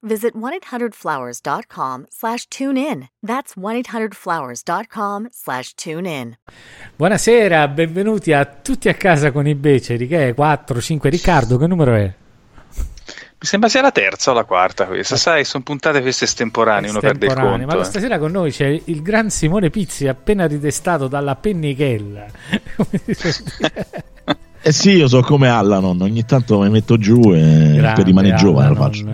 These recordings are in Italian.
visit 1-800-Flowers.com slash tune in. That's 1-800-Flowers.com slash tune in. Buonasera, benvenuti a tutti a casa con i beceri, che è 4, 5, Riccardo, che numero è? Mi sembra sia la terza o la quarta questa, Eh. sai, sono puntate queste estemporanee, uno perde il conto. Ma eh. stasera con noi c'è il gran Simone Pizzi, appena ritestato dalla pennichella. Eh sì, io so come Allanon, ogni tanto mi metto giù e Grande per rimanere giovane lo faccio.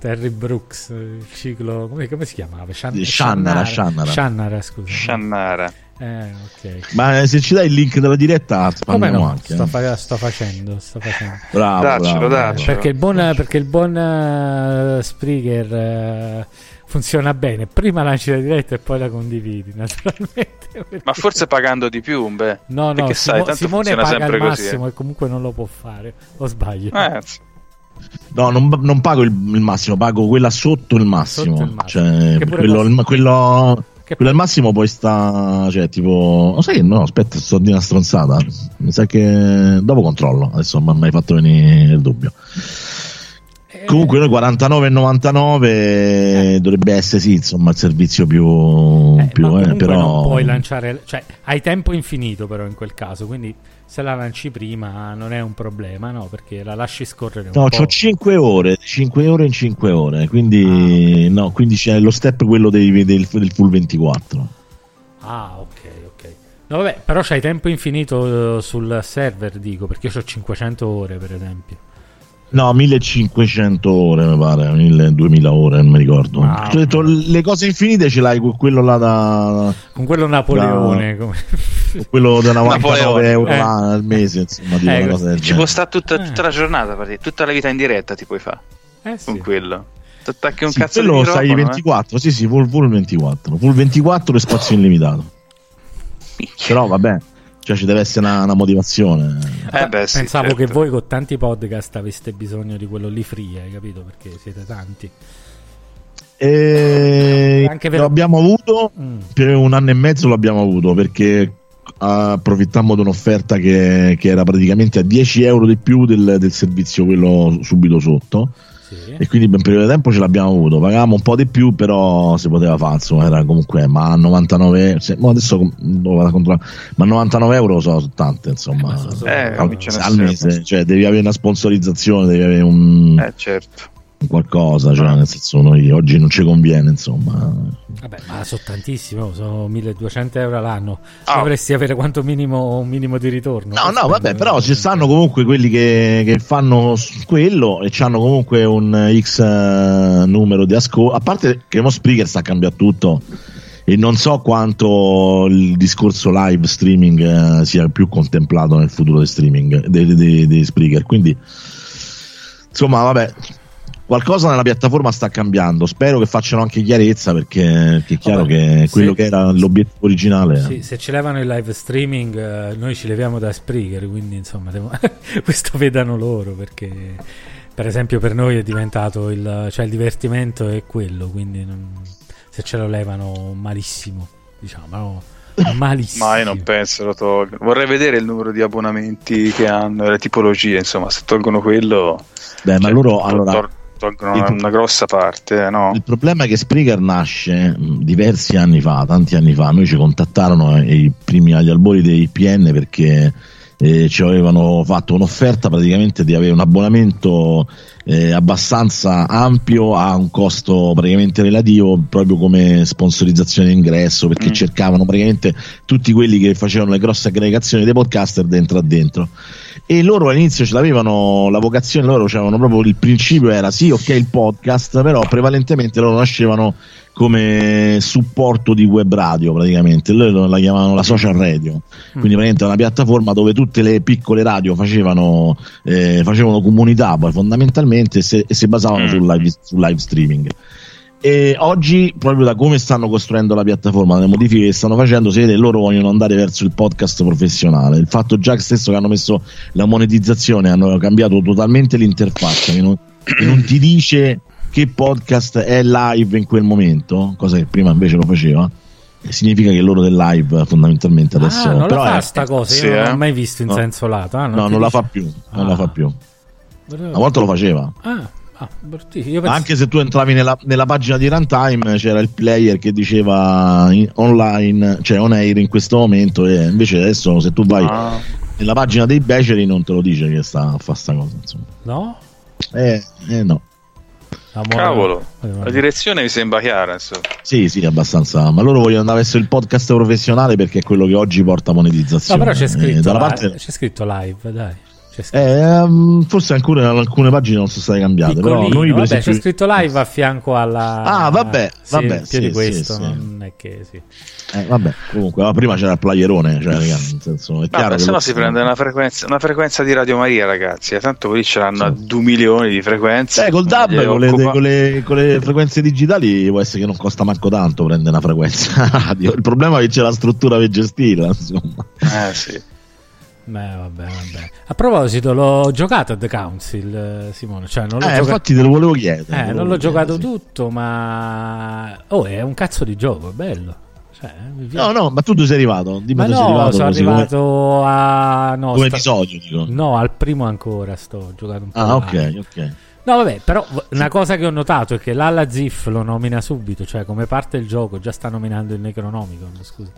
Terry Brooks, il ciclo, come, come si chiamava? Shan- Shannara, Shannara. Shannara, scusa. Shannara. Eh, ok. Ma se ci dai il link della diretta, Come no? anche. Sto, eh. fa- sto facendo, sto facendo. Bravo, Daccelo, bravo, daccelo. Perché il buon, perché il buon eh, Spreaker eh, funziona bene. Prima lanci la diretta e poi la condividi, naturalmente. Ma forse pagando di più, beh. No, no, perché Simo- sai, tanto Simone funziona paga sempre il così. massimo eh. e comunque non lo può fare. O sbaglio? Eh, sì. No, non, non pago il, il massimo, pago quella sotto il massimo. Sotto il massimo. Cioè, quello, il- quello- quello al massimo poi sta. Cioè, tipo. Lo sai che no, aspetta, sto di una stronzata. Mi sa che. Dopo controllo. Adesso non mi hai fatto venire il dubbio. Eh, Comunque noi 49,99 dovrebbe essere sì, insomma, il servizio più, eh, più eh, però puoi lanciare, cioè hai tempo infinito però in quel caso, quindi se la lanci prima non è un problema, no? Perché la lasci scorrere un No, po'. ho 5 ore, 5 ore in 5 ore, Ah, quindi no, quindi c'è lo step quello dei- del, del full 24. Ah, ok, ok. No, vabbè, però c'hai tempo infinito eh, sul server, dico, perché io ho 500 ore, per esempio. No, 1500 ore mi pare, 1000, 2000 ore, non mi ricordo. Ho detto, le cose infinite ce l'hai con quello là da Con quello Napoleone, come... con quello da 99 Napoleone. euro Eh. al mese, insomma, tipo Eh, una cosa del Ci genere. può stare tutta, Eh. tutta la giornata, praticamente, tutta la vita in diretta ti puoi fare eh sì. con quello. Ti attacchi un Sì, cazzo di quello microfono, stai eh. 24, sì, sì, full, full 24. Full 24 e spazio illimitato. Però vabbè, cioè ci deve essere una, una motivazione. Eh beh, sì, Pensavo certo. che voi con tanti podcast aveste bisogno di quello lì free, hai capito? Perché siete tanti. E Anche per- lo abbiamo avuto Mm. per un anno e mezzo l'abbiamo avuto perché approfittammo di un'offerta che, che era praticamente a 10 euro di più del, del servizio quello subito sotto Sì. e quindi per un periodo di tempo ce l'abbiamo avuto pagavamo un po' di più però si poteva fare insomma era comunque ma a 99 se- mo adesso devo vado a controllare, ma 99 euro sono, sono tante insomma Eh, al, al mese cioè devi avere una sponsorizzazione devi avere un, Eh, certo. Qualcosa cioè nel senso noi oggi non ci conviene insomma Vabbè, ma sono tantissimi, oh, sono 1200 euro all'anno. Ah. Dovresti avere quanto minimo un minimo di ritorno. No, no, vabbè, però ci stanno comunque quelli che, che fanno quello e hanno comunque un X eh, numero di ascolti. A parte che uno speaker sta a cambiare tutto e non so quanto il discorso live streaming eh, sia più contemplato nel futuro del streaming, dei, dei, dei speaker. Quindi, insomma, vabbè. Qualcosa nella piattaforma sta cambiando. Spero che facciano anche chiarezza perché, è chiaro Vabbè, che quello se- che era l'obiettivo originale. Sì, se ci levano il live streaming, eh, noi ci leviamo da Spreaker, quindi insomma, devo- questo vedano loro perché per esempio per noi è diventato il, cioè il divertimento è quello, quindi non- se ce lo levano malissimo, diciamo, no, malissimo. Ma io non penso lo tolgono. Vorrei vedere il numero di abbonamenti che hanno, le tipologie, insomma, se tolgono quello... Beh, ma cioè, loro tol- allora. tol- tolgono il una, una grossa parte, eh, no? Il problema è che Spreaker nasce mh, diversi anni fa, tanti anni fa. Noi ci contattarono eh, i primi agli albori dei PN perché eh, ci avevano fatto un'offerta praticamente di avere un abbonamento eh, abbastanza ampio a un costo praticamente relativo proprio come sponsorizzazione d'ingresso perché Mm. cercavano praticamente tutti quelli che facevano le grosse aggregazioni dei podcaster dentro a dentro e loro all'inizio ce l'avevano la vocazione loro avevano proprio il principio era sì ok il podcast però prevalentemente loro nascevano come supporto di web radio praticamente. Loro la chiamavano la social radio. Quindi praticamente una piattaforma dove tutte le piccole radio facevano, eh, facevano comunità poi fondamentalmente e se- e si basavano Mm. sul, live, sul live streaming E oggi, proprio da come stanno costruendo la piattaforma, dalle modifiche che stanno facendo, si vede loro vogliono andare verso il podcast professionale. Il fatto già stesso che hanno messo la monetizzazione, hanno cambiato totalmente l'interfaccia, che non, che non ti dice che podcast è live in quel momento, cosa che prima invece lo faceva. Significa che loro del live fondamentalmente adesso ah, non però la fa è- sta cosa, sì, io non eh. l'ho mai visto in No. senso lato. Ah, no, ti non la dice- fa più, non la Ah. fa più. Però- Una volta lo faceva. Ah, ah, penso- Anche se tu entravi nella, nella pagina di Runtime c'era il player che diceva in- online, cioè on air in questo momento e invece adesso se tu vai Ah, nella pagina dei beceri non te lo dice che sta a fare sta cosa. Insomma. No? Eh, eh no. Cavolo, Eh, la direzione mi sembra chiara. insomma. Sì, sì, abbastanza. Ma loro vogliono andare verso il podcast professionale perché è quello che oggi porta No, monetizzazione. però c'è Eh, scritto, dalla li- parte... c'è scritto live, dai. Eh, forse alcune, alcune pagine non sono state cambiate. Però noi per vabbè, esempio- c'è scritto live a fianco alla. Ah, vabbè, Sì, vabbè, più sì, di sì, questo, sì. non è che sì. Eh, vabbè, comunque, ma prima c'era il playerone, cioè, raga, nel senso, è chiaro Vabbè, che se no si prende una frequenza, una frequenza di Radio Maria, ragazzi. eh, Tanto quelli ce l'hanno a 2 milioni di frequenze. Eh, col DAB, con le, con, le, con le frequenze digitali può essere che non costa manco tanto prendere una frequenza radio. Il problema è che c'è la struttura per gestirla, insomma. Eh, sì. Beh, vabbè, vabbè. A proposito, l'ho giocato a The Council, eh, Simone. Cioè, non l'ho Eh, giocato. infatti te lo volevo chiedere. Eh, non l'ho giocato chiedere, sì. tutto, ma. Oh, è un cazzo di gioco, è bello. Cioè, piace. No, no, ma tu dove sei arrivato? Dimmi ma dove sei no, arrivato. sono così come- arrivato a. No, come sta- episodio, dico. no, al primo ancora sto ho giocato un po'. Ah, ok, ok. No, vabbè, però una cosa che ho notato è che l'Alla Ziff lo nomina subito, cioè come parte il gioco già sta nominando il Necronomicon, scusa.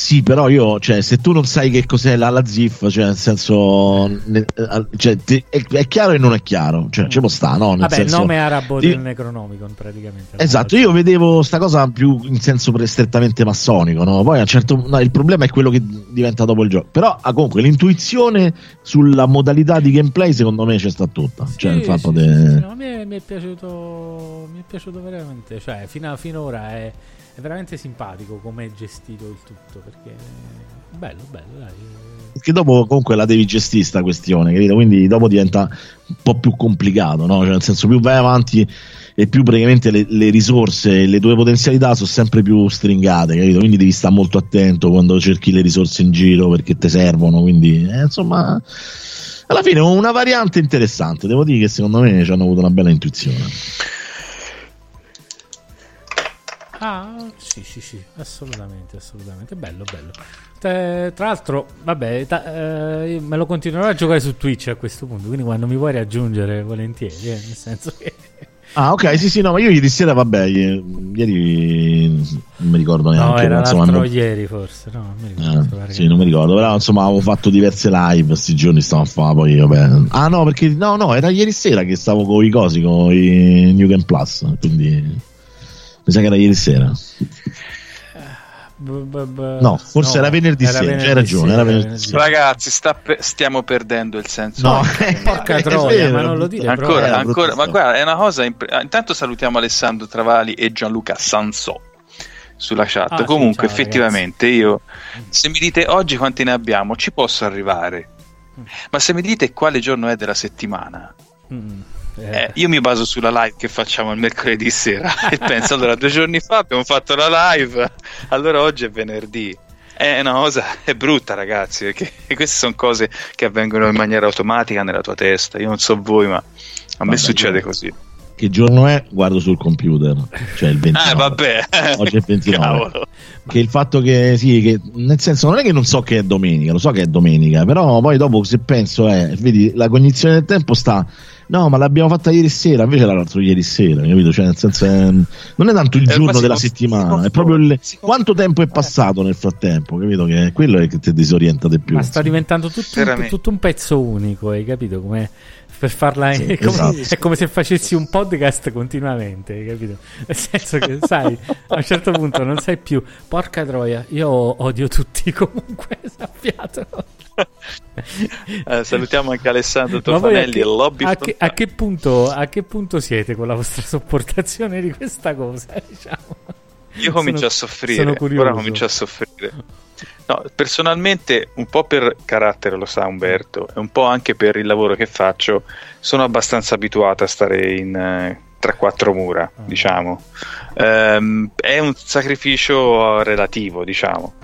Sì, però io, cioè, se tu non sai che cos'è la, la ZIF, cioè, nel senso, ne- eh, cioè, ti- è, è chiaro e non è chiaro, cioè, ci può sta, no? Nel Vabbè, senso, il nome arabo io- del Necronomicon praticamente. Esatto, io vedevo sta cosa più in senso strettamente massonico, no? Poi a un certo no, il problema è quello che diventa dopo il gioco. Però ah, comunque l'intuizione sulla modalità di gameplay secondo me c'è sta tutta. Sì, cioè il fatto sì, de- sì, no, a me mi è piaciuto mi è piaciuto veramente, cioè fino a, finora è, è veramente simpatico come è gestito il tutto perché bello, bello, dai. Perché dopo comunque la devi gestire sta questione, capito? Quindi dopo diventa un po' più complicato, no? Cioè nel senso più vai avanti e più praticamente le, le risorse, le tue potenzialità sono sempre più stringate, capito? Quindi devi stare molto attento quando cerchi le risorse in giro perché ti servono, quindi eh, insomma alla fine una variante interessante, devo dire che secondo me ci hanno avuto una bella intuizione. Ah, sì, sì, sì, assolutamente, assolutamente. Bello, bello. Te- tra l'altro, vabbè, ta- eh, io me lo continuerò a giocare su Twitch a questo punto. Quindi, quando mi vuoi raggiungere, volentieri, eh, nel senso che. Ah, ok, sì, sì, no, ma io ieri sera, vabbè, ieri non mi ricordo neanche, no, era insomma, non- ieri, forse. No, non mi ricordo. Eh, sì, non mi ricordo, però insomma avevo fatto diverse live questi giorni, stavo a fare poi vabbè. Ah no, perché no, no, era ieri sera che stavo con i cosi, con i New Game Plus, quindi mi sa che era ieri sera. No, forse era venerdì sera, c'hai ragione, era venerdì sera. Ragazzi, sta pe- stiamo perdendo il senso. No, porca è troia, vero, ma non lo dire, Ancora, Era ancora, ma guarda, è una cosa. impre- ah, Intanto salutiamo Alessandro Travali e Gianluca Sansò sulla chat. Ah, sì, Comunque, ciao, effettivamente, io se mi dite oggi quanti ne abbiamo, ci posso arrivare. Ma se mi dite quale giorno è della settimana, Mm, eh, eh, io mi baso sulla live che facciamo il mercoledì sera e penso allora due giorni fa abbiamo fatto la live, allora oggi è venerdì. È una cosa, è brutta ragazzi, perché queste sono cose che avvengono in maniera automatica nella tua testa. Io non so voi, ma a me Vabbè, succede io- così. Che giorno è? Guardo sul computer, cioè il 29. Ah, vabbè. Oggi è il 29. Cavolo. Che il fatto che sì, che nel senso non è che non so che è domenica, lo so che è domenica, però poi dopo se penso è, vedi, la cognizione del tempo sta no, ma l'abbiamo fatta ieri sera, invece era l'altro ieri sera, capito? Cioè, nel senso è- non è tanto il Eh, giorno della settimana, è proprio il, quanto tempo è passato nel frattempo, capito? Che è quello che ti disorienta di più. ma sta diventando tutto un, tutto un pezzo unico, hai capito? Come per farla Sì, è, come, esatto. è come se facessi un podcast continuamente, hai capito? Nel senso che, sai, a un certo punto non sai più, porca troia, io odio tutti comunque, sappiato. Eh, salutiamo anche Alessandro Tofanelli e Lobby. a, che, a che punto, a che punto siete con la vostra sopportazione di questa cosa? Diciamo? Io comincio Sono- a soffrire. Ora comincio a soffrire. No, personalmente, un po' per carattere, lo sa Umberto, e un po' anche per il lavoro che faccio, sono abbastanza abituato a stare in, eh, tra quattro mura, Ah. diciamo. Ehm, è un sacrificio relativo, diciamo.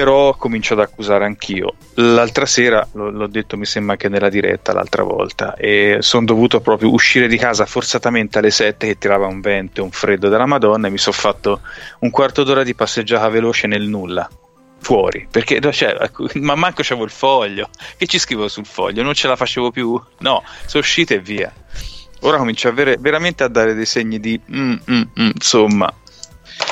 Però comincio ad accusare anch'io. L'altra sera, lo- l'ho detto mi sembra anche nella diretta l'altra volta, e sono dovuto proprio uscire di casa forzatamente alle 7 che tirava un vento e un freddo della Madonna e mi sono fatto un quarto d'ora di passeggiata veloce nel nulla. Fuori, perché cioè, ma manco c'avevo il foglio. Che ci scrivo sul foglio? Non ce la facevo più. No, sono uscito e via. Ora comincio a avere, veramente a dare dei segni di mm, mm, mm, insomma.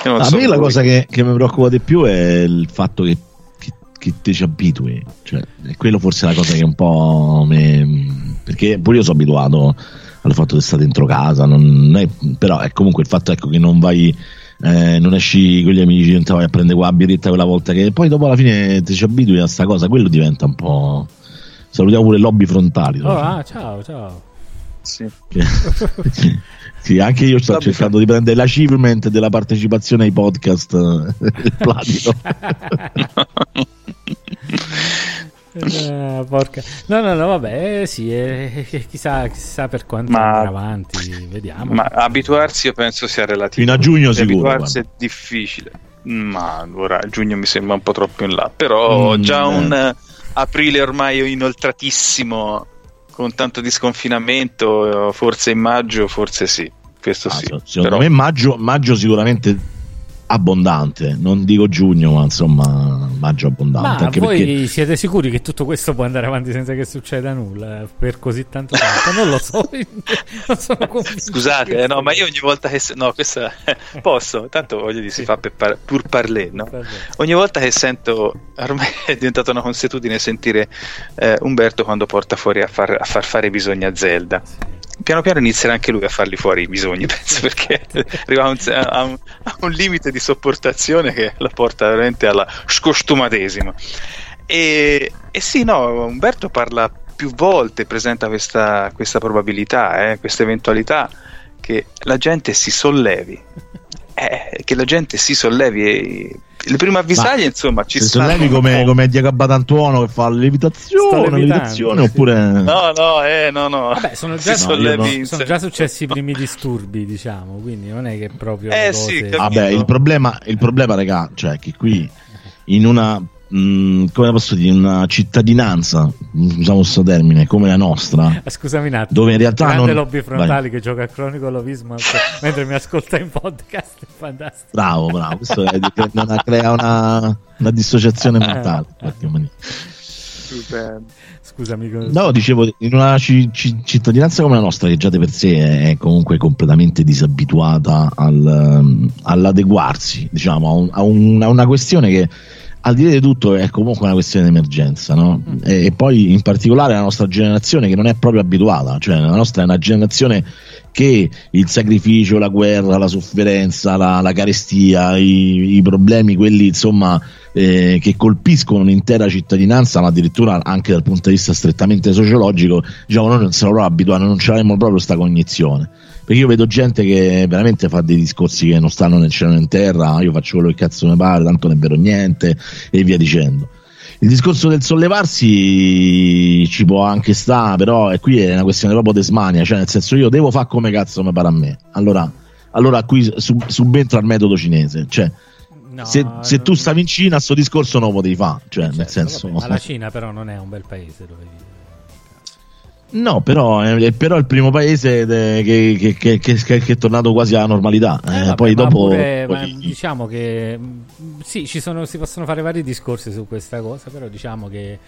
Io non A so me la voi. cosa che, che mi preoccupa di più è il fatto che, che, che te ci abitui. Cioè, è quello forse la cosa che un po' mi... Perché pure io sono abituato al fatto di stare dentro casa, non è- però è comunque il fatto ecco, che non vai... eh, non esci con gli amici, non te vai a prendere qua birretta quella volta che poi dopo alla fine ti ci abitui a sta cosa, quello diventa un po'. Salutiamo pure lobby frontali. Oh, no? ah, ciao, ciao. Sì. Che- sì, anche io sto Lobby cercando di prendere l'achievement della partecipazione ai podcast eh, il platino. Eh, porca. No, no, no, vabbè, eh, sì, eh, eh, chissà, chissà per quanto Ma- andrà avanti, vediamo. Ma abituarsi io penso sia relativo. Fino a giugno Perché sicuro, Abituarsi è difficile. Ma ora giugno mi sembra un po' troppo in là. Però Mm, già eh. un eh, aprile ormai inoltratissimo con tanto di sconfinamento, forse in maggio, forse sì. Questo Ah, sì. se- secondo Però- me maggio, maggio sicuramente abbondante, non dico giugno, ma insomma maggio abbondante. Ma anche voi perché siete sicuri che tutto questo può andare avanti senza che succeda nulla eh, per così tanto tempo? Non lo so, non sono convinto. Scusate, eh, no, ma io ogni volta che. No, questa. posso? Tanto voglio dire, si fa per par- pur parler, no? Ogni volta che sento, ormai è diventata una consuetudine sentire eh, Umberto quando porta fuori a far, a far fare i bisogni a Zelda. Piano piano inizierà anche lui a farli fuori i bisogni, penso, perché arriva a un, a un- a un limite di sopportazione che lo porta veramente alla scostumatesima. E, e sì, no, Umberto parla più volte, presenta questa, questa probabilità, eh, questa eventualità che la gente si sollevi. Eh, che la gente si sollevi le prime avvisaglie, insomma, ci sollevi un come, come Diego Abatantuono che fa levitazione, levitazione sì. oppure No, no, eh, no, no. Vabbè, sono già, io sollevi no. sono già successi i primi disturbi, diciamo, quindi non è che proprio Eh, sì, cose... capito. Vabbè, il problema, il problema, raga, cioè che qui in una mh, come posso dire, una cittadinanza, usiamo questo termine, come la nostra, Scusami un attimo. dove in realtà Grande non lobby frontali che gioca a Cronico Lovismo mentre mi ascolta in podcast, è fantastico. Bravo, bravo, questo è, non- crea una, una dissociazione mentale. Stupendo. Scusami. No, dicevo, in una ci- ci- cittadinanza come la nostra, che già di per sé è comunque completamente disabituata al, um, all'adeguarsi, diciamo, a, un- a un- a una questione che al di là di tutto è comunque una questione di emergenza, no? E, e poi in particolare la nostra generazione che non è proprio abituata, cioè la nostra è una generazione che il sacrificio, la guerra, la sofferenza, la, la carestia, i, i problemi, quelli insomma eh, che colpiscono un'intera cittadinanza, ma addirittura anche dal punto di vista strettamente sociologico, diciamo, noi non siamo proprio abituati, non ce l'abbiamo proprio questa cognizione. Perché io vedo gente che veramente fa dei discorsi che non stanno nel cielo né in terra, io faccio quello che cazzo mi pare, tanto non è vero niente, e via dicendo. Il discorso del sollevarsi ci può anche stare, però è qui è una questione proprio di smania, cioè nel senso io devo fare come cazzo mi pare a me. Allora, allora qui sub- subentra il metodo cinese, cioè No, se, se tu stavi in Cina, sto discorso non lo potevi fare, cioè certo, nel senso... vabbè, ma la Cina però non è un bel paese dove vivere. No, però è, è però il primo paese de- che, che- che- che- è tornato quasi alla normalità. Eh, Eh, vabbè, poi dopo... pure- ma poi- diciamo che mh, sì, ci sono, si possono fare vari discorsi su questa cosa, però diciamo che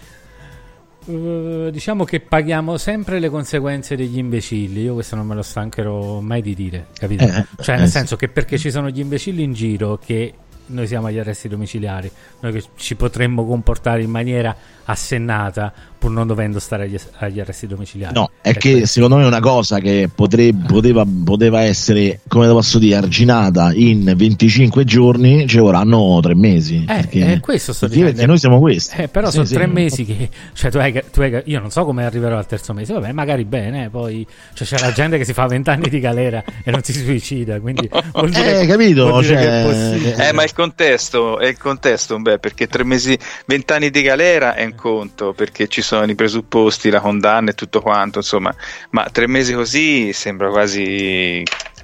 eh, diciamo che paghiamo sempre le conseguenze degli imbecilli. Io questo non me lo stancherò mai di dire, capito? Eh, cioè, eh, nel sì. senso che perché ci sono gli imbecilli in giro che noi siamo agli arresti domiciliari, noi che ci potremmo comportare in maniera assennata pur non dovendo stare agli, agli arresti domiciliari. No, è E che questo- secondo me è una cosa che potrebbe, poteva, poteva essere, come lo posso dire, arginata in 25 giorni, ci vorranno tre mesi. Eh, perché, eh, questo sto perché- dicendo. perché noi siamo questi. Eh, però Sì, sono sì. tre mesi che. Cioè, tu hai, tu hai- io non so come arriverò al terzo mese. Vabbè, magari bene. Poi cioè, c'è la gente che si fa vent'anni di galera e non si suicida. Quindi vuol dire, Eh, capito? vuol dire Cioè, che è possibile. Eh, ma il contesto, è il contesto, beh, perché tre mesi, vent'anni di galera è un conto, perché ci sono i presupposti, la condanna e tutto quanto, insomma, ma tre mesi così sembra quasi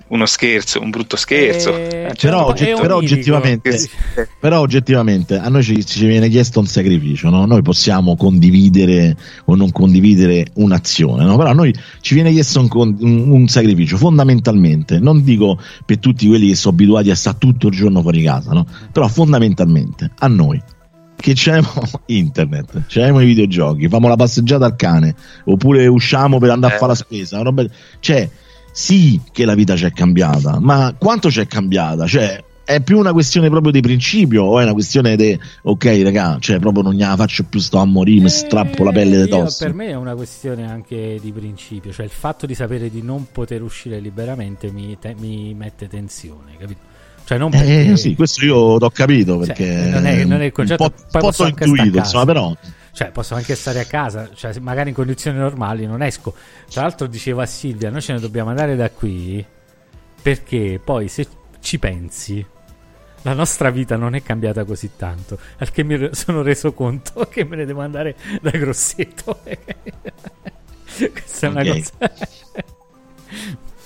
uno scherzo, un brutto scherzo. Eh, però, ogget- però, oggettivamente, però, oggettivamente, a noi ci, ci, viene chiesto un sacrificio, no? noi possiamo condividere o non condividere un'azione, no? però a noi ci viene chiesto un, un, un, sacrificio fondamentalmente, non dico per tutti quelli che sono abituati a stare tutto il giorno fuori casa, no? però fondamentalmente a noi che c'è internet, c'è i videogiochi, famo la passeggiata al cane, oppure usciamo per andare eh. a fare la spesa, roba... cioè sì che la vita c'è cambiata, ma quanto c'è cambiata? Cioè, è più una questione proprio di principio o è una questione di ok raga cioè proprio non gliela faccio più sto a morire mi eh, strappo la pelle di tosse per me è una questione anche di principio cioè il fatto di sapere di non poter uscire liberamente mi, te- mi mette tensione capito cioè non eh, perché... eh sì questo io l'ho capito cioè, perché cioè, non, è, non è il concetto un po', po intuito insomma però cioè, posso anche stare a casa, cioè, magari in condizioni normali non esco. Tra l'altro, diceva Silvia, noi ce ne dobbiamo andare da qui perché poi se ci pensi, la nostra vita non è cambiata così tanto. Perché mi sono reso conto che me ne devo andare da Grosseto. Questa è una cosa.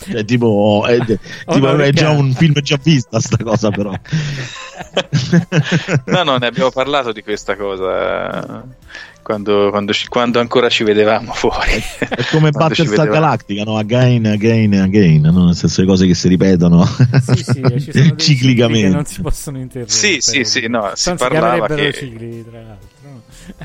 Cioè, tipo, è, oh, tipo è già un film già vista sta cosa però. No no ne abbiamo parlato di questa cosa quando, quando, ci, quando ancora ci vedevamo fuori. È come Battlestar Galactica no? again again again no? nel senso le cose che si ripetono sì, sì, ciclicamente non si possono interrompere. Sì sì sì no, si parlava che cicli tra l'altro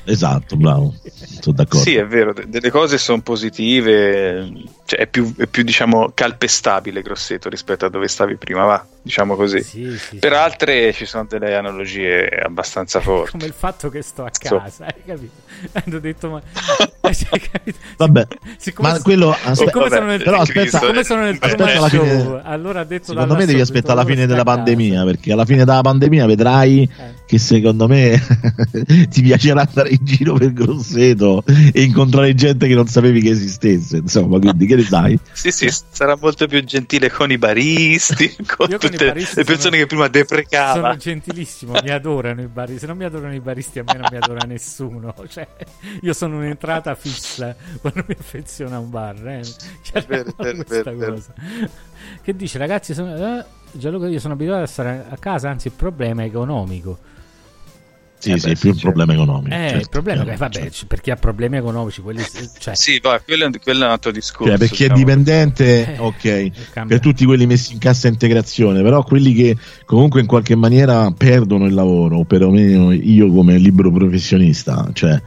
Esatto, bravo, sono d'accordo. Sì, è vero, delle cose sono positive, cioè è più, è più, diciamo calpestabile Grosseto rispetto a dove stavi prima, va, diciamo così. Sì, sì, per sì. altre ci sono delle analogie abbastanza forti. Come il fatto che sto a casa, so. hai capito? Hanno detto, ma... Vabbè, siccome ma quello... Aspe- siccome sono nel, però aspetta, come sono nel aspetta show, fine, allora ha detto secondo me devi aspettare la fine della pandemia, perché alla fine della pandemia vedrai eh. che secondo me ti piacerà andare in giro per Grosseto e incontrare gente che non sapevi che esistesse, insomma, quindi che ne sai? sì, sì, sarà molto più gentile con i baristi, con Io tutte con le persone sono, che prima deprecava. Sono gentilissimo, mi adorano i baristi, se non mi adorano i baristi a me non mi adora nessuno, cioè, io sono un'entrata fissa quando mi affeziona un bar, eh. Cioè, per, per, per, che dice ragazzi, sono, eh, Gianluca, io sono abituato a stare a casa, anzi il problema è economico sì, eh sì, beh, è più un problema economico. Eh, certo, il problema è che, vabbè, certo. per chi ha problemi economici, quelli, cioè... Sì, va, quello, è, quello, è un altro discorso. Cioè, per chi diciamo. è dipendente, eh, ok, per tutti quelli messi in cassa integrazione, però quelli che comunque in qualche maniera perdono il lavoro, o perlomeno io come libero professionista, cioè,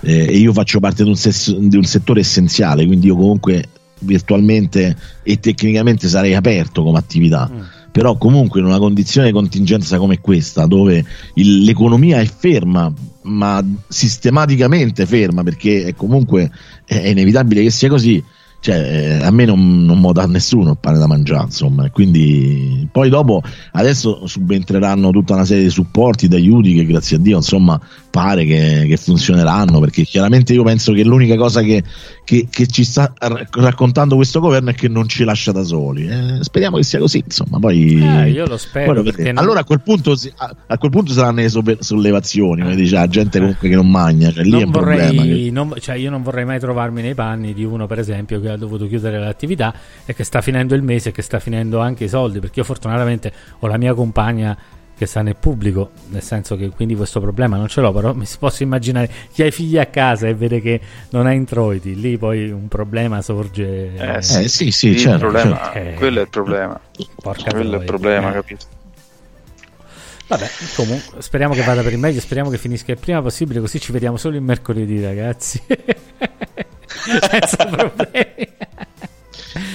eh, e io faccio parte di un, ses- di un settore essenziale, quindi io comunque virtualmente e tecnicamente sarei aperto come attività. Mm però comunque in una condizione di contingenza come questa, dove il, l'economia è ferma, ma sistematicamente ferma, perché è comunque è inevitabile che sia così, cioè, eh, a me non, non mi dà nessuno il pane da mangiare, insomma. Quindi, poi dopo, adesso subentreranno tutta una serie di supporti, di aiuti che grazie a Dio, insomma, pare che, che funzioneranno, perché chiaramente io penso che l'unica cosa che, che, che, ci sta raccontando questo governo è che non ci lascia da soli. Eh, speriamo che sia così, insomma. Poi, eh, io lo spero. Non... Allora a quel, punto, a, quel punto saranno le sollevazioni, come dice la gente comunque che non mangia. Cioè, non vorrei, non, cioè, io non vorrei mai trovarmi nei panni di uno, per esempio, che ha dovuto chiudere l'attività e che sta finendo il mese e che sta finendo anche i soldi, perché io fortunatamente ho la mia compagna che sta nel pubblico, nel senso che quindi questo problema non ce l'ho, però mi posso immaginare chi ha i figli a casa e vede che non ha introiti, lì poi un problema sorge. Eh, sì, eh, sì, sì certo, problema, certo. Eh, quello è il problema. Porca quello è il problema, eh. capito? Vabbè, comunque, speriamo che vada per il meglio, speriamo che finisca il prima possibile, così ci vediamo solo il mercoledì, ragazzi. Senza problemi.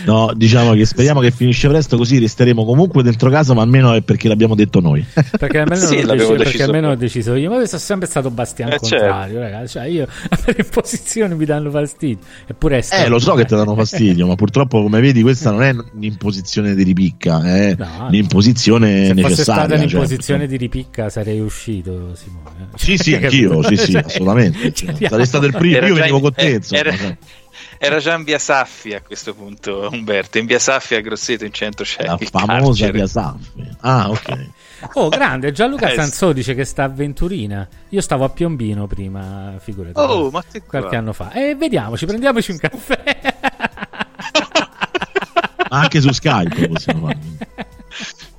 No, diciamo che speriamo che finisce presto, così resteremo comunque dentro casa, ma almeno è perché l'abbiamo detto noi. Perché almeno, sì, l'ho, deciso, perché almeno ho deciso io. Ma questo è sempre stato Bastiano eh, certo. contrario, certo. ragazzi. Cioè, io le posizioni mi danno fastidio. Eppure è stato... Eh, lo so che ti danno fastidio, ma purtroppo, come vedi, questa non è un'imposizione di ripicca, è no, un'imposizione se necessaria. Se fosse stata certo. un'imposizione certo. di ripicca sarei uscito, Simone. Sì, sì, anch'io, sì, sì, assolutamente. Sarei stato il primo, io venivo con te, insomma. Era, Era già in via Saffi a questo punto, Umberto. In via Saffi a Grosseto in centro c'è La famosa carcere. via Saffi. Ah, ok. Oh, grande, Gianluca Eh, Sanzò dice che sta a Venturina. Io stavo a Piombino prima, figurati. Oh, ma te qua. qualche anno fa. E vediamoci, prendiamoci un caffè. Ma anche su Skype possiamo farlo.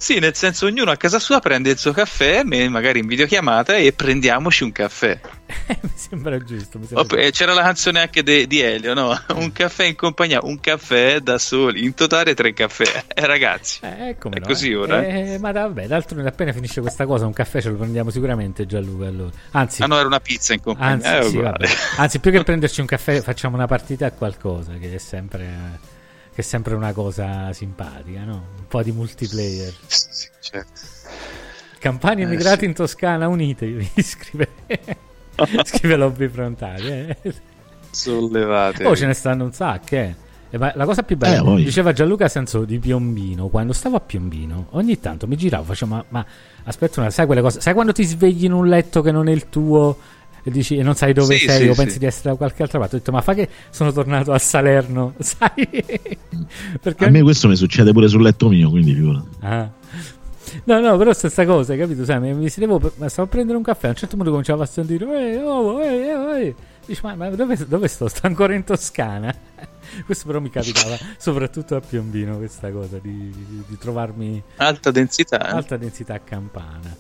Sì, nel senso ognuno a casa sua prende il suo caffè, magari in videochiamata e prendiamoci un caffè. mi sembra giusto. Mi sembra eh, c'era la canzone anche de- di Elio, no? Un caffè in compagnia, un caffè da soli, in totale tre caffè. Eh, ragazzi, Eh, come È no, così eh. ora, Eh, ma vabbè, d'altronde appena finisce questa cosa, un caffè ce lo prendiamo sicuramente Gianluca. Allora. Anzi, ah no, era una pizza in compagnia. anzi, eh, sì. Anzi, più che prenderci un caffè, facciamo una partita a qualcosa, che è sempre, che è sempre una cosa simpatica, no? Un po' di multiplayer. Sì, certo. Campani Eh, emigrati sì. in Toscana, unitevi, scrive, scrive Lobby Frontali. eh. Sollevate. Oh, ce ne stanno un sacco, eh. E ma la cosa più bella, Eh, diceva Gianluca Sanzo di Piombino, quando stavo a Piombino, ogni tanto mi giravo, facevo, ma, ma aspetta una, sai quelle cose, sai quando ti svegli in un letto che non è il tuo e dici e non sai dove Sì, sei sì, o pensi sì. di essere da qualche altra parte, ho detto, ma fa che sono tornato a Salerno, sai? Perché A me questo mi succede pure sul letto mio, quindi figurati. Ah. No, no, però stessa cosa, hai capito? Sai, mi, mi sedevo, ma stavo a prendere un caffè, a un certo punto cominciavo a sentire, "Ehi, oh, ehi, ehi". Dici, ma, ma dove, dove sto? Sto ancora in Toscana? Questo però mi capitava soprattutto a Piombino, questa cosa di, di- di trovarmi Alta densità. eh? alta densità campana.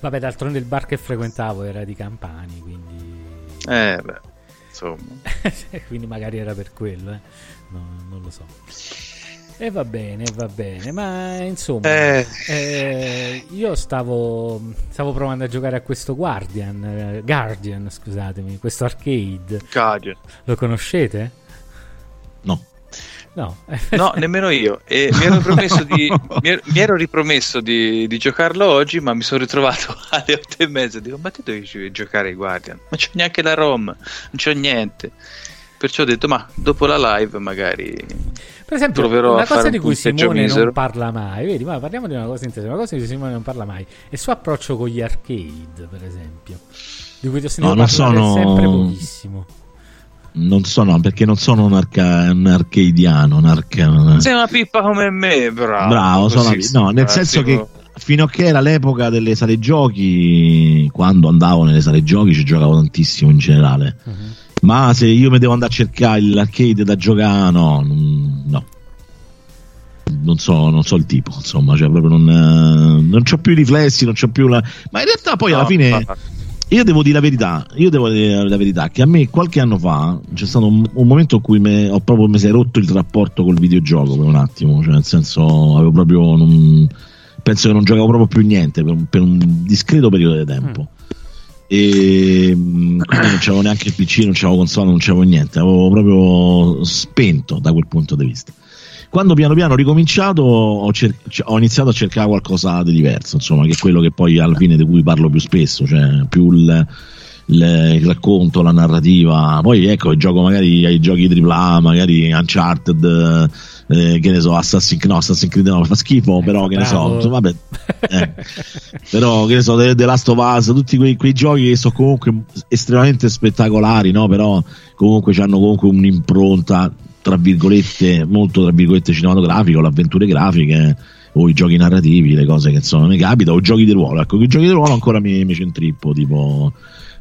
Vabbè, d'altronde il bar che frequentavo era di Campani, quindi... Eh, beh, insomma. quindi magari era per quello, eh. No, non lo so. E va bene, va bene, ma insomma, Eh. eh, io stavo, stavo provando a giocare a questo Guardian, eh, Guardian, scusatemi, questo arcade. Cadio. Lo conoscete? No. No, No, nemmeno io. E mi ero, promesso di, mi ero, mi ero ripromesso di, di giocarlo oggi, ma mi sono ritrovato alle otto e mezza. Dico, ma te dove ci giocare ai Guardian? Non c'ho neanche la ROM, non c'ho niente. Perciò ho detto, ma dopo la live magari... Per esempio, Proverò una cosa un di cui Simone misero. non parla mai, vedi, ma parliamo di una cosa interessante, una cosa di cui Simone non parla mai, è il suo approccio con gli arcade, per esempio, di cui ti ho sentito No, sono- sempre pochissimo. Non sono, perché non sono un, arca- un arcadiano, un arca- Sei una pippa come me, bravo. Bravo, sono- Così, no, nel senso che fino a che era l'epoca delle sale giochi, quando andavo nelle sale giochi ci giocavo tantissimo in generale. Mhm. Ma se io mi devo andare a cercare l'arcade da giocare, no, non- no. Non so, non so il tipo, insomma, cioè proprio non, non c'ho più i riflessi, non c'ho più la. Ma in realtà poi alla No, fine. ma- Io devo dire la verità, io devo dire la verità che a me qualche anno fa c'è stato un, un momento in cui me- ho proprio mi si è rotto il rapporto col videogioco per un attimo, cioè nel senso avevo proprio non- penso che non giocavo proprio più niente per un, per un discreto periodo di tempo. E mm, quindi non c'avevo neanche il PC, non c'avevo console, non c'avevo niente, avevo proprio spento da quel punto di vista. Quando piano piano ho ricominciato ho, cer- ho iniziato a cercare qualcosa di diverso, insomma, che è quello che poi alla fine di cui parlo più spesso, cioè più il, il- racconto, la narrativa. Poi ecco, gioco magari ai giochi AAA, magari Uncharted, eh, che ne so, Assassin's Creed, no, Assassin's Creed no, fa schifo, però che ne so, bravo. vabbè, eh. però che ne so, The, The Last of Us, tutti quei, quei giochi che sono comunque estremamente spettacolari, no? Però comunque hanno comunque un'impronta tra virgolette, molto tra virgolette cinematografica, o le avventure grafiche o i giochi narrativi, le cose che insomma mi capita, o giochi di ruolo. Ecco, i giochi di ruolo ancora mi, mi centrippo, tipo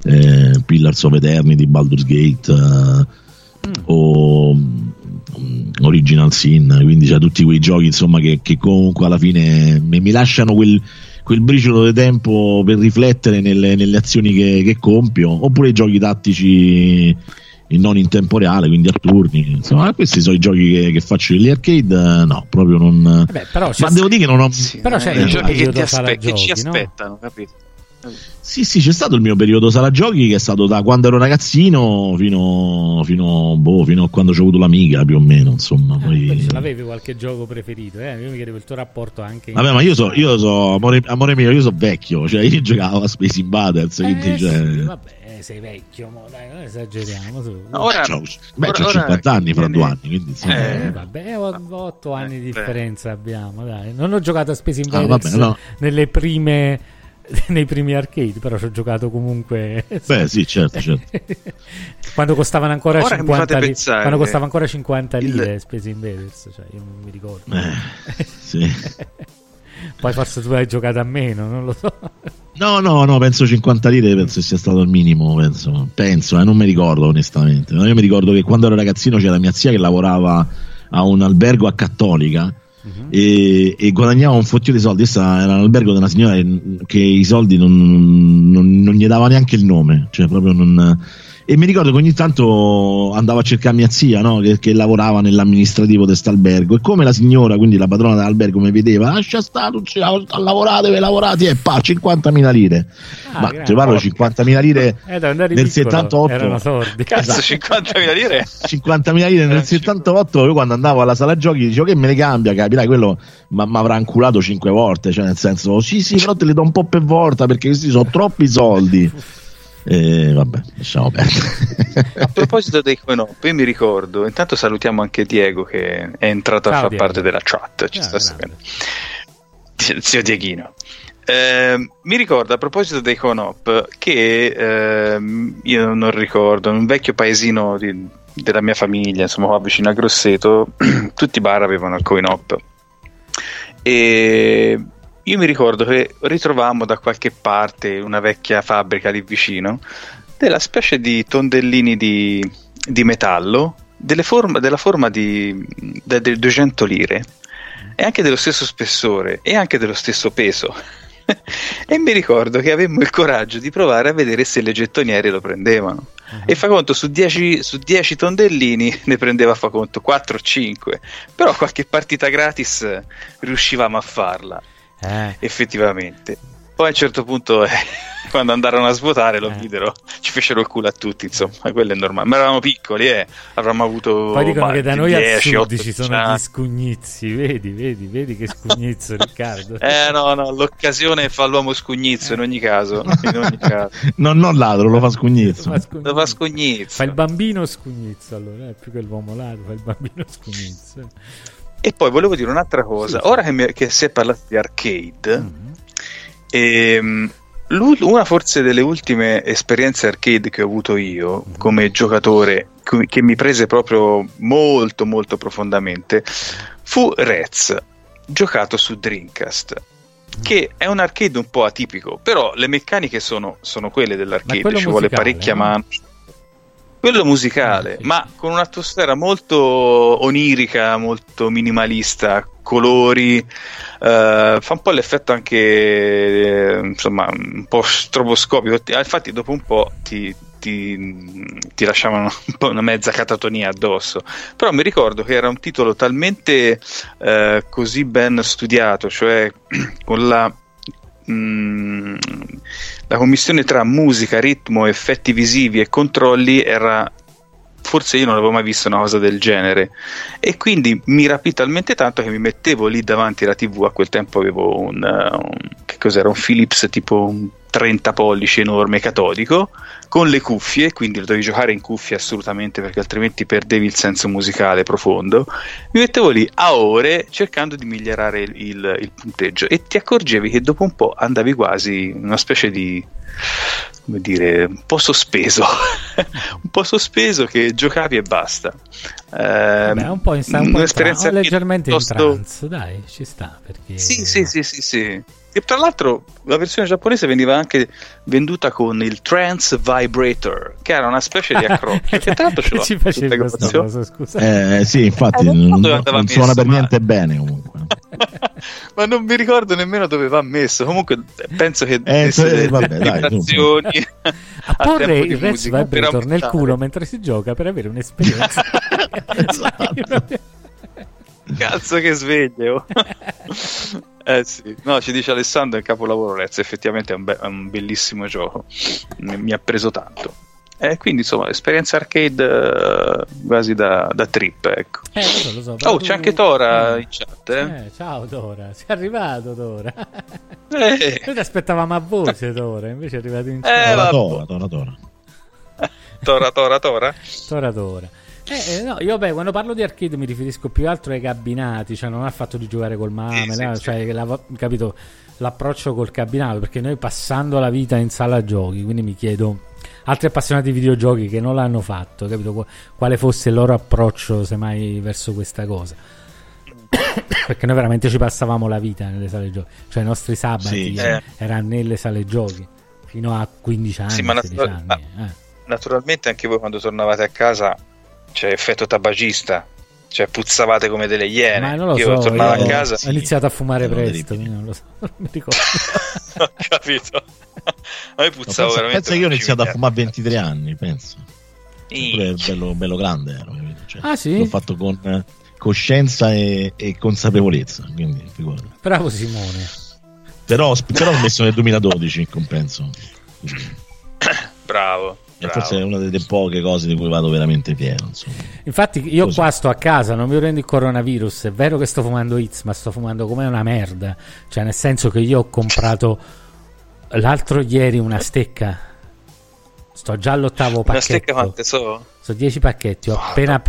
eh, Pillars of Eternity, Baldur's Gate eh, o mm, Original Sin, quindi c'è tutti quei giochi insomma che, che comunque alla fine mi, mi lasciano quel, quel briciolo di tempo per riflettere nelle, nelle azioni che, che compio, oppure i giochi tattici in- non in tempo reale, quindi a turni. Insomma, questi sono i giochi che, che faccio negli arcade. eh, No, proprio non. Vabbè, però c'è Ma devo dire che non ho. Sì, Però c'è eh, i giochi che, ti aspe- che ci giochi, no? aspettano, capito? Sì, sì, c'è stato il mio periodo sala giochi che è stato da quando ero ragazzino fino, fino, boh, fino a quando ho avuto l'amiga più o meno. Insomma, Ah, poi... ce l'avevi qualche gioco preferito, eh? Io mi chiedevo il tuo rapporto anche in- Vabbè, ma io so, io so amore, amore mio, io so vecchio, cioè io giocavo a Space Invaders, Eh, quindi cioè, sì, vabbè, sei vecchio, mo, dai, non esageriamo su. No, ora- c'ho, beh, ora- c'ho ora 50 anni fra due anni, quindi insomma, Eh, Eh. vabbè, ho 8 anni di beh. differenza abbiamo, dai. Non ho giocato a Space Ah, Invaders vabbè, no. nelle prime nei primi arcade, però ci ho giocato comunque. Beh, sì, certo, certo. quando costavano ancora Ora 50 li- lire, quando costava ancora 50 lire il... Space Invaders, cioè io non mi ricordo. Eh, sì. Poi forse tu hai giocato a meno, non lo so. No, no, no, penso 50 lire penso sia stato il minimo, penso, penso eh, non mi ricordo onestamente. Io mi ricordo che quando ero ragazzino c'era mia zia che lavorava a un albergo a Cattolica uh-huh. e, e, guadagnava un fottio di soldi. Questa era l'albergo di una signora che, che i soldi non, non, non, gli dava neanche il nome, cioè proprio non e mi ricordo che ogni tanto andavo a cercare mia zia no? che, che, lavorava nell'amministrativo di quest'albergo e come la signora, quindi la padrona dell'albergo mi vedeva, lascia stare, lavoratevi, lavorate e pa, 50.000 lire. Ah, ma ti parlo 50.000 lire eh, nel piccolo, 78 erano sordi. Cazzo 50.000 lire? 50.000 lire nel 78 io quando andavo alla sala giochi dicevo che me le cambia capirai quello mi avrà anculato 5 volte cioè nel senso sì sì però te le do un po' per volta perché questi sono troppi soldi e vabbè, lasciamo perdere. A proposito dei coin-op, io mi ricordo, intanto salutiamo anche Diego che è entrato Ciao, a far Diego. parte della chat. Ci ah, sta seguendo. Zio Dieghino. Eh, mi ricordo a proposito dei Conop che eh, io non ricordo, un vecchio paesino di, della mia famiglia, insomma, qua vicino a Grosseto, tutti i bar avevano il Coinop. E io mi ricordo che ritrovammo da qualche parte una vecchia fabbrica lì vicino della specie di tondellini di, di metallo forma, della forma di, de, de 200 lire e anche dello stesso spessore e anche dello stesso peso. e mi ricordo che avemmo il coraggio di provare a vedere se le gettoniere lo prendevano. Uh-huh. E fa conto su 10, su 10 tondellini ne prendeva fa conto 4 o 5, però qualche partita gratis riuscivamo a farla eh. effettivamente. Poi a un certo punto, eh, quando andarono a svuotare, lo eh. videro, ci fecero il culo a tutti, insomma, quello è normale. Ma eravamo piccoli, eh, avremmo avuto. Poi dicono che da noi 10, al sud ci sono gli scugnizzi, vedi, vedi, vedi che scugnizzo, Riccardo. Eh no, no, l'occasione fa l'uomo scugnizzo in ogni caso. In ogni caso. no, non ladro, lo fa scugnizzo. Lo fa scugnizzo. Lo fa, scugnizzo. fa il bambino scugnizzo, allora, è più che l'uomo ladro, fa il bambino scugnizzo. E poi volevo dire un'altra cosa, sì, ora che, mi, che, si è parlato di arcade, mm-hmm. ehm, una forse delle ultime esperienze arcade che ho avuto io mm-hmm. come giocatore, che mi prese proprio molto molto profondamente, fu Rez, giocato su Dreamcast mm-hmm. che è un arcade un po' atipico, però le meccaniche sono, sono quelle dell'arcade, ci vuole parecchia no? mano quello musicale, ah, ma con un'atmosfera molto onirica, molto minimalista, colori, uh, fa un po' l'effetto anche eh, insomma un po' stroboscopico. Infatti, dopo un po' ti, ti, ti, lasciavano un po' una mezza catatonia addosso. Però mi ricordo che era un titolo talmente uh, così ben studiato, cioè con la Mm, la commissione tra musica, ritmo, effetti visivi e controlli era forse io non avevo mai visto una cosa del genere. E quindi mi rapì talmente tanto che mi mettevo lì davanti alla tv a quel tempo avevo un, un che cos'era? Un Philips tipo un 30 pollici enorme catodico con le cuffie, quindi lo dovevi giocare in cuffie assolutamente perché altrimenti perdevi il senso musicale profondo. Mi mettevo lì a ore cercando di migliorare il, il, il punteggio e ti accorgevi che dopo un po' andavi quasi in una specie di come dire, un po' sospeso, un po' sospeso che giocavi e basta. Eh, Vabbè, un po' in un po' un'esperienza tra- leggermente piuttosto... in trance, dai, ci sta perché... Sì, sì, sì, sì, sì. E tra l'altro la versione giapponese veniva anche venduta con il Trance Vibrator, che era una specie di accrocchio. che tra l'altro ce ci facevi questa cosa, scusa. Eh, sì, infatti eh, non, non, non suona per niente bene comunque. ma non mi ricordo nemmeno dove va messo. Comunque penso che eh, delle, vabbè, dai, a porre il Red Vibrator nel culo mentre si gioca per avere un'esperienza. esatto. Cazzo che sveglio. Eh sì, no, ci dice Alessandro il capolavoro Rez, effettivamente è un, be- è un bellissimo gioco, mi, mi ha preso tanto. E eh, quindi insomma, esperienza arcade uh, quasi da, da, trip, ecco. Eh, lo so, lo so, oh, tu... c'è anche Tora eh. in chat. Eh? eh? ciao Tora, sei arrivato Tora. Eh. Noi ti aspettavamo a voce Tora, invece è arrivato in chat. Eh, Tora, Tora, Tora. Tora, Tora, Tora. Tora, Tora. Eh, eh, no, io beh, quando parlo di arcade mi riferisco più altro ai cabinati, cioè non al fatto di giocare col mame, sì, là, sì. cioè la- capito l'approccio col cabinato, perché noi passando la vita in sala giochi, quindi mi chiedo altri appassionati di videogiochi che non l'hanno fatto, capito Qu- quale fosse il loro approccio semmai verso questa cosa. perché noi veramente ci passavamo la vita nelle sale giochi, cioè i nostri sabati Sì, eh. erano nelle sale giochi fino a 15 anni, Sì, ma 16 natura- anni. ma- eh. Naturalmente anche voi quando tornavate a casa c'è effetto tabagista, cioè puzzavate come delle iene. Ma non lo io so, tornavo io a casa, ho iniziato a fumare presto, quindi non lo so, non mi ricordo. ho capito. A me No, puzzavo pensa, veramente. pensa che io ho iniziato a fumare a 23 anni, penso. Pure bello, bello grande ero? Cioè, Ah, sì? L'ho fatto con eh, coscienza e, e consapevolezza, quindi figurati. Bravo Simone. Però, però ho messo nel 2012 in compenso. Bravo. Bravo. forse è una delle poche cose di cui vado veramente fiero. Insomma. Infatti, io Così. qua sto a casa, non mi prendo il coronavirus. È vero che sto fumando Hits, ma sto fumando come una merda. Cioè, nel senso che io ho comprato l'altro ieri una stecca. Sto già all'ottavo Una stecca pacchetto. quante so? Sono 10 pacchetti. Ho Guarda. appena.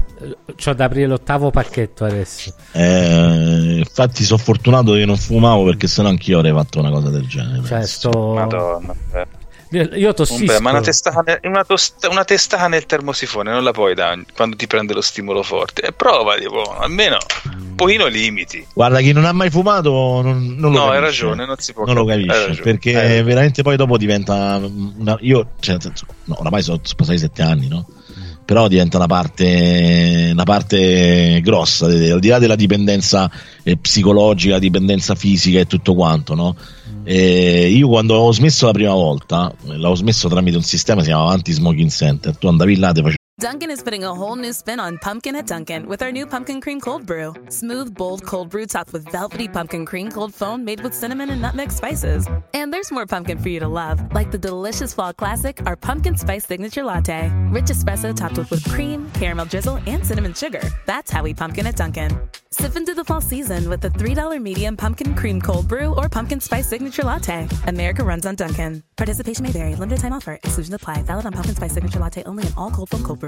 C'ho da aprire l'ottavo pacchetto adesso. Eh, infatti sono fortunato che non fumavo perché sennò anch'io avrei fatto una cosa del genere. Cioè, penso. sto. Madonna. eh. Io tossisco. Vabbè, ma una testata, nel, una, tosta- una testata nel termosifone non la puoi dare quando ti prende lo stimolo forte. E prova, tipo, almeno un pochino limiti. Guarda, chi non ha mai fumato non, non lo No, hai capisce. ragione, non si può Non lo capire, hai capisce perché hai veramente poi dopo diventa una, io cioè nel senso no oramai sono sposati sette anni no però diventa una parte una parte grossa al di là della dipendenza eh, psicologica la dipendenza fisica e tutto quanto no E io quando ho smesso la prima volta eh, l'ho smesso tramite un sistema che si chiama Anti-Smoking Center. Tu andavi là ti Dunkin' is putting a whole new spin on pumpkin at Dunkin' with our new pumpkin cream cold brew. Smooth, bold cold brew topped with velvety pumpkin cream cold foam made with cinnamon and nutmeg spices. And there's more pumpkin for you to love, like the delicious fall classic, our pumpkin spice signature latte. Rich espresso topped with whipped cream, caramel drizzle, and cinnamon sugar. That's how we pumpkin at Dunkin'. Sip into the fall season with the $3 medium pumpkin cream cold brew or pumpkin spice signature latte. America runs on Dunkin'. Participation may vary. Limited time offer. Exclusions apply. Valid on pumpkin spice signature latte only in all cold foam cold brew.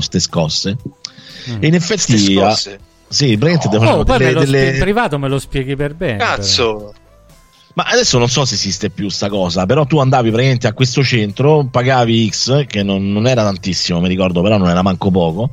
ste scosse e in effetti Ste ah, scosse. sì praticamente ti Oh, delle- delle- spie- privato me lo spieghi per bene. però. Cazzo, Ma adesso non so se esiste più sta cosa, però tu andavi praticamente a questo centro, pagavi X, che non, non era tantissimo, mi ricordo, però non era manco poco.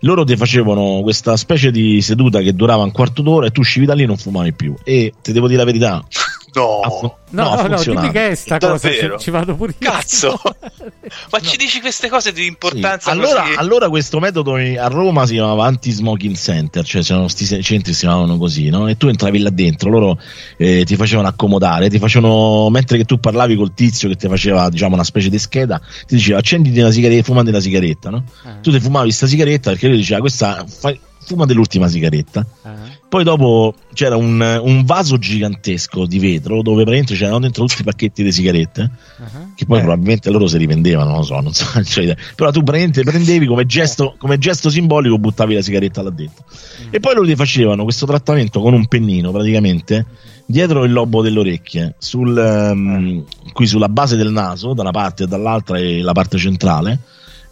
Loro ti facevano questa specie di seduta che durava un quarto d'ora e tu uscivi da lì e non fumavi più. E ti devo dire la verità. no, ha fu- No, no, no, dimmi che è sta cosa, ci, ci vado pure io. cazzo. Ma ci dici queste cose di Sì. importanza Allora, così? allora questo metodo a Roma si chiamava anti-smoking center, cioè c'erano questi centri che si chiamavano così, no? E tu entravi là dentro, loro eh, ti facevano accomodare, ti facevano, mentre che tu parlavi col tizio che ti faceva, diciamo, una specie di scheda, ti diceva accenditi una sigaretta, fumati una sigaretta, no? Ah. Tu ti fumavi sta sigaretta perché lui diceva questa, fai, fumati l'ultima sigaretta. Ah. Poi dopo c'era un, un vaso gigantesco di vetro dove praticamente c'erano dentro tutti i pacchetti di sigarette Ah. che poi Eh. probabilmente loro si rivendevano, non lo so, non so, idea. però tu praticamente prendevi come gesto, come gesto simbolico, buttavi la sigaretta là dentro. E poi loro ti facevano questo trattamento con un pennino praticamente dietro il lobo delle orecchie, sul, ehm, qui sulla base del naso, da una parte e dall'altra e la parte centrale,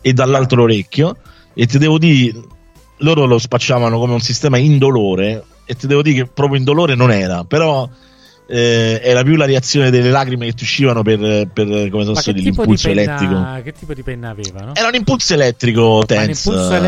e dall'altro orecchio, e ti devo dire, loro lo spacciavano come un sistema indolore, e ti devo dire che proprio indolore non era, però eh, era più la reazione delle lacrime che ti uscivano per, per come posso dire, di l'impulso penna, elettrico. che tipo di penna aveva? No? Era un impulso elettrico ele-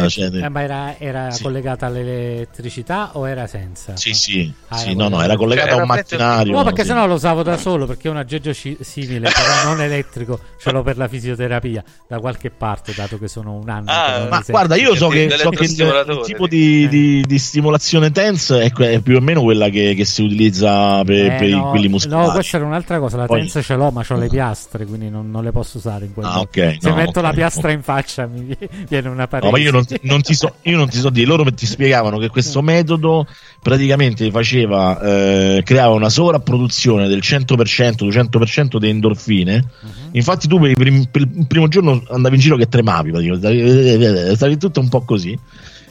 cioè, eh, ma era, era Sì. collegata all'elettricità o era senza? sì, sì, Ah, sì, no, no, era collegato Cioè, a un macchinario. No, perché sì. sennò lo usavo da solo perché è un aggeggio ci- simile, però non elettrico, ce l'ho per la fisioterapia da qualche parte, dato che sono un anno. Ah, Ma guarda, io so che, so che il, tipo di, Eh. di- di stimolazione tense è, que- è più o meno quella che, che si utilizza per, Eh, per quei, no, quelli muscolari. No, questa era un'altra cosa. La Poi- tenza ce l'ho, ma ho le piastre, quindi non, non le posso usare in quel Ah, modo. ok, Se no, metto la ok. piastra in faccia mi vie- viene una parete. No, ma io non, non ti so, io non ti so dire, loro ti spiegavano che questo metodo praticamente faceva, eh, creava una sovrapproduzione del 100%, 200% di endorfine. Infatti, tu per il, prim- per il primo giorno andavi in giro che tremavi, praticamente, stavi tutto un po' così.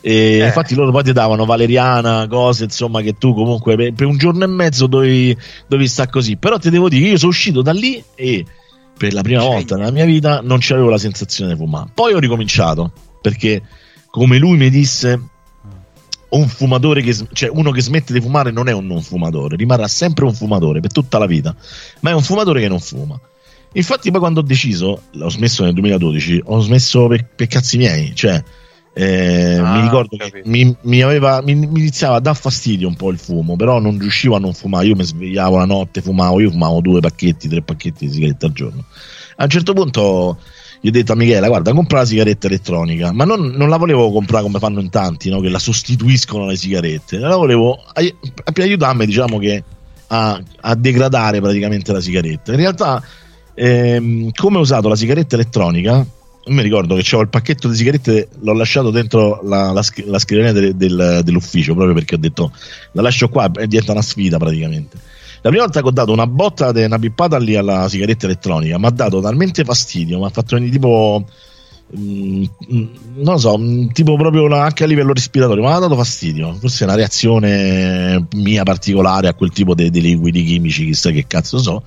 E Eh. infatti loro poi ti davano valeriana, cose insomma che tu comunque per, per un giorno e mezzo dovevi, dovevi stare così. Però ti devo dire io sono uscito da lì e per la prima Cioè, volta nella mia vita non c'avevo la sensazione di fumare. Poi ho ricominciato perché, come lui mi disse, un fumatore che, cioè uno che smette di fumare non è un non fumatore, rimarrà sempre un fumatore per tutta la vita, ma è un fumatore che non fuma. Infatti, poi quando ho deciso, ho smesso nel 2012, ho smesso per, per cazzi miei, cioè. Eh, Ah, mi ricordo che mi, mi aveva, mi, mi iniziava a dar fastidio un po' il fumo, però non riuscivo a non fumare. Io mi svegliavo la notte, fumavo, io fumavo due pacchetti, tre pacchetti di sigarette al giorno. A un certo punto gli ho detto a Michela: Guarda, compra la sigaretta elettronica, ma non, non la volevo comprare come fanno in tanti, no? che la sostituiscono alle sigarette. La volevo ai- per aiutarmi, diciamo che a, a degradare praticamente la sigaretta. In realtà, ehm, come ho usato la sigaretta elettronica, mi ricordo che c'avevo il pacchetto di sigarette, l'ho lasciato dentro la, la, la scrivania del- del- dell'ufficio proprio perché ho detto la lascio qua e diventa una sfida praticamente. La prima volta che ho dato una botta, una pippata lì alla sigaretta elettronica, mi ha dato talmente fastidio, mi ha fatto venire tipo. mm, mm, non so, mm, tipo proprio la- anche a livello respiratorio, mi ha dato fastidio. Forse è una reazione mia particolare a quel tipo di liquidi chimici, chissà che cazzo so.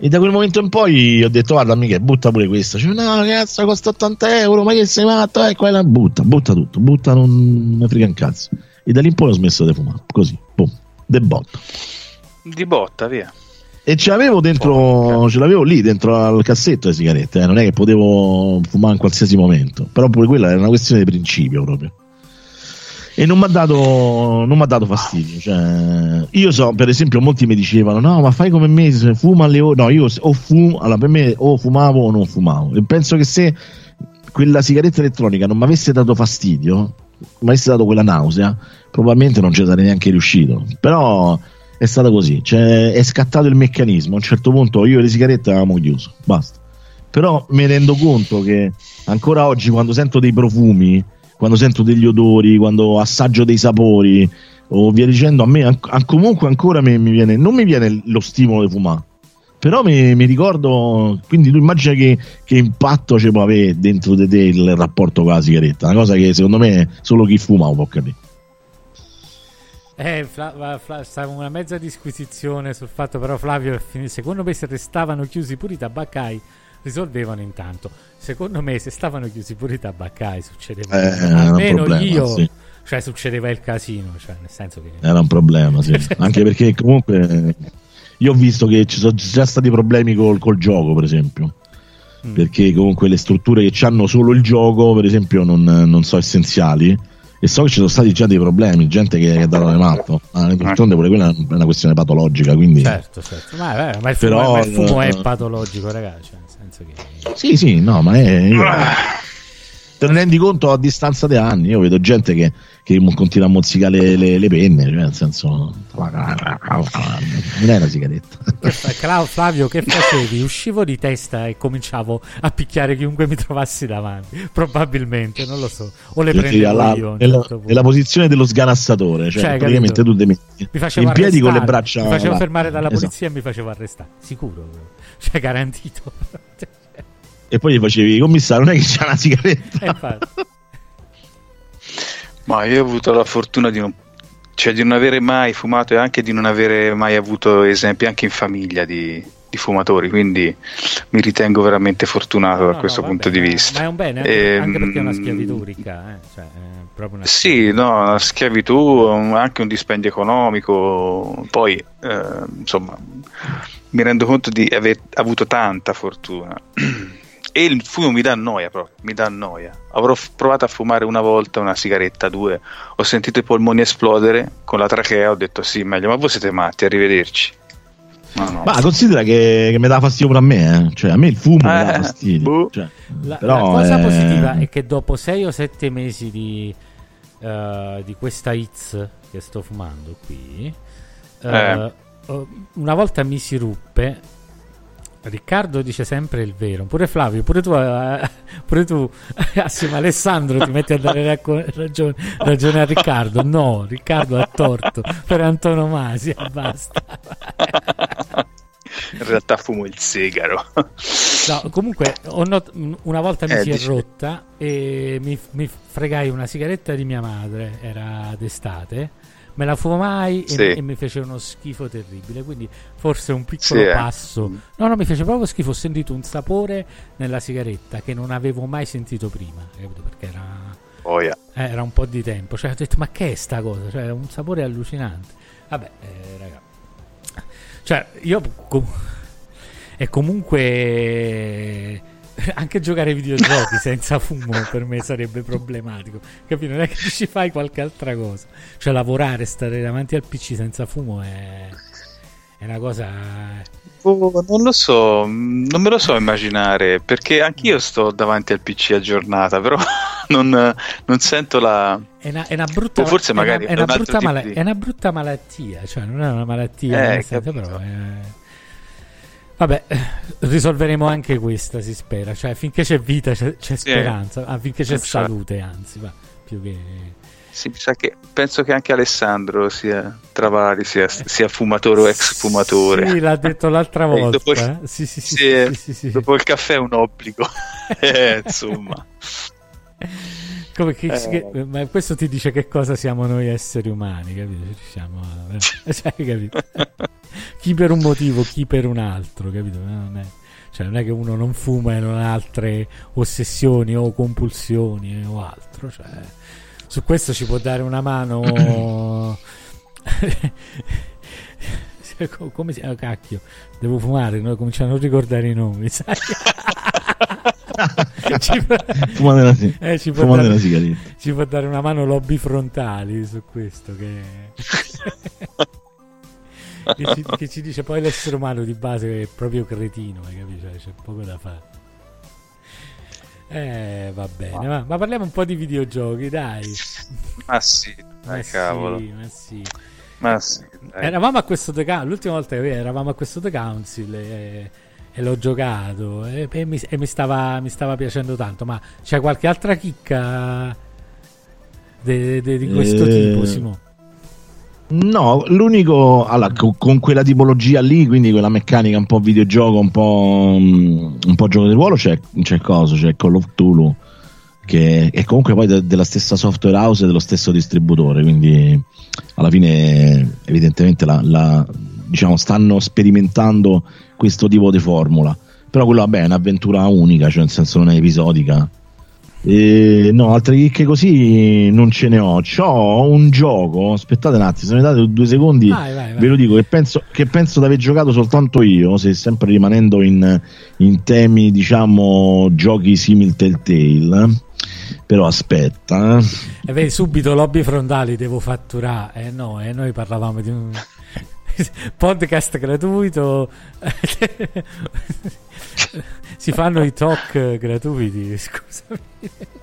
E da quel momento in poi ho detto: Guarda, amica, butta pure questa. Cioè, no, cazzo, costa 80 euro. Ma che sei matto? Eh, quella butta, butta tutto, butta, non mi frega un cazzo. E da lì in poi ho smesso di fumare. Così, boom, de botto. Di botta, via. E ce l'avevo dentro, ce l'avevo lì dentro al cassetto le sigarette. eh, Non è che potevo fumare in qualsiasi momento. Però pure quella era una questione di principio proprio. E non mi ha dato, dato fastidio. Cioè, io so, per esempio, molti mi dicevano: No, ma fai come me, fuma alle ore. No, io o fumo, allora per me o fumavo o non fumavo. E penso che se quella sigaretta elettronica non mi avesse dato fastidio, mi avesse dato quella nausea, probabilmente non ci sarei neanche riuscito. Però è stata così, cioè, è scattato il meccanismo. A un certo punto io e le sigarette avevamo chiuso, basta. Però mi rendo conto che ancora oggi, quando sento dei profumi, quando sento degli odori, quando assaggio dei sapori o via dicendo, a me an- an- comunque ancora mi, mi viene, non mi viene lo stimolo di fumare. Però mi, mi ricordo, quindi tu immagina che, che impatto ci può avere dentro di te il rapporto con la sigaretta, una cosa che secondo me solo chi fuma può capire. Eh, Fla- Fla- stava una mezza disquisizione sul fatto, però Flavio, secondo me se restavano chiusi pure i tabaccai, risolvevano intanto. Secondo me se stavano chiusi pure i tabaccai succedeva Eh, almeno problema, io, sì. cioè succedeva il casino, cioè nel senso che Era un problema, sì. Anche perché comunque io ho visto che ci sono già stati problemi col, col gioco, per esempio. Mm. Perché comunque le strutture che hanno solo il gioco, per esempio, non, non sono essenziali. E so che ci sono stati già dei problemi, gente che, che ha dato le mappe. Ma d'altronde pure quella è una questione patologica, quindi... certo, certo. Ma, eh, ma il fumo, Però, ma il fumo è eh, patologico, ragazzi, cioè, nel senso che Sì, sì, no, ma è... io- te ne rendi conto a distanza di anni? Io vedo gente che, che continua a mozzicare le, le- penne, cioè nel senso... Non è una sigaretta. Clau- Flavio, che facevi? Uscivo di testa e cominciavo a picchiare chiunque mi trovassi davanti. Probabilmente, non lo so. O le prendevo alla- io. nella, certo nella posizione dello sganassatore, cioè, Cioè, praticamente capito? tu facevo in piedi con le braccia. Mi facevo là. fermare dalla Esatto. polizia e mi facevo arrestare. Sicuro. Cioè, garantito. E poi gli facevi, commissario, non è che c'è una sigaretta. Infatti. Ma io ho avuto la fortuna di non, cioè di non avere mai fumato e anche di non avere mai avuto esempi anche in famiglia di, di fumatori, quindi mi ritengo veramente fortunato da No, questo no, punto vabbè, di vista. Ma è un bene, anche, Ehm, anche perché è una schiavitù ricca. Eh? Cioè, una Sì, no, la schiavitù, anche un dispendio economico, poi eh, insomma mi rendo conto di aver avuto tanta fortuna. E il fumo mi dà noia proprio, mi dà noia. Avrò f- provato a fumare una volta una sigaretta, due, ho sentito i polmoni esplodere con la trachea, ho detto sì, meglio, ma voi siete matti, arrivederci. No, no. Ma considera che, che mi dà fastidio pure a me, eh. cioè a me il fumo mi dà Eh, fastidio. boh. Cioè, La, però, la cosa eh, positiva è che dopo 6 o 7 mesi di, eh, di questa hits che sto fumando qui, eh, Eh. oh, una volta mi si ruppe. Riccardo dice sempre il vero, pure Flavio, pure tu, eh, pure tu assieme a Alessandro ti metti a dare racco- ragione, ragione a Riccardo. No, Riccardo ha torto per antonomasia, basta. In realtà fumo il sigaro. No, comunque not- una volta mi Eh, si dici- è rotta e mi, mi fregai una sigaretta di mia madre, era d'estate, me la fumai e, Sì. e mi fece uno schifo terribile, quindi forse un piccolo Sì, eh. passo. No, no, mi fece proprio schifo, ho sentito un sapore nella sigaretta che non avevo mai sentito prima, capito? Perché era, Oh, yeah. eh, era un po' di tempo, cioè ho detto ma che è sta cosa? Cioè, un sapore allucinante. Vabbè, eh, raga. Cioè, io com- e comunque anche giocare ai videogiochi senza fumo per me sarebbe problematico. Capito? Non è che ci fai qualche altra cosa. Cioè, lavorare, stare davanti al PC senza fumo è, è una cosa. Oh, non lo so, mm, non me lo so immaginare perché anch'io sto davanti al PC a giornata, però non, non sento la. È una, è una brutta, O forse è una- magari è è una, un altro brutta mala- è una brutta malattia. Cioè, non è una malattia, Eh, senso, però. è- Vabbè, eh, risolveremo anche questa, si spera. Cioè, finché c'è vita c'è, c'è speranza, ah, finché c'è Infatti. salute, anzi, va, più che. Sì, che penso che anche Alessandro sia Travari sia, sia fumatore o ex fumatore. Sì, l'ha detto l'altra Eh, volta. dopo, eh. Sì, sì, sì, sì, sì, sì, sì. dopo il caffè è un obbligo. Eh, insomma, Come che- Eh. che- ma questo ti dice che cosa siamo noi esseri umani, capito? Ci Riusciamo a, cioè, capito? chi per un motivo, chi per un altro, capito? Non è, cioè, non è che uno non fuma e non ha altre ossessioni o compulsioni o altro. Cioè, su questo ci può dare una mano. Co- Come si oh, cacchio? Devo fumare, no? cominciamo a non ricordare i nomi, sai? Ci, può, Fumate una, eh, ci può fumate dare- una sigaretta. ci può dare una mano lobby frontali su questo che, che, ci, che ci dice poi l'essere umano di base è proprio cretino hai capito? Cioè, c'è poco da fare eh va bene ma, ma parliamo un po' di videogiochi dai ma sì, ma dai, cavolo, sì, ma sì. ma sì, eravamo a questo The Council l'ultima volta che eravamo a questo The Council e, e l'ho giocato e, e mi, e mi stava, mi stava piacendo tanto ma c'è qualche altra chicca de- de- di questo Eh, tipo Simo? No, l'unico allora, co- con quella tipologia lì, quindi quella meccanica un po' videogioco, un po', mm, un po' gioco di ruolo, c'è, c'è cosa? C'è Call of Cthulhu, che è comunque poi de- della stessa software house e dello stesso distributore, quindi alla fine evidentemente la, la- diciamo, stanno sperimentando questo tipo di formula. Però quello vabbè è un'avventura unica, cioè nel senso non è episodica. E, no, altre chicche così non ce ne ho. C'ho un gioco. Aspettate un attimo, se mi date due secondi, Vai, vai, vai. ve lo dico. Che penso, che penso di aver giocato soltanto io. Se sempre rimanendo in, in temi, diciamo, giochi simil Telltale. Però aspetta, eh. E vedi, subito lobby frontali devo fatturare. Eh no, e noi parlavamo di un podcast gratuito. si fanno i talk gratuiti, scusami.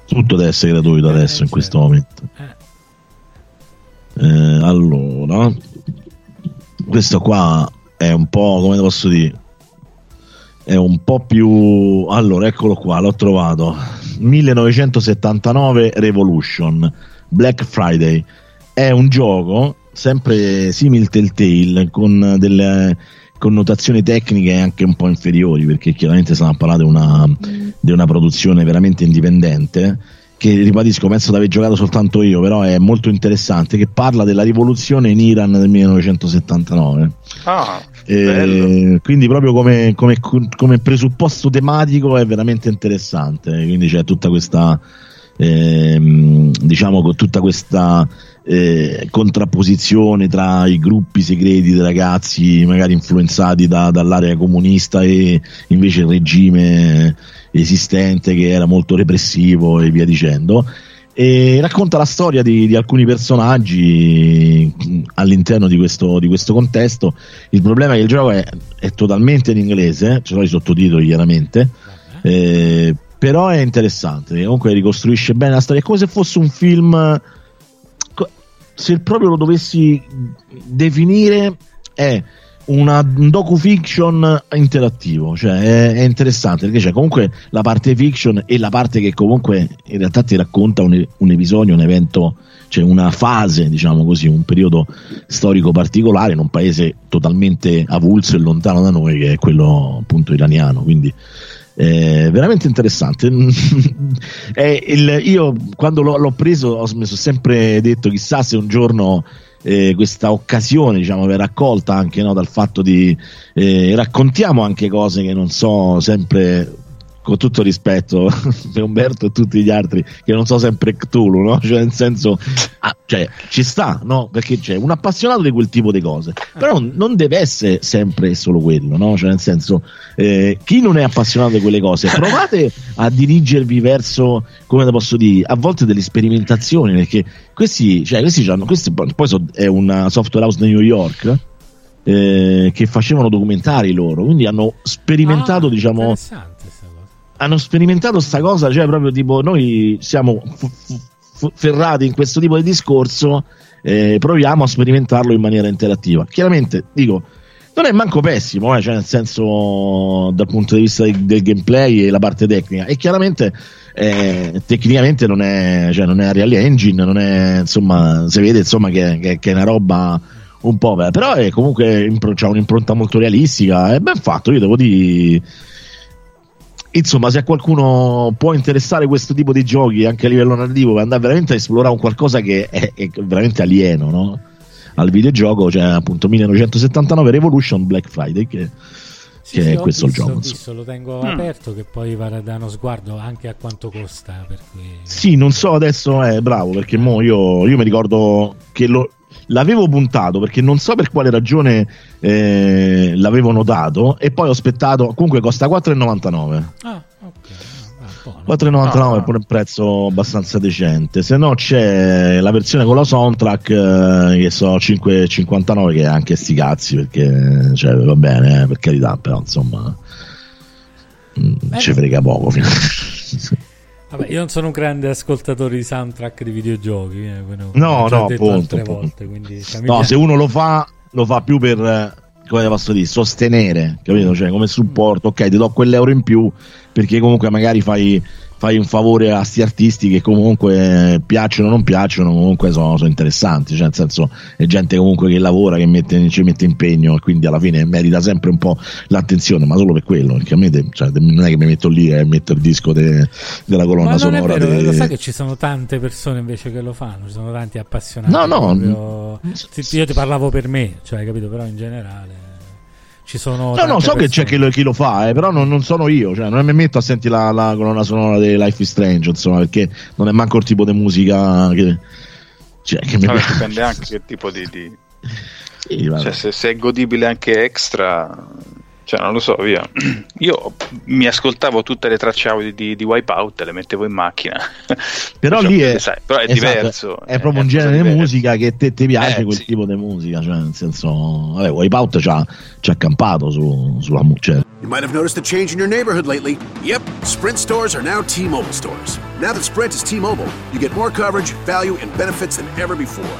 tutto deve essere gratuito Eh, adesso in questo certo. momento. Eh. Eh, allora, questo qua è un po' come posso dire, è un po' più. Allora, eccolo qua, l'ho trovato. 1979 Revolution Black Friday è un gioco sempre simile Telltale con delle connotazioni tecniche anche un po' inferiori perché chiaramente stiamo a parlare di una, di una produzione veramente indipendente che ribadisco penso di aver giocato soltanto io però è molto interessante che parla della rivoluzione in Iran del 1979 Ah, eh, bello. quindi proprio come, come- come presupposto tematico è veramente interessante quindi c'è tutta questa ehm, diciamo con tutta questa eh, contrapposizione tra i gruppi segreti dei ragazzi magari influenzati da- dall'area comunista e invece il regime esistente che era molto repressivo e via dicendo e racconta la storia di, di alcuni personaggi all'interno di questo, di questo contesto. Il problema è che il gioco è, è totalmente in inglese, ce l'ho i sottotitoli chiaramente, eh, però è interessante. Comunque ricostruisce bene la storia. È come se fosse un film. Se proprio lo dovessi definire, è una, un docu-fiction interattivo, cioè è, è, interessante perché c'è comunque la parte fiction e la parte che comunque in realtà ti racconta un, un episodio, un evento, cioè una fase, diciamo così, un periodo storico particolare in un paese totalmente avulso e lontano da noi che è quello appunto iraniano, quindi è veramente interessante. il, io quando l'ho, l'ho preso sono sempre detto chissà se un giorno eh, questa occasione diciamo per raccolta anche no, dal fatto di eh, raccontiamo anche cose che non so sempre con tutto rispetto per Umberto e tutti gli altri che non so sempre Cthulhu no? cioè nel senso ah, cioè, ci sta no? perché c'è un appassionato di quel tipo di cose però non deve essere sempre solo quello no? cioè nel senso eh, chi non è appassionato di quelle cose provate a dirigervi verso come posso dire a volte delle sperimentazioni perché questi, cioè, questi, hanno, questi poi so, è una software house di New York eh, che facevano documentari loro quindi hanno sperimentato ah, diciamo hanno sperimentato sta cosa, cioè proprio tipo noi siamo f- f- ferrati in questo tipo di discorso, eh, proviamo a sperimentarlo in maniera interattiva. Chiaramente, dico, non è manco pessimo, eh, cioè nel senso dal punto di vista del, gameplay e la parte tecnica, e chiaramente eh, tecnicamente non è, cioè, non è Real Engine, non è, insomma, si vede insomma che, che, che è una roba un po', però è comunque c'ha un'impronta molto realistica, è ben fatto, io devo dire insomma, se a qualcuno può interessare questo tipo di giochi anche a livello narrativo per andare veramente a esplorare un qualcosa che è, è veramente alieno no? al videogioco, cioè appunto 1979 Revolution Black Friday che, sì, che sì, è questo visto, il gioco. Visto, lo tengo mm. aperto che poi vada a dare uno sguardo anche a quanto costa. Cui... Sì, non so adesso è eh, bravo perché mo io, io mi ricordo che lo, l'avevo puntato perché non so per quale ragione eh, l'avevo notato e poi ho aspettato comunque costa 4,99 ah ok 4,99 no. è pure un prezzo abbastanza decente. Se no, c'è la versione con la soundtrack eh, che so 5,59 che è anche sti cazzi perché cioè, va bene, eh, per carità, però insomma mh, mm, eh. ci frega poco. Vabbè, io non sono un grande ascoltatore di soundtrack di videogiochi. Eh, no, no, appunto, volte, quindi, no se uno lo fa, lo fa più per, eh, come posso dire, sostenere, capito? Cioè, come supporto, ok, ti do quell'euro in più perché comunque magari fai fai un favore a sti artisti che comunque piacciono o non piacciono, comunque sono, sono, interessanti, cioè nel senso è gente comunque che lavora, che mette, ci mette impegno e quindi alla fine merita sempre un po' l'attenzione, ma solo per quello, perché a me cioè, non è che mi metto lì e metto il disco de, della colonna ma sonora. Vero, de... Lo sai che ci sono tante persone invece che lo fanno, ci sono tanti appassionati. No, no. Proprio... Io ti parlavo per me, cioè capito, però in generale ci sono no no so persone. che c'è chi lo, chi lo fa eh, però non, non, sono io cioè non mi metto a sentire la, la, colonna sonora di Life is Strange insomma perché non è manco il tipo di musica che, cioè, che mi Vabbè, dipende anche che tipo di, di... Sì, cioè, se, se, è godibile anche extra cioè, non lo so, via. Io mi ascoltavo tutte le tracce audio di, di Wipeout e le mettevo in macchina. Però cioè, lì è, sai, però è esatto, diverso. È, è proprio un genere di musica che te, ti piace eh, quel sì. tipo di musica. Cioè, nel senso, vabbè, Wipeout ci ha, ci ha campato su, sulla musica. Cioè. You might have noticed a change in your neighborhood lately. Yep, Sprint stores are now T-Mobile stores. Now that Sprint is T-Mobile, you get more coverage, value, and benefits than ever before.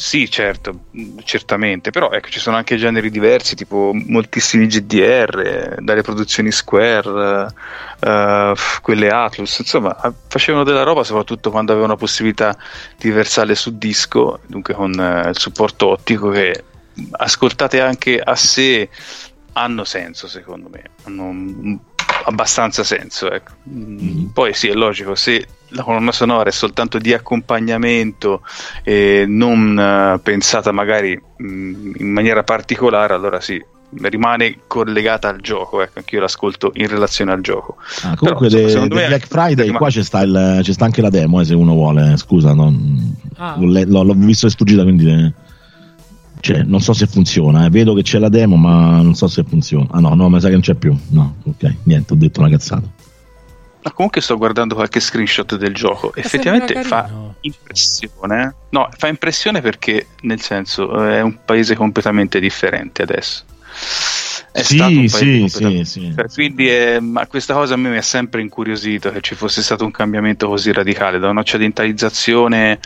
Sì, certo, certamente, però ecco, ci sono anche generi diversi, tipo moltissimi GDR, dalle produzioni Square, uh, quelle Atlus, insomma, facevano della roba soprattutto quando avevano la possibilità di versarle su disco, dunque con uh, il supporto ottico che ascoltate anche a sé hanno senso secondo me, hanno abbastanza senso. Ecco. Mm, poi sì, è logico, se la colonna sonora è soltanto di accompagnamento e non uh, pensata magari mh, mm, in maniera particolare, allora sì, rimane collegata al gioco. Ecco, anche io l'ascolto in relazione al gioco. Ah, comunque, Però, insomma, de, de Black Friday, rimane... qua c'è, sta il, c'è sta anche la demo. Eh, se uno vuole, scusa, non, ah. l'ho, l'ho, visto e sfuggita, quindi. Eh, cioè, non so se funziona, eh. vedo che c'è la demo, ma non so se funziona. Ah no, no, mi sa che non c'è più. No, ok, niente, ho detto una cazzata. Ma comunque sto guardando qualche screenshot del gioco. Ma Effettivamente fa impressione. No, fa impressione perché, nel senso, è un paese completamente differente adesso. È sì, stato un paese sì, sì, sì, Quindi è, ma questa cosa a me mi ha sempre incuriosito che ci fosse stato un cambiamento così radicale da un'occidentalizzazione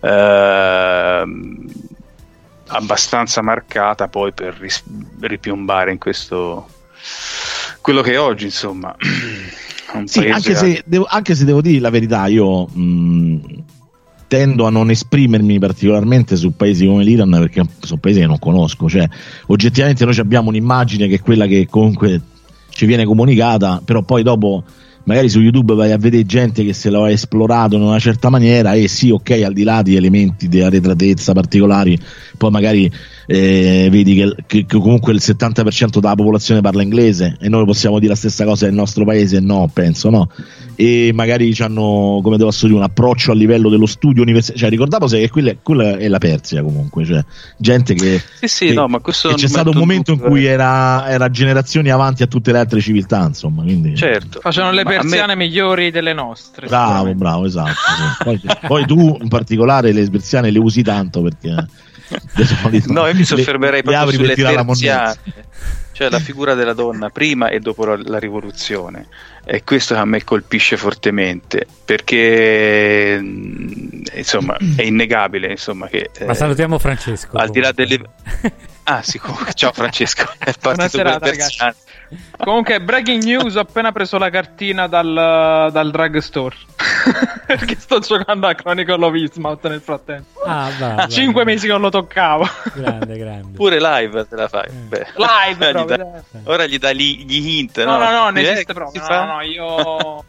eh, abbastanza marcata poi per ris- ripiombare in questo quello che è oggi, insomma. Sì, anche, se devo, anche, se devo, dire la verità, io mh, tendo a non esprimermi particolarmente su paesi come l'Iran perché sono paesi che non conosco. Cioè, oggettivamente noi abbiamo un'immagine che è quella che comunque ci viene comunicata, però poi dopo magari su YouTube vai a vedere gente che se lo ha esplorato in una certa maniera e sì, ok, al di là di elementi di arretratezza particolari, poi magari eh, vedi che, che, che, comunque il 70% della popolazione parla inglese e noi possiamo dire la stessa cosa nel nostro paese? No, penso no. E magari hanno, come devo dire, un approccio a livello dello studio universitario. Cioè, ricordavo se che quella, quella, è la Persia comunque, cioè gente che, sì, sì, che, no, ma questo c'è stato un momento in cui era, era, generazioni avanti a tutte le altre civiltà, insomma. Quindi, certo, facevano le persiane me... migliori delle nostre. Bravo, bravo, esatto. Sì. Poi, poi tu in particolare le persiane le usi tanto perché no, io mi soffermerei le, proprio le sulle terziane, cioè la figura della donna prima e dopo la, la, rivoluzione. È questo che a me colpisce fortemente, perché mm, insomma è innegabile insomma, che... Ma salutiamo Francesco. Al di là delle... Ah, sì, ciao Francesco, è partito Buonasera, Comunque, breaking news: ho appena preso la cartina dal, dal drugstore. Perché sto giocando a Chronicle of Ismouth nel frattempo. Ah, va, 5 mesi che non lo toccavo. Grande, grande. Pure live te la fai. Eh. Beh. Live, gli da, ora gli dai gli, hint. No, no, no, non esiste proprio. No, no, no, io.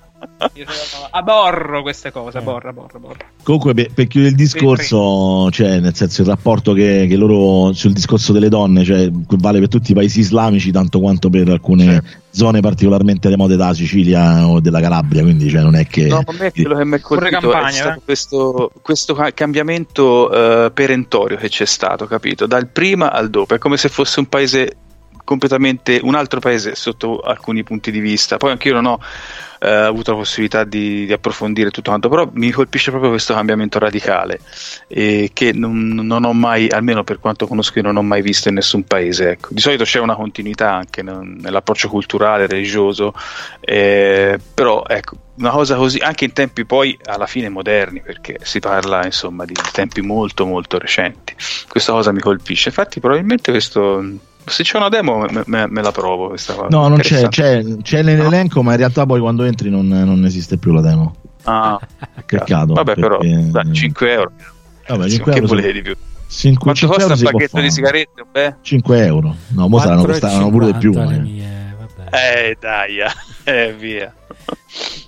Aborro queste cose, aborro, aborro, aborro. Comunque, per, per, chiudere il discorso, cioè, nel senso il rapporto che, che, loro sul discorso delle donne, cioè, vale per tutti i paesi islamici, tanto quanto per alcune certo. zone particolarmente remote della Sicilia o della Calabria. Quindi, cioè, non è che. No, ma me quello che mi è colpito campagna, è stato eh? questo, questo, cambiamento uh, perentorio che c'è stato, capito? Dal prima al dopo. È come se fosse un paese completamente un altro paese sotto alcuni punti di vista. Poi anche io non ho eh, avuto la possibilità di, di, approfondire tutto quanto, però mi colpisce proprio questo cambiamento radicale eh, che non, non, ho mai, almeno per quanto conosco, io non ho mai visto in nessun paese. Ecco. Di solito c'è una continuità anche nell'approccio culturale, religioso, eh, però ecco, una cosa così, anche in tempi poi alla fine moderni, perché si parla insomma di tempi molto molto recenti. Questa cosa mi colpisce. Infatti, probabilmente questo se c'è una demo me, me, me la provo questa cosa. No, non c'è, c'è, c'è nell'elenco, no. ma in realtà poi quando entri non, non esiste più la demo. Ah, peccato. Vabbè, perché... però dai, 5 euro. Vabbè, 5 euro. Che volevi di più? 5, Quanto 5 costa un pacchetto di sigarette? Beh? 5 euro. No, mo saranno, costavano pure di più. Eh. Mie, eh, dai, eh, via.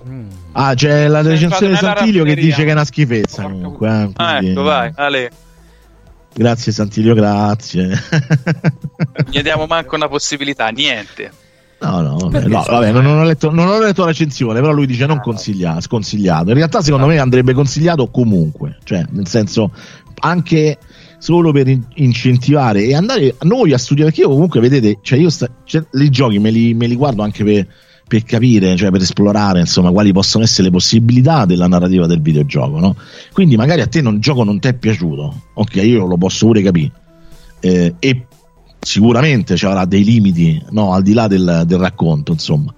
Mm. Ah, c'è la recensione di Santilio che dice che è una schifezza. Comunque, eh, ah, ecco, vai, Ale. Grazie Santilio, grazie. Gli diamo manco una possibilità, niente. No, no, vabbè, no, vabbè non, ho letto, non, ho letto, la recensione, però lui dice non consigliato, sconsigliato. In realtà, secondo me, andrebbe consigliato comunque, cioè, nel senso, anche solo per in- incentivare e andare noi a studiare. Perché io, comunque, vedete, cioè, io sta, cioè, i giochi me li, me li guardo anche per per capire, cioè per esplorare insomma quali possono essere le possibilità della narrativa del videogioco. No? Quindi magari a te un gioco non ti è piaciuto, ok, io lo posso pure capire. Eh, e sicuramente ci avrà dei limiti no? al di là del, del racconto, insomma.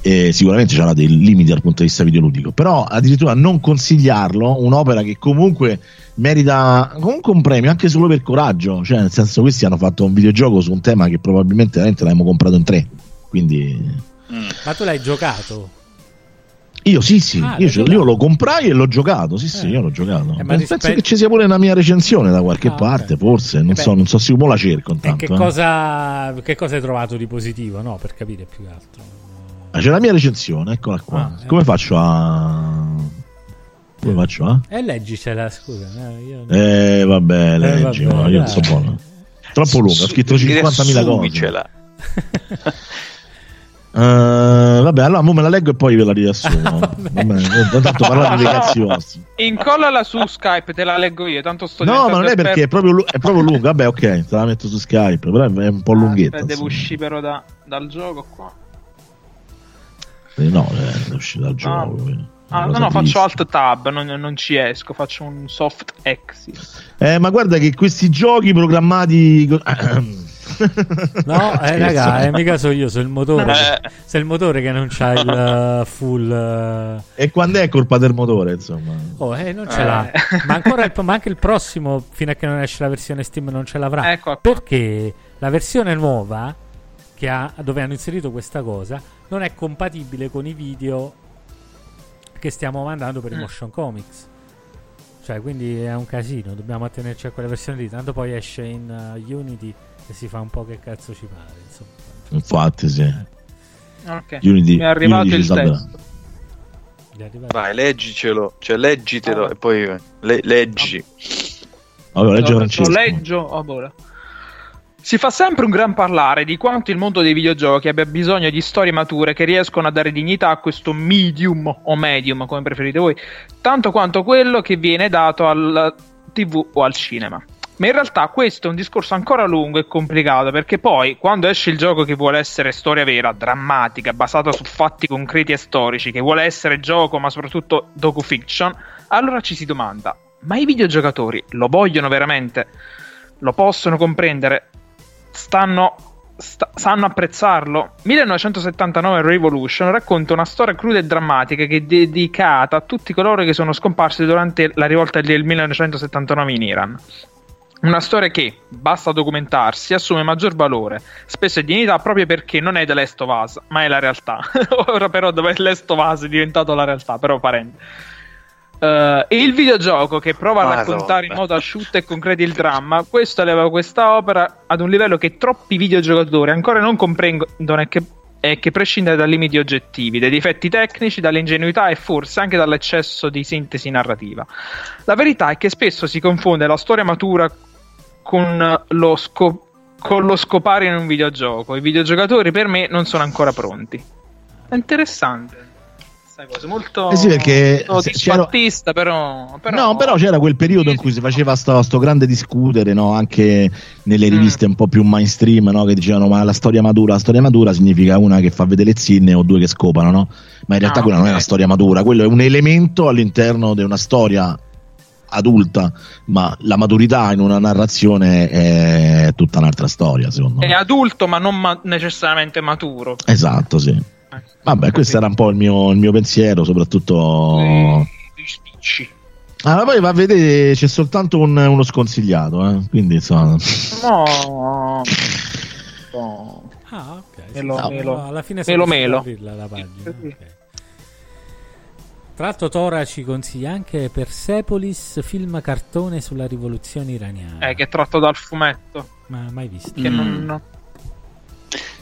Eh, sicuramente ci avrà dei limiti dal punto di vista videoludico, però addirittura non consigliarlo, un'opera che comunque merita comunque un premio anche solo per coraggio, cioè nel senso questi hanno fatto un videogioco su un tema che probabilmente veramente l'abbiamo comprato in tre, quindi Mm. Ma tu l'hai giocato? Io sì, sì, ah, io, io, lo comprai e l'ho giocato. Sì, sì, eh. io l'ho giocato. Eh, Penso rispetto... che ci sia pure una mia recensione da qualche ah, parte, okay. forse. Non Beh, so, non so se la cerco. Intanto, che, eh. cosa, che cosa hai trovato di positivo? No, per capire più che altro. Ah, c'è la mia recensione, eccola qua. Ah, Come eh. faccio a. Come faccio a? E eh, leggicela, scusa. Eh, io... eh vabbè, leggi, eh, vabbè, io non so buono. Troppo lunga, ho scritto 50.000 cose. Uh, vabbè, allora me la leggo e poi ve la riassumo. vabbè, tanto parlate di cazzi. Incollala su Skype, te la leggo io. Tanto sto no, ma non è perché è proprio, è proprio lunga. Vabbè, ok, te la metto su Skype, però è un po' lunghetta. Ah, devo uscire però da, dal gioco qua. Eh, no, eh, devo uscire dal gioco. Ah, no, no, faccio alt tab, non, non, ci esco, faccio un soft exit. Eh, ma guarda che questi giochi programmati No, eh, raga, eh, mica so io, so il motore. Eh. Se il motore che non c'ha il uh, full. Uh... E quando è colpa del motore, insomma? Oh, eh, non ce l'ha. Eh. Ma, ancora il, ma anche il prossimo, fino a che non esce la versione Steam, non ce l'avrà. Ecco, ecco. Perché la versione nuova, ha, dove hanno inserito questa cosa, non è compatibile con i video che stiamo mandando per mm. i motion comics. Cioè, quindi è un casino. Dobbiamo attenerci a quella versione lì. Tanto poi esce in uh, Unity e si fa un po' che cazzo ci pare. Insomma. Infatti, sì. Ok. Unity, Mi è arrivato Unity il testo. Vai, leggicelo, cioè leggitelo oh. e poi le- leggi. Allora, legge Francesco. Leggio, oh. Si fa sempre un gran parlare di quanto il mondo dei videogiochi abbia bisogno di storie mature che riescono a dare dignità a questo medium o medium, come preferite voi, tanto quanto quello che viene dato al TV o al cinema. Ma in realtà questo è un discorso ancora lungo e complicato perché poi quando esce il gioco che vuole essere storia vera, drammatica, basata su fatti concreti e storici, che vuole essere gioco ma soprattutto docu-fiction, allora ci si domanda, ma i videogiocatori lo vogliono veramente? Lo possono comprendere? Stanno Sta- sanno apprezzarlo. 1979 Revolution racconta una storia cruda e drammatica che è dedicata a tutti coloro che sono scomparsi durante la rivolta del 1979 in Iran. Una storia che, basta documentarsi, assume maggior valore, spesso e dignità proprio perché non è The Last of Us, ma è la realtà. Ora però dove The Last of Us è diventato la realtà, però parente. Uh, e il videogioco che prova a raccontare in modo asciutto e concreto il dramma, questo eleva questa opera ad un livello che troppi videogiocatori ancora non comprendono e che, e che prescinde dai limiti oggettivi, dai difetti tecnici, dall'ingenuità e forse anche dall'eccesso di sintesi narrativa. La verità è che spesso si confonde la storia matura con lo, scop- con lo scopare in un videogioco. I videogiocatori per me non sono ancora pronti. È interessante. Cosa, molto eh sì, perché disfattista, però, però, No, però c'era quel periodo in cui si faceva sto, sto grande discutere, no? anche nelle mm. riviste mm. un po' più mainstream, no? che dicevano ma la storia matura, la storia matura significa una che fa vedere le zinne o due che scopano, no? Ma in realtà ah, quella okay. non è una storia matura, quello è un elemento all'interno di una storia adulta, ma la maturità in una narrazione è tutta un'altra storia, secondo me. È adulto, ma non ma- necessariamente maturo. Esatto, sì. Eh, Vabbè, questo era un po' il mio, il mio pensiero, soprattutto. Gli spicci. Ah, poi va a vedere, c'è soltanto un, uno sconsigliato, eh? quindi insomma. No. no. Ah, ok. Melo, no, melo. alla fine melo, melo. La pagina. Okay. Tra l'altro Tora ci consiglia anche Persepolis, film cartone sulla rivoluzione iraniana. Eh, che è tratto dal fumetto. Ma mai visto. Che mm. non...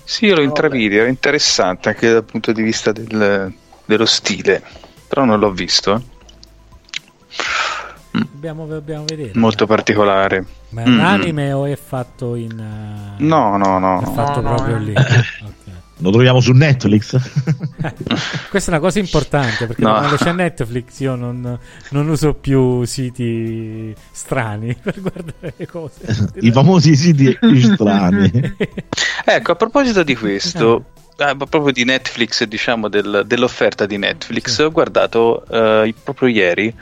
Sì, io lo intravidi, era interessante anche dal punto di vista del, dello stile, però non l'ho visto. Eh. Dobbiamo, dobbiamo vedere. Molto particolare. Ma è un mm. anime o è fatto in... Uh... No, no, no. È fatto no, proprio no, lì. okay. Lo troviamo su Netflix? Questa è una cosa importante perché no. quando c'è Netflix io non, non, uso più siti strani per guardare le cose. I famosi siti strani. ecco, a proposito di questo, eh, proprio di Netflix, diciamo del, dell'offerta di Netflix, sì. ho guardato eh, proprio ieri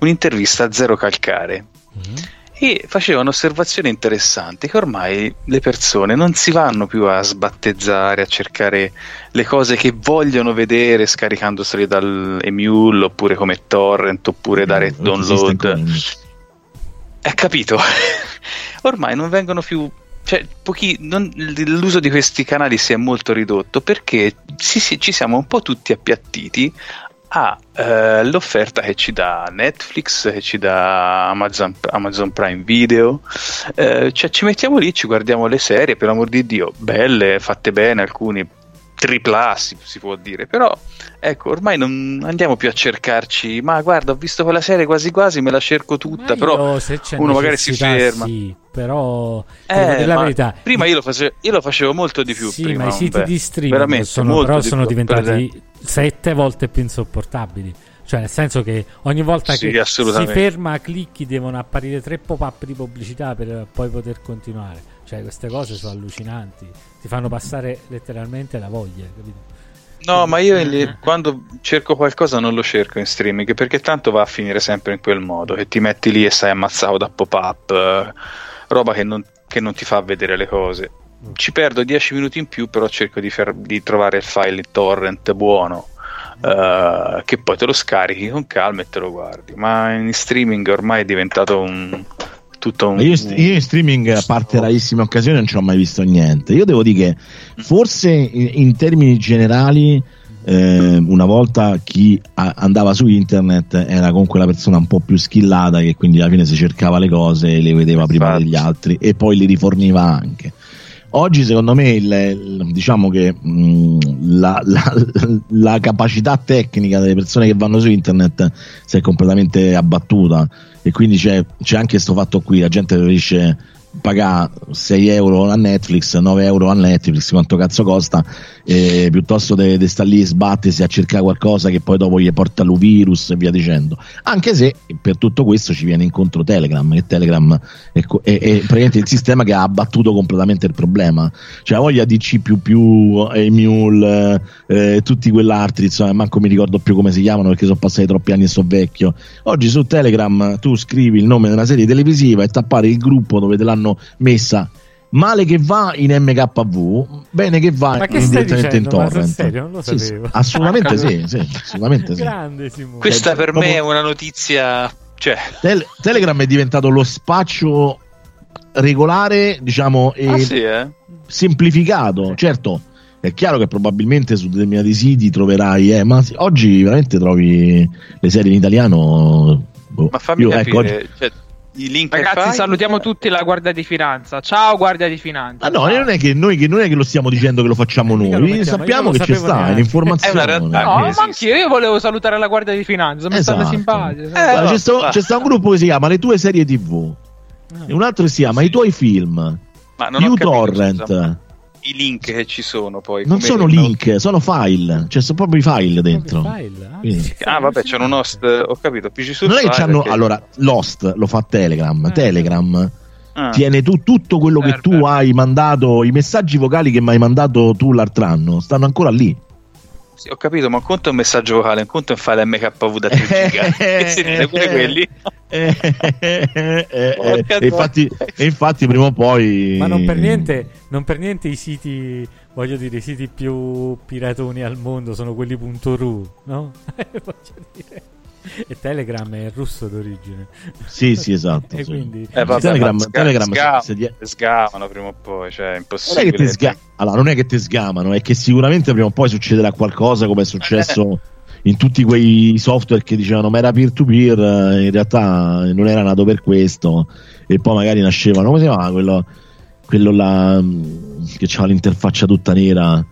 un'intervista a Zero Calcare. Mm-hmm e faceva un'osservazione interessante che ormai le persone non si vanno più a sbattezzare, a cercare le cose che vogliono vedere scaricandoseli dall'emule oppure come torrent oppure da red download. Hai capito? ormai non vengono più cioè, pochi, non, l'uso di questi canali si è molto ridotto perché ci, ci siamo un po' tutti appiattiti ha eh, l'offerta che ci dà Netflix, che ci dà Amazon, Amazon Prime Video, eh, cioè ci mettiamo lì, ci guardiamo le serie, per amor di Dio, belle, fatte bene, alcuni tripla A si, si, può dire, però ecco, ormai non andiamo più a cercarci, ma guarda, ho visto quella serie quasi quasi, me la cerco tutta, ma però uno magari si ferma. Sì, però eh, la verità. Prima io lo, facevo, io lo, facevo, molto di più. Sì, prima, ma i siti beh, di streaming sono, però sono più, diventati sette volte più insopportabili. Cioè, nel senso che ogni volta sì, che si ferma clicchi devono apparire tre pop-up di pubblicità per poi poter continuare. Cioè, queste cose sono allucinanti. Ti fanno passare letteralmente la voglia, capito? No, ma io li, quando cerco qualcosa non lo cerco in streaming perché tanto va a finire sempre in quel modo che ti metti lì e stai ammazzato da pop-up, eh, roba che non, che non, ti fa vedere le cose. Mm. Ci perdo 10 minuti in più, però cerco di, fer- di trovare il file torrent buono. Uh, che poi te lo scarichi con calma e te lo guardi. Ma in streaming ormai è diventato un, tutto un... Io, io, in streaming, a parte rarissime occasioni, non ci ho mai visto niente. Io devo dire che forse in, in termini generali, eh, una volta chi a, andava su internet era comunque la persona un po' più skillata che quindi alla fine si cercava le cose e le vedeva prima degli altri e poi le riforniva anche. Oggi secondo me il, diciamo che mh, la, la, la, capacità tecnica delle persone che vanno su internet si è completamente abbattuta e quindi c'è, c'è anche questo fatto qui, la gente preferisce pagare 6 euro a Netflix, 9 euro a Netflix, quanto cazzo costa, eh, piuttosto di de, stare lì e sbattersi a cercare qualcosa che poi dopo gli porta lo virus e via dicendo. Anche se per tutto questo ci viene incontro Telegram, che Telegram è, è, è praticamente il sistema che ha abbattuto completamente il problema. Cioè, voglia di C, Emule, eh, tutti quell'altri, insomma, manco mi ricordo più come si chiamano perché sono passati troppi anni e so vecchio. Oggi su Telegram tu scrivi il nome della serie televisiva e tappare il gruppo dove te l'hanno messa male che va in MKV, bene che va Ma che in, direttamente in torrent. Serio? Non lo sì, sì, assolutamente sì, sì, assolutamente sì. Grande, Questa per me è una notizia. Cioè... Tele- Telegram è diventato lo spaccio regolare, diciamo, e ah, sì, eh? semplificato. Certo, è chiaro che probabilmente su determinati siti troverai, eh, ma oggi veramente trovi le serie in italiano. Boh. Ma fammi io, ecco, capire, ecco, oggi... cioè, i link Ragazzi, salutiamo tutti la Guardia di Finanza. Ciao, Guardia di Finanza. Ah, no, non è, che noi, che non è che lo stiamo dicendo che lo facciamo noi. Lo sappiamo che ci sta, è l'informazione. È una realtà. No, ma anch'io io volevo salutare la Guardia di Finanza. Mi esatto. stanno simpatici. Eh, eh, c'è, sta, c'è sta un gruppo che si chiama Le tue serie TV. Ah. E un altro che si chiama sì. I tuoi film. Ma non uTorrent i link che ci sono poi. Non sono link, no? sono file, cioè sono proprio i file dentro. File? Ah, ah, vabbè, c'è un host, ho capito, PC su Non è che c'hanno, che... allora, l'host lo fa Telegram, eh. Telegram ah. tiene tu, tutto quello che tu hai mandato, i messaggi vocali che mi hai mandato tu l'altro anno, stanno ancora lì. Sì, ho capito, ma un conto è un messaggio vocale, un conto è un file MKV da 3 giga. e siete pure quelli. Eh, eh, eh, e, infatti, e infatti prima o poi ma non per niente non per niente i siti voglio dire i siti più piratoni al mondo sono quelli .ru no? voglio dire e Telegram è russo d'origine. Sì, sì, esatto. e sì. quindi... Eh, vabbè, Telegram, sga- Telegram sga- se, se... sgamano prima o poi, cioè è impossibile. Non è sga- allora, non è che ti sgamano, è che sicuramente prima o poi succederà qualcosa come è successo in tutti quei software che dicevano ma era peer to peer, in realtà non era nato per questo e poi magari nascevano, come si chiama quello, quello là mm, che c'era l'interfaccia tutta nera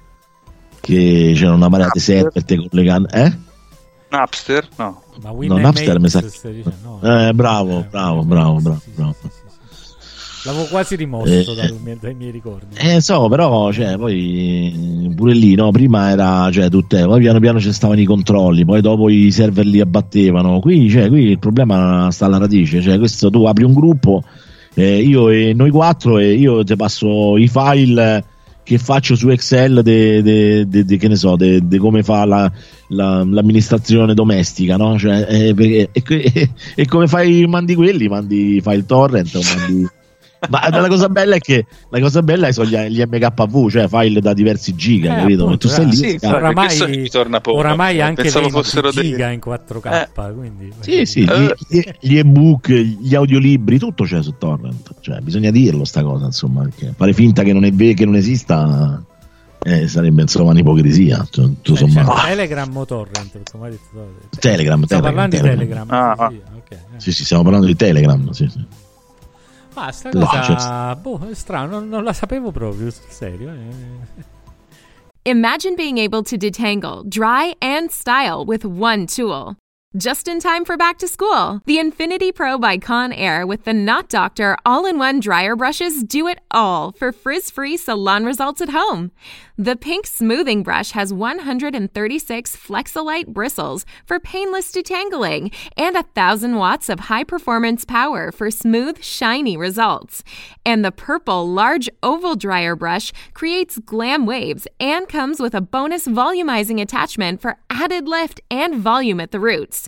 che c'era una marea di server te collegando, eh? Napster? No. Ma no, Napster mi sa. No, eh, bravo, eh, bravo, bravo, bravo, sì, bravo. Sì, sì, L'avevo quasi rimosso eh, dai, miei, dai, miei ricordi. Eh, so, però, cioè, poi pure lì, no? Prima era, cioè, tutte, poi piano piano ci stavano i controlli, poi dopo i server li abbattevano. Qui, cioè, qui il problema sta alla radice. Cioè, questo tu apri un gruppo, eh, io e noi quattro, e io ti passo i file che faccio su Excel de che ne so, de, come fa la, la, l'amministrazione domestica, no? Cioè, eh, e, e, e, come fai, mandi quelli, mandi, il torrent o mandi ma la cosa bella è che la cosa bella sono gli, gli MKV, cioè file da diversi giga, eh, capito? Appunto, tu stai lì. Sì, oramai, oramai anche Pensavo fossero giga dei... in 4K. Eh. Quindi, sì, sì, gli, gli, ebook, gli audiolibri, tutto c'è su Torrent. Cioè, bisogna dirlo sta cosa, insomma, fare finta che non, è ve- che non esista. Eh, sarebbe insomma un'ipocrisia. Tutto eh. Cioè, Telegram o Torrent? Hai detto, Telegram, stiamo Telegram, parlando Telegram. di Telegram. Ah, ah. Sì, okay, eh. sì, sì, stiamo parlando di Telegram. Sì, sì. Ma sta cosa, boh, è strano, non, non, la sapevo proprio, sul serio. Eh. Imagine being able to detangle, dry, and style with one tool. Just in time for back to school, the Infinity Pro by Conair with the Knot Doctor all in one dryer brushes do it all for frizz free salon results at home. The pink smoothing brush has 136 Flexolite bristles for painless detangling and 1,000 watts of high performance power for smooth, shiny results. And the purple large oval dryer brush creates glam waves and comes with a bonus volumizing attachment for added lift and volume at the roots.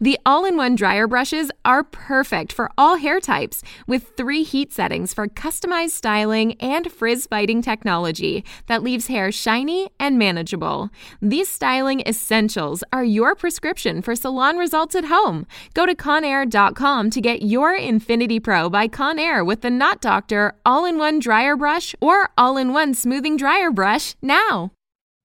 The all in one dryer brushes are perfect for all hair types with three heat settings for customized styling and frizz fighting technology that leaves hair shiny and manageable. These styling essentials are your prescription for salon results at home. Go to conair.com to get your Infinity Pro by Conair with the Knot Doctor all in one dryer brush or all in one smoothing dryer brush now.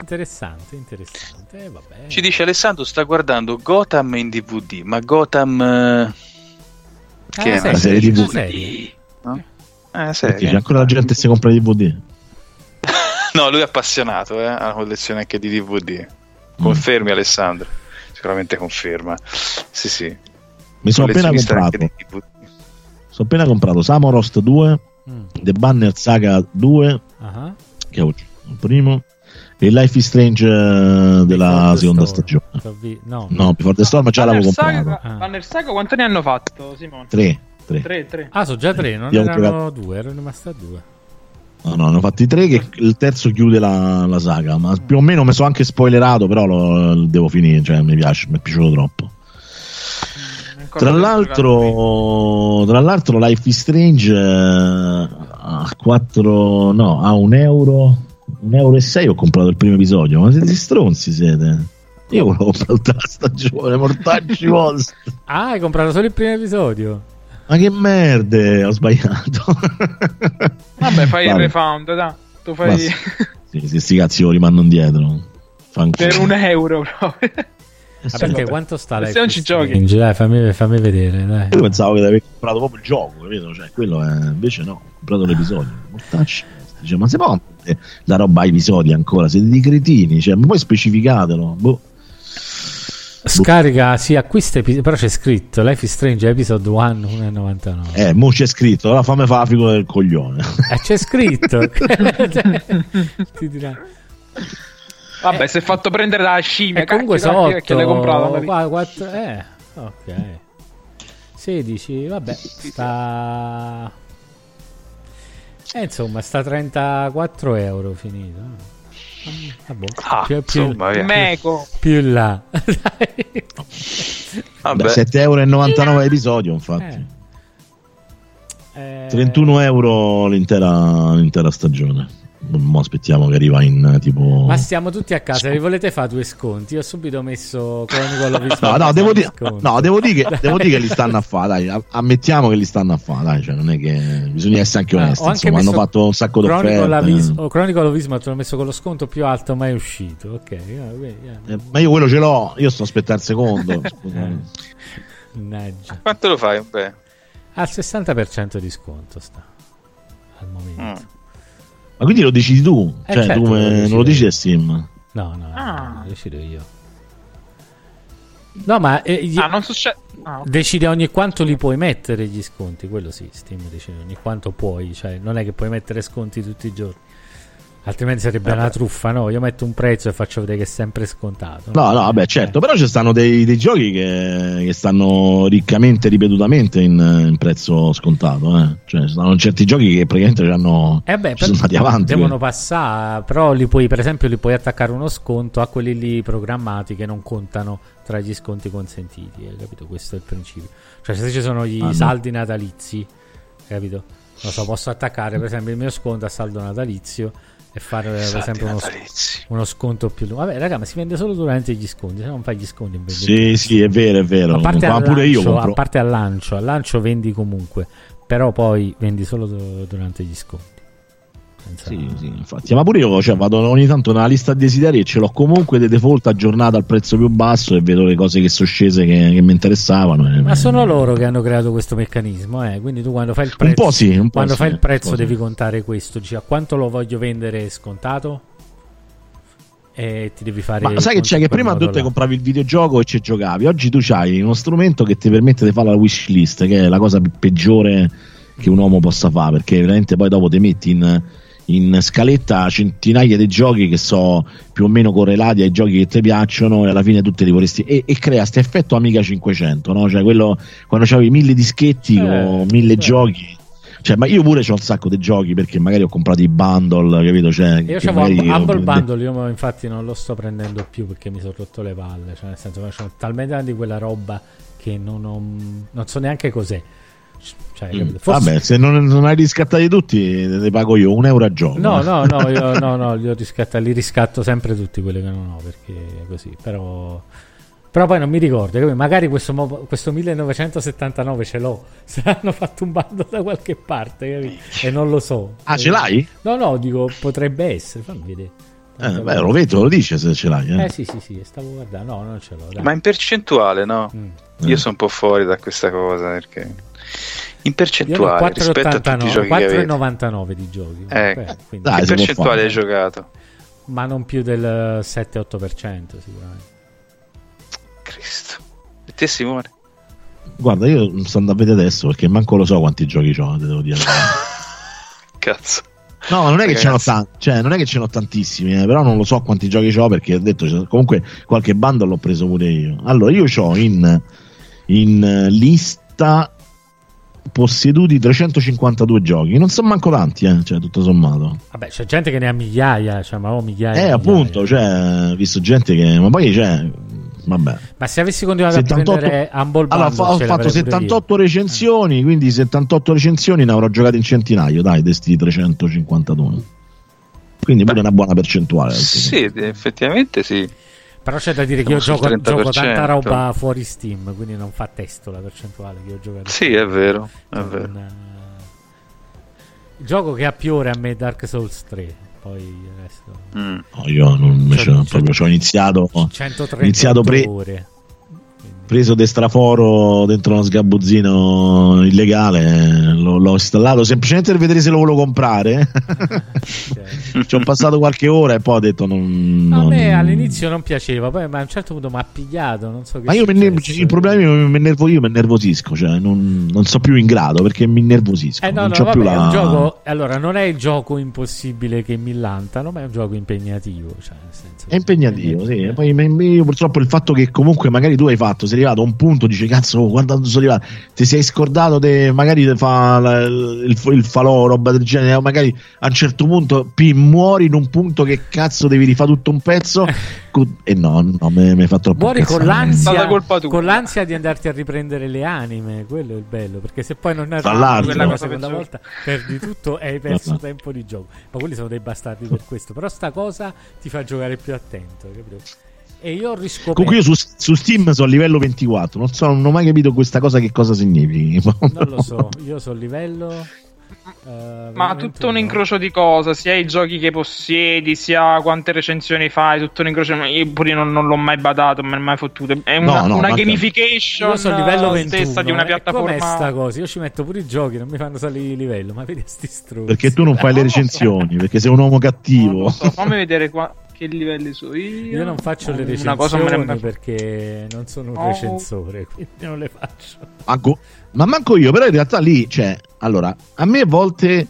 Interessante, interessante. Eh, vabbè. Ci dice Alessandro sta guardando Gotham in DVD, ma Gotham eh, che Ah, è una serie serie TV. TV? No? Eh, serie. c'è ancora la gente che si compra i DVD. No, lui è appassionato, eh, ha una collezione anche di DVD. Confermi Alessandro? Sicuramente conferma. Sì, sì. Mi sono appena comprato. di DVD. Sono appena comprato Samorost 2, Mm. The Banner Saga 2, Ah, che è il primo, e Life is Strange eh, della Before seconda Storm. stagione. No, No, Before the Storm già l'avevo Banner comprato. Saga, Ah. Banner Saga quanti ne hanno fatto, Simone? 3, 3. 3, 3. Ah, sono già tre, non Abbiamo erano due, erano rimasti a due. No, no, ne ho fatti tre che il terzo chiude la, la saga, ma più o meno mi sono anche spoilerato, però lo, lo devo finire, cioè mi piace, mi è piaciuto troppo. Tra l'altro, tra l'altro Life is Strange eh, a 4 no, a un euro un euro e 6 ho comprato il primo episodio ma siete stronzi siete io volevo comprare tutta la stagione mortacci vostri Ah, hai comprato solo il primo episodio? ma che merde ho sbagliato Vabbè, fai il Vabbè. refund, dai. Tu fai Basta. sì, sì, sti cazzi lo rimando indietro Fanculo. per un euro proprio. Ah, perché quanto sta Se Life non ci giochi. Strange? Dai, fammi, fammi vedere, dai. io pensavo che avevi comprato proprio il gioco capito? Cioè, quello è... invece no ho comprato l'episodio mortacci Dice, ma se può la roba a episodi ancora siete dei cretini cioè, ma poi specificatelo boh. Scarica, sì, acquista però c'è scritto Life is Strange episode 1 1,99. Eh, mo c'è scritto, allora fammi fare la figura del coglione. Eh, c'è scritto. Ti dirà. Vabbè, si è fatto prendere dalla scimmia. E comunque cacchio, sono cacchio, che l'hai comprato. 8 qua, quattro- eh, ok 16 vabbè sta eh, insomma sta 34 euro finito Vabbè, Ah, più, più, insomma, via. Meco. più in là Dai. Vabbè. Beh, 7,99 euro episodio, infatti. Eh, 31 euro l'intera, l'intera stagione. Mo aspettiamo che arriva in eh, tipo. ma stiamo tutti a casa vi volete fare due sconti io ho subito messo No, no, devo, dire, no devo, dire che, devo dire che li stanno a fare, dai, ammettiamo che li stanno a fare, dai, cioè non è che bisogna essere anche Ah, onesti, anche insomma, hanno fatto un sacco di offerte. His- oh, Chronicle of Isma te l'ho messo con lo sconto più alto mai uscito ok yeah. Eh, ma io quello ce l'ho, io sto aspettando il secondo. Mannaggia. Quanto lo fai? Beh. Al 60% di sconto sta al momento. Mm. Ma quindi lo decidi tu? Eh, Cioè, certo, tu lo me- non lo a Steam? No, no, Ah. no, decido io. No, ma eh, gli- Ah, non succede. Ah, ok. decide ogni quanto li puoi mettere gli sconti, quello sì, Steam decide ogni quanto puoi, cioè non è che puoi mettere sconti tutti i giorni. Altrimenti sarebbe una truffa, no? Io metto un prezzo e faccio vedere che è sempre scontato. No, no, vabbè, certo, però ci stanno dei, dei giochi che, che stanno riccamente, ripetutamente in, in prezzo scontato. Eh. Cioè, ci stanno certi giochi che praticamente ci hanno, Eh beh, ci sono andati avanti. devono passare, però li puoi, per esempio, li puoi attaccare uno sconto a quelli lì programmati che non contano tra gli sconti consentiti. Hai capito? Questo è il principio. Cioè, se ci sono gli Ah, no. saldi natalizi, capito? Non so, posso attaccare per esempio il mio sconto a saldo natalizio e fare per esempio uno, uno, sconto più lungo. Vabbè, raga, ma si vende solo durante gli sconti, se non fai gli sconti in Sì, sì, è vero, è vero. A parte, al lancio, io a parte al lancio, al lancio vendi comunque, però poi vendi solo durante gli sconti. Sì, sì, infatti. Ma pure io cioè, vado ogni tanto nella lista desideri e ce l'ho comunque di default aggiornata al prezzo più basso e vedo le cose che sono scese che, che mi interessavano. Ma sono loro che hanno creato questo meccanismo, eh? quindi tu quando fai il prezzo, un po sì, un quando po fai sì, il prezzo devi contare questo, dici a quanto lo voglio vendere scontato? E ti devi fare. Ma sai che c'è? Che prima tu te compravi il videogioco e ci giocavi. Oggi tu hai uno strumento che ti permette di fare la wish list, che è la cosa peggiore che un uomo possa fare, perché veramente poi dopo ti metti in in scaletta centinaia di giochi che sono più o meno correlati ai giochi che ti piacciono e alla fine tutti li vorresti e, e crea questo effetto Amiga 500 no? cioè quello quando c'avevi mille dischetti eh, con mille eh. giochi cioè, ma io pure ho un sacco di giochi perché magari ho comprato i bundle, capito? Cioè, io avevo magari... Humble Bundle, io infatti non lo sto prendendo più perché mi sono rotto le palle. Cioè, nel senso, faccio talmente di quella roba che non, ho, non so neanche cos'è. Cioè, mm. Forse... Vabbè, se non, non, hai riscattati tutti, ne pago io un euro a giorno. No, no, no, io, no, no li, li riscatto sempre tutti quelli che non ho perché è così. Però, però poi non mi ricordo. Magari questo, questo 1979 ce l'ho. Se l'hanno fatto un bando da qualche parte capito? e non lo so. Ah, ce l'hai? No, no, dico potrebbe essere. Fammi vedere. Eh, beh, lo vedo, lo dice se ce l'hai. Eh, eh sì, sì, sì, stavo guardando. No, non ce l'ho. Dai. Ma in percentuale, no? Mm. Io sono un po' fuori da questa cosa perché in percentuale rispetto a tutti i giochi 4,99 di giochi. Eh, Beh, Dai, che percentuale hai giocato? ma non più del 7-8% sicuramente. Cristo. E te Simone? guarda io sto andando a vedere adesso perché manco lo so quanti giochi ho devo dire. Cazzo. No, non è che ce tanti, cioè non è che ce n'ho tantissimi, eh, però non lo so quanti giochi ho perché ho detto cioè, comunque qualche bando l'ho preso pure io. Allora, io ho in, in lista posseduti 352 giochi. Non sono manco tanti, eh, cioè, tutto sommato. Vabbè, c'è gente che ne ha migliaia, cioè, ma ho migliaia. Eh, migliaia. appunto, cioè, visto gente che. Ma poi, cioè. Vabbè. Ma se avessi continuato 78... a prendere Humble allora, ho fatto 78 recensioni, quindi 78 recensioni ne avrò giocate in centinaio, dai, desti 352. Quindi pure una buona percentuale. Sì, effettivamente sì. Però c'è da dire che io gioco, gioco, tanta roba fuori Steam, quindi non fa testo la percentuale che ho giocato. Sì, è vero. È cioè, vero. Un, il gioco che ha più ore a me è Dark Souls 3. Poi il resto. Mm. No, io non invece cioè, proprio ci ho iniziato. 130 iniziato pre- ore preso destraforo dentro uno sgabuzzino illegale, l'ho, l'ho installato semplicemente per vedere se lo volevo comprare. Ci ho passato qualche ora e poi ho detto non... A me all'inizio non piaceva, poi ma a un certo punto mi ha pigliato, non so che Ma io mi il problema è che mi, nervo, io mi innervosisco, cioè non, non so più in grado perché mi innervosisco. Eh no, non no, vabbè, la... gioco, allora non è il gioco impossibile che mi lantano, ma è un gioco impegnativo. Cioè, è impegnativo, sì. E poi io purtroppo il fatto che comunque magari tu hai fatto, se arrivato a un punto, dici cazzo, guarda dove sono arrivato, ti sei scordato de, magari di fa il, il falò, roba del genere, magari a un certo punto pi, muori in un punto che cazzo devi rifare tutto un pezzo e no, no mi hai fatto troppo muori con l'ansia, con l'ansia di andarti a riprendere le anime, quello è il bello, perché se poi non arrivi quella la seconda volta perdi tutto e hai perso no. tempo di gioco. Ma quelli sono dei bastardi per questo, però sta cosa ti fa giocare più attento, capito? E io ho riscoperto. Comunque io su, su, Steam sono a livello 24. Non, so, non ho mai capito questa cosa che cosa significhi. Non lo so, io sono a livello. Uh, Ma tutto un incrocio di cose, sia i giochi che possiedi, sia quante recensioni fai, tutto un incrocio. Io pure non, non l'ho mai badato, non mi è mai fottuto. È una, no, no, una gamification io a livello 21, stessa di una piattaforma. Come sta cosa? Io ci metto pure i giochi, non mi fanno salire di livello. Ma vedi sti struzzi. Perché tu non fai le recensioni, perché sei un uomo cattivo. So. Fammi vedere qua che livelli so io. Io non faccio le recensioni me perché non sono un oh. recensore, quindi non le faccio. Manco, ma manco io, però in realtà lì, cioè, allora, a me a volte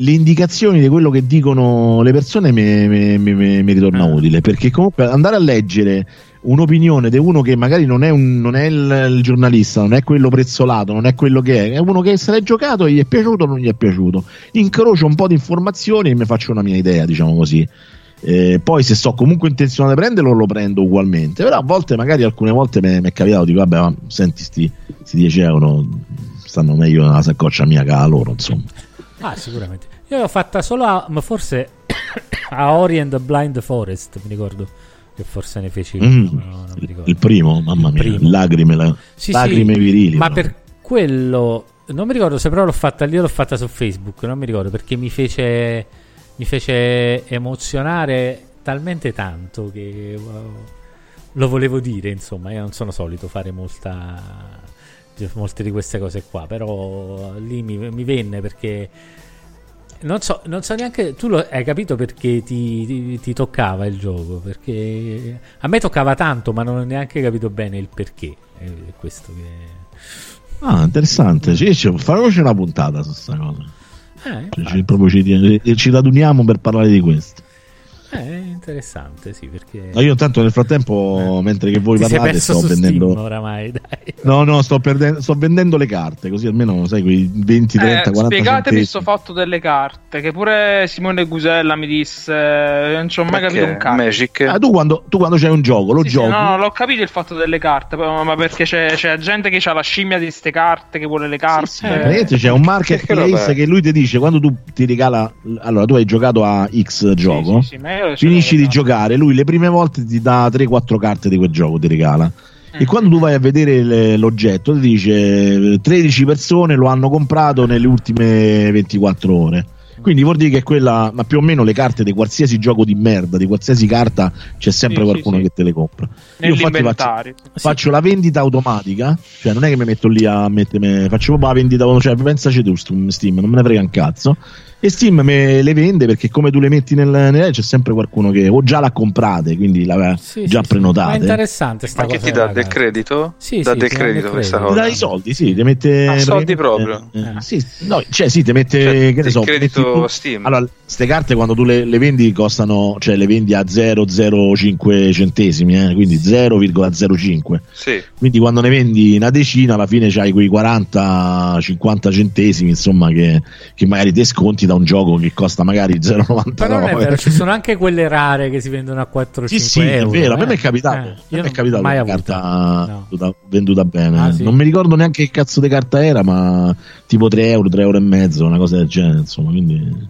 le indicazioni di quello che dicono le persone mi, mi, mi, mi ritorna ah. utile, perché comunque andare a leggere un'opinione di uno che magari non è, un, non è il, il, giornalista, non è quello prezzolato, non è quello che è, è uno che se l'è giocato e gli è piaciuto o non gli è piaciuto. Incrocio un po' di informazioni e mi faccio una mia idea, diciamo così. Eh, poi se so comunque intenzionato di prenderlo lo prendo ugualmente però a volte magari alcune volte mi è capitato dico vabbè ma senti sti, sti 10 euro stanno meglio nella saccoccia mia che a loro insomma ah sicuramente io l'ho fatta solo a, ma forse a Orient Blind Forest, mi ricordo che forse ne feci mm, no, il primo, mamma mia, primo. lacrime, la, sì, lacrime sì, virili. Ma no? per quello non mi ricordo se però l'ho fatta io l'ho fatta su Facebook, non mi ricordo perché mi fece mi fece emozionare talmente tanto che wow, lo volevo dire, insomma, io non sono solito fare molta molte di queste cose qua, però lì mi, mi venne perché non so, non so neanche. Tu lo, hai capito perché ti, ti, ti, toccava il gioco? Perché a me toccava tanto, ma non ho neanche capito bene il perché. È questo che. Ah, interessante. Ci, ci, faremo una puntata su questa cosa. Eh, ci, proprio ci, ci raduniamo per parlare di questo. Eh, interessante, sì, perché... Ma io intanto nel frattempo, eh. mentre che voi Ti parlate, sto vendendo... oramai, dai. No, no, sto, perdendo, sto vendendo le carte, così almeno, sai, quei 20, 30, eh, 40 Spiegatemi questo fatto delle carte, che pure Simone Gusella mi disse, eh, non ci ho mai capito un cazzo. Magic. Ah, tu, quando, tu quando c'hai un gioco, lo sì, giochi... Sì, no, no, l'ho capito il fatto delle carte, ma perché c'è, c'è gente che ha la scimmia di queste carte, che vuole le carte. Sì, sì. c'è un marketplace che lui ti dice, quando tu ti regala... Allora, tu hai giocato a X gioco, sì, sì, finisci di giocare, lui le prime volte ti dà 3-4 carte di quel gioco, ti regala. E quando tu vai a vedere le, l'oggetto, ti dice 13 persone lo hanno comprato nelle ultime 24 ore. Quindi vuol dire che quella, ma più o meno le carte di qualsiasi gioco di merda, di qualsiasi carta, c'è sempre sì, qualcuno sì, che te le compra. Io infatti faccio, faccio, la vendita automatica, cioè non è che mi metto lì a mettermi, faccio proprio la vendita, cioè pensaci tu, Steam, non me ne frega un cazzo e Steam me le vende perché come tu le metti nel, nel c'è sempre qualcuno che o già l'ha comprate, quindi l'aveva sì, già sì, prenotate. Sì. Ma interessante sta Ma che ti dà del credito? Sì, dà del credito questa cosa. Ti dà i soldi, sì, ti mette ah, soldi proprio. Eh, eh, sì, no, cioè sì, ti mette cioè, che ne so, credito metti, Steam. Allora, queste carte quando tu le, le, vendi costano, cioè le vendi a 0,05 centesimi, eh, quindi 0,05. Sì. Quindi quando ne vendi una decina, alla fine c'hai quei 40-50 centesimi, insomma, che, che magari ti sconti da un gioco che costa magari 0,99. Però non è vero, ci sono anche quelle rare che si vendono a 4-5 sì, sì, euro. È vero, eh? a me è eh. capitato. Eh, mi è capitato mai una carta no. venduta, venduta, bene. Ah, sì? Non mi ricordo neanche che cazzo di carta era, ma tipo 3 euro, 3 euro e mezzo, una cosa del genere, insomma, quindi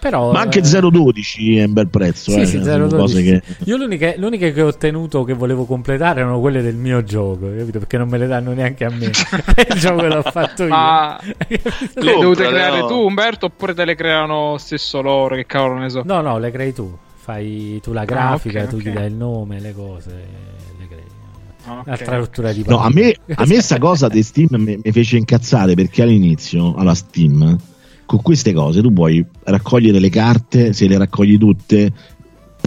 però, Ma anche 0,12 è un bel prezzo. Sì, eh, sì, 0,12. Che... Io l'unica, l'unica, che ho ottenuto che volevo completare erano quelle del mio gioco, capito? Perché non me le danno neanche a me. il gioco l'ho fatto io. Ma le dovete creare no. tu, Umberto, oppure te le creano stesso loro? Che cavolo ne so. No, no, le crei tu. Fai tu la grafica, ah, okay, tu okay. gli dai il nome, le cose. Le crei. Okay. L'altra rottura di No, a me, a me sta cosa di Steam mi, mi fece incazzare perché all'inizio, alla Steam con queste cose tu puoi raccogliere le carte, se le raccogli tutte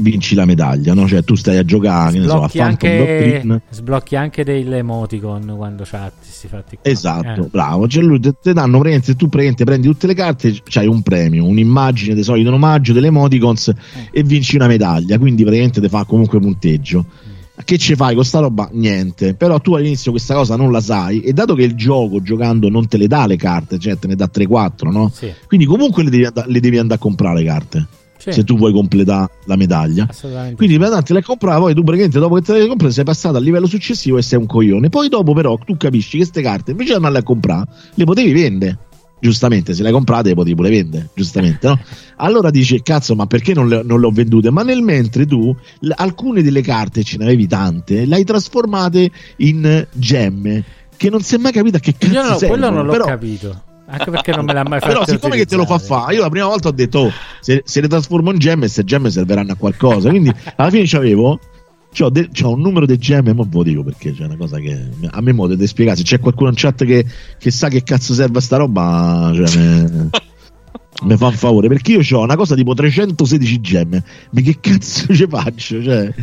vinci la medaglia, no? Cioè tu stai a giocare, sblocchi, so, a anche, sblocchi anche delle emoticon quando chatti si fatti qua. Esatto, eh. bravo. Cioè lui ti danno praticamente, tu prendi, prendi tutte le carte, c'hai un premio, un'immagine di solito un omaggio delle emoticons eh. e vinci una medaglia, quindi praticamente ti fa comunque punteggio. Mm che ci fai con sta roba? Niente. Però tu all'inizio questa cosa non la sai e dato che il gioco giocando non te le dà le carte, cioè te ne dà 3-4, no? Sì. Quindi comunque le devi, and- le devi, andare a comprare le carte. Sì. Se tu vuoi completare la medaglia, quindi per te le comprare, poi tu praticamente dopo che te le compri sei passato al livello successivo e sei un coglione. Poi dopo, però, tu capisci che queste carte invece di andarle a comprare, le potevi vendere giustamente se le hai comprate le potevi pure vendere, giustamente, no? Allora dice, cazzo, ma perché non le, non le ho vendute? Ma nel mentre tu l- alcune delle carte, ce ne avevi tante, le hai trasformate in gemme, che non si è mai capito a che cazzo Io no, quello non l'ho però... capito. Anche perché non me l'ha mai fatto. Però, siccome che te lo fa fare, io la prima volta ho detto: oh, se, se, le trasformo in gemme, queste gemme serviranno a qualcosa. Quindi alla fine c'avevo C'ho, de- c'ho, un numero di gemme, ma ve lo dico perché c'è una cosa che a me mo deve spiegare. Se c'è qualcuno in chat che, che sa che cazzo serve sta roba, cioè, me, mi fa un favore perché io ho una cosa tipo 316 gemme. Ma che cazzo ci faccio? Cioè,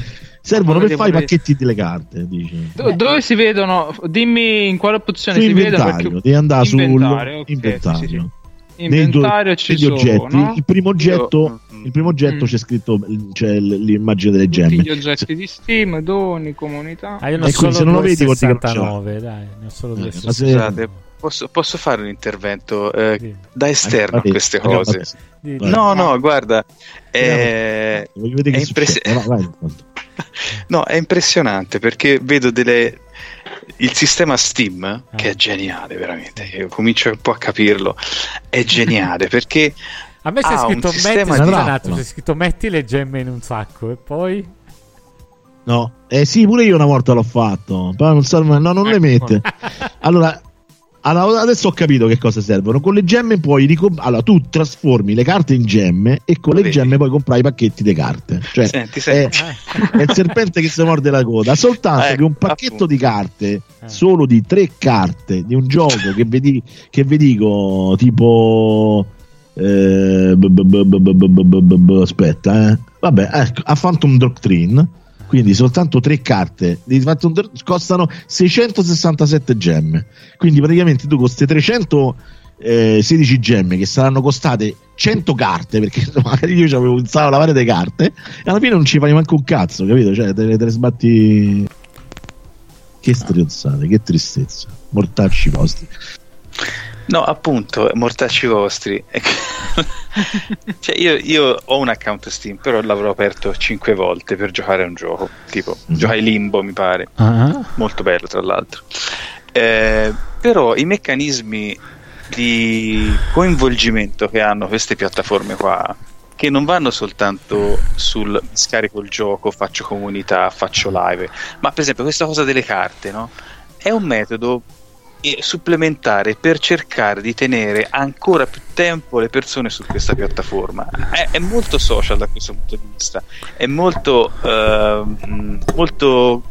servono per fare i pacchetti delle carte. Do- dove si vedono? Dimmi in quale opzione Su si vedono. Perché... Devi andare sull'inventario. Okay, inventario. Sì, sì inventario ci sono, oggetti. No? Il primo oggetto, Io... Mm. il primo oggetto mm. c'è scritto c'è l'immagine delle gemme. Tutti gli oggetti di Steam, doni, comunità. Ah, io non ecco, se non lo vedi, 69, dai, ne solo eh, Scusate, posso, posso, fare un intervento eh, sì. da esterno a queste cose? No, no, guarda, è, è, impress- no, è impressionante perché vedo delle il sistema Steam, che è geniale veramente, io comincio un po' a capirlo, è geniale perché A me c'è ah, scritto, metti, c'è scritto metti le gemme in un sacco e poi... No, eh sì, pure io una volta l'ho fatto, però non serve, no, non le ecco. mette. Allora, allora, adesso ho capito che cosa servono. Con le gemme puoi ricom- allora, tu trasformi le carte in gemme e con le Vedi. gemme puoi comprare i pacchetti di carte. Cioè, senti, senti. È, è, il serpente che si morde la coda. Soltanto eh, che un pacchetto appunto. di carte, eh. solo di tre carte di un gioco che vedi, che vi dico tipo. Eh, aspetta, eh. Vabbè, ecco, a Phantom Doctrine quindi soltanto tre carte costano 667 gemme. Quindi praticamente tu con queste 316 gemme che saranno costate 100 carte perché magari io avevo iniziato a lavare le carte e alla fine non ci fai manco un cazzo capito? Cioè te, te le sbatti. Che striozzate che tristezza. Mortacci vostri No, appunto, mortacci vostri. cioè, io, io, ho un account Steam, però l'avrò aperto 5 volte per giocare a un gioco. Tipo, mm. giocare Limbo, mi pare. Uh-huh. Molto bello, tra l'altro. Eh, però i meccanismi di coinvolgimento che hanno queste piattaforme qua, che non vanno soltanto sul scarico il gioco, faccio comunità, faccio live, ma per esempio questa cosa delle carte, no? È un metodo supplementare per cercare di tenere ancora più tempo le persone su questa piattaforma. È, è molto social da questo punto di vista, è molto, uh, molto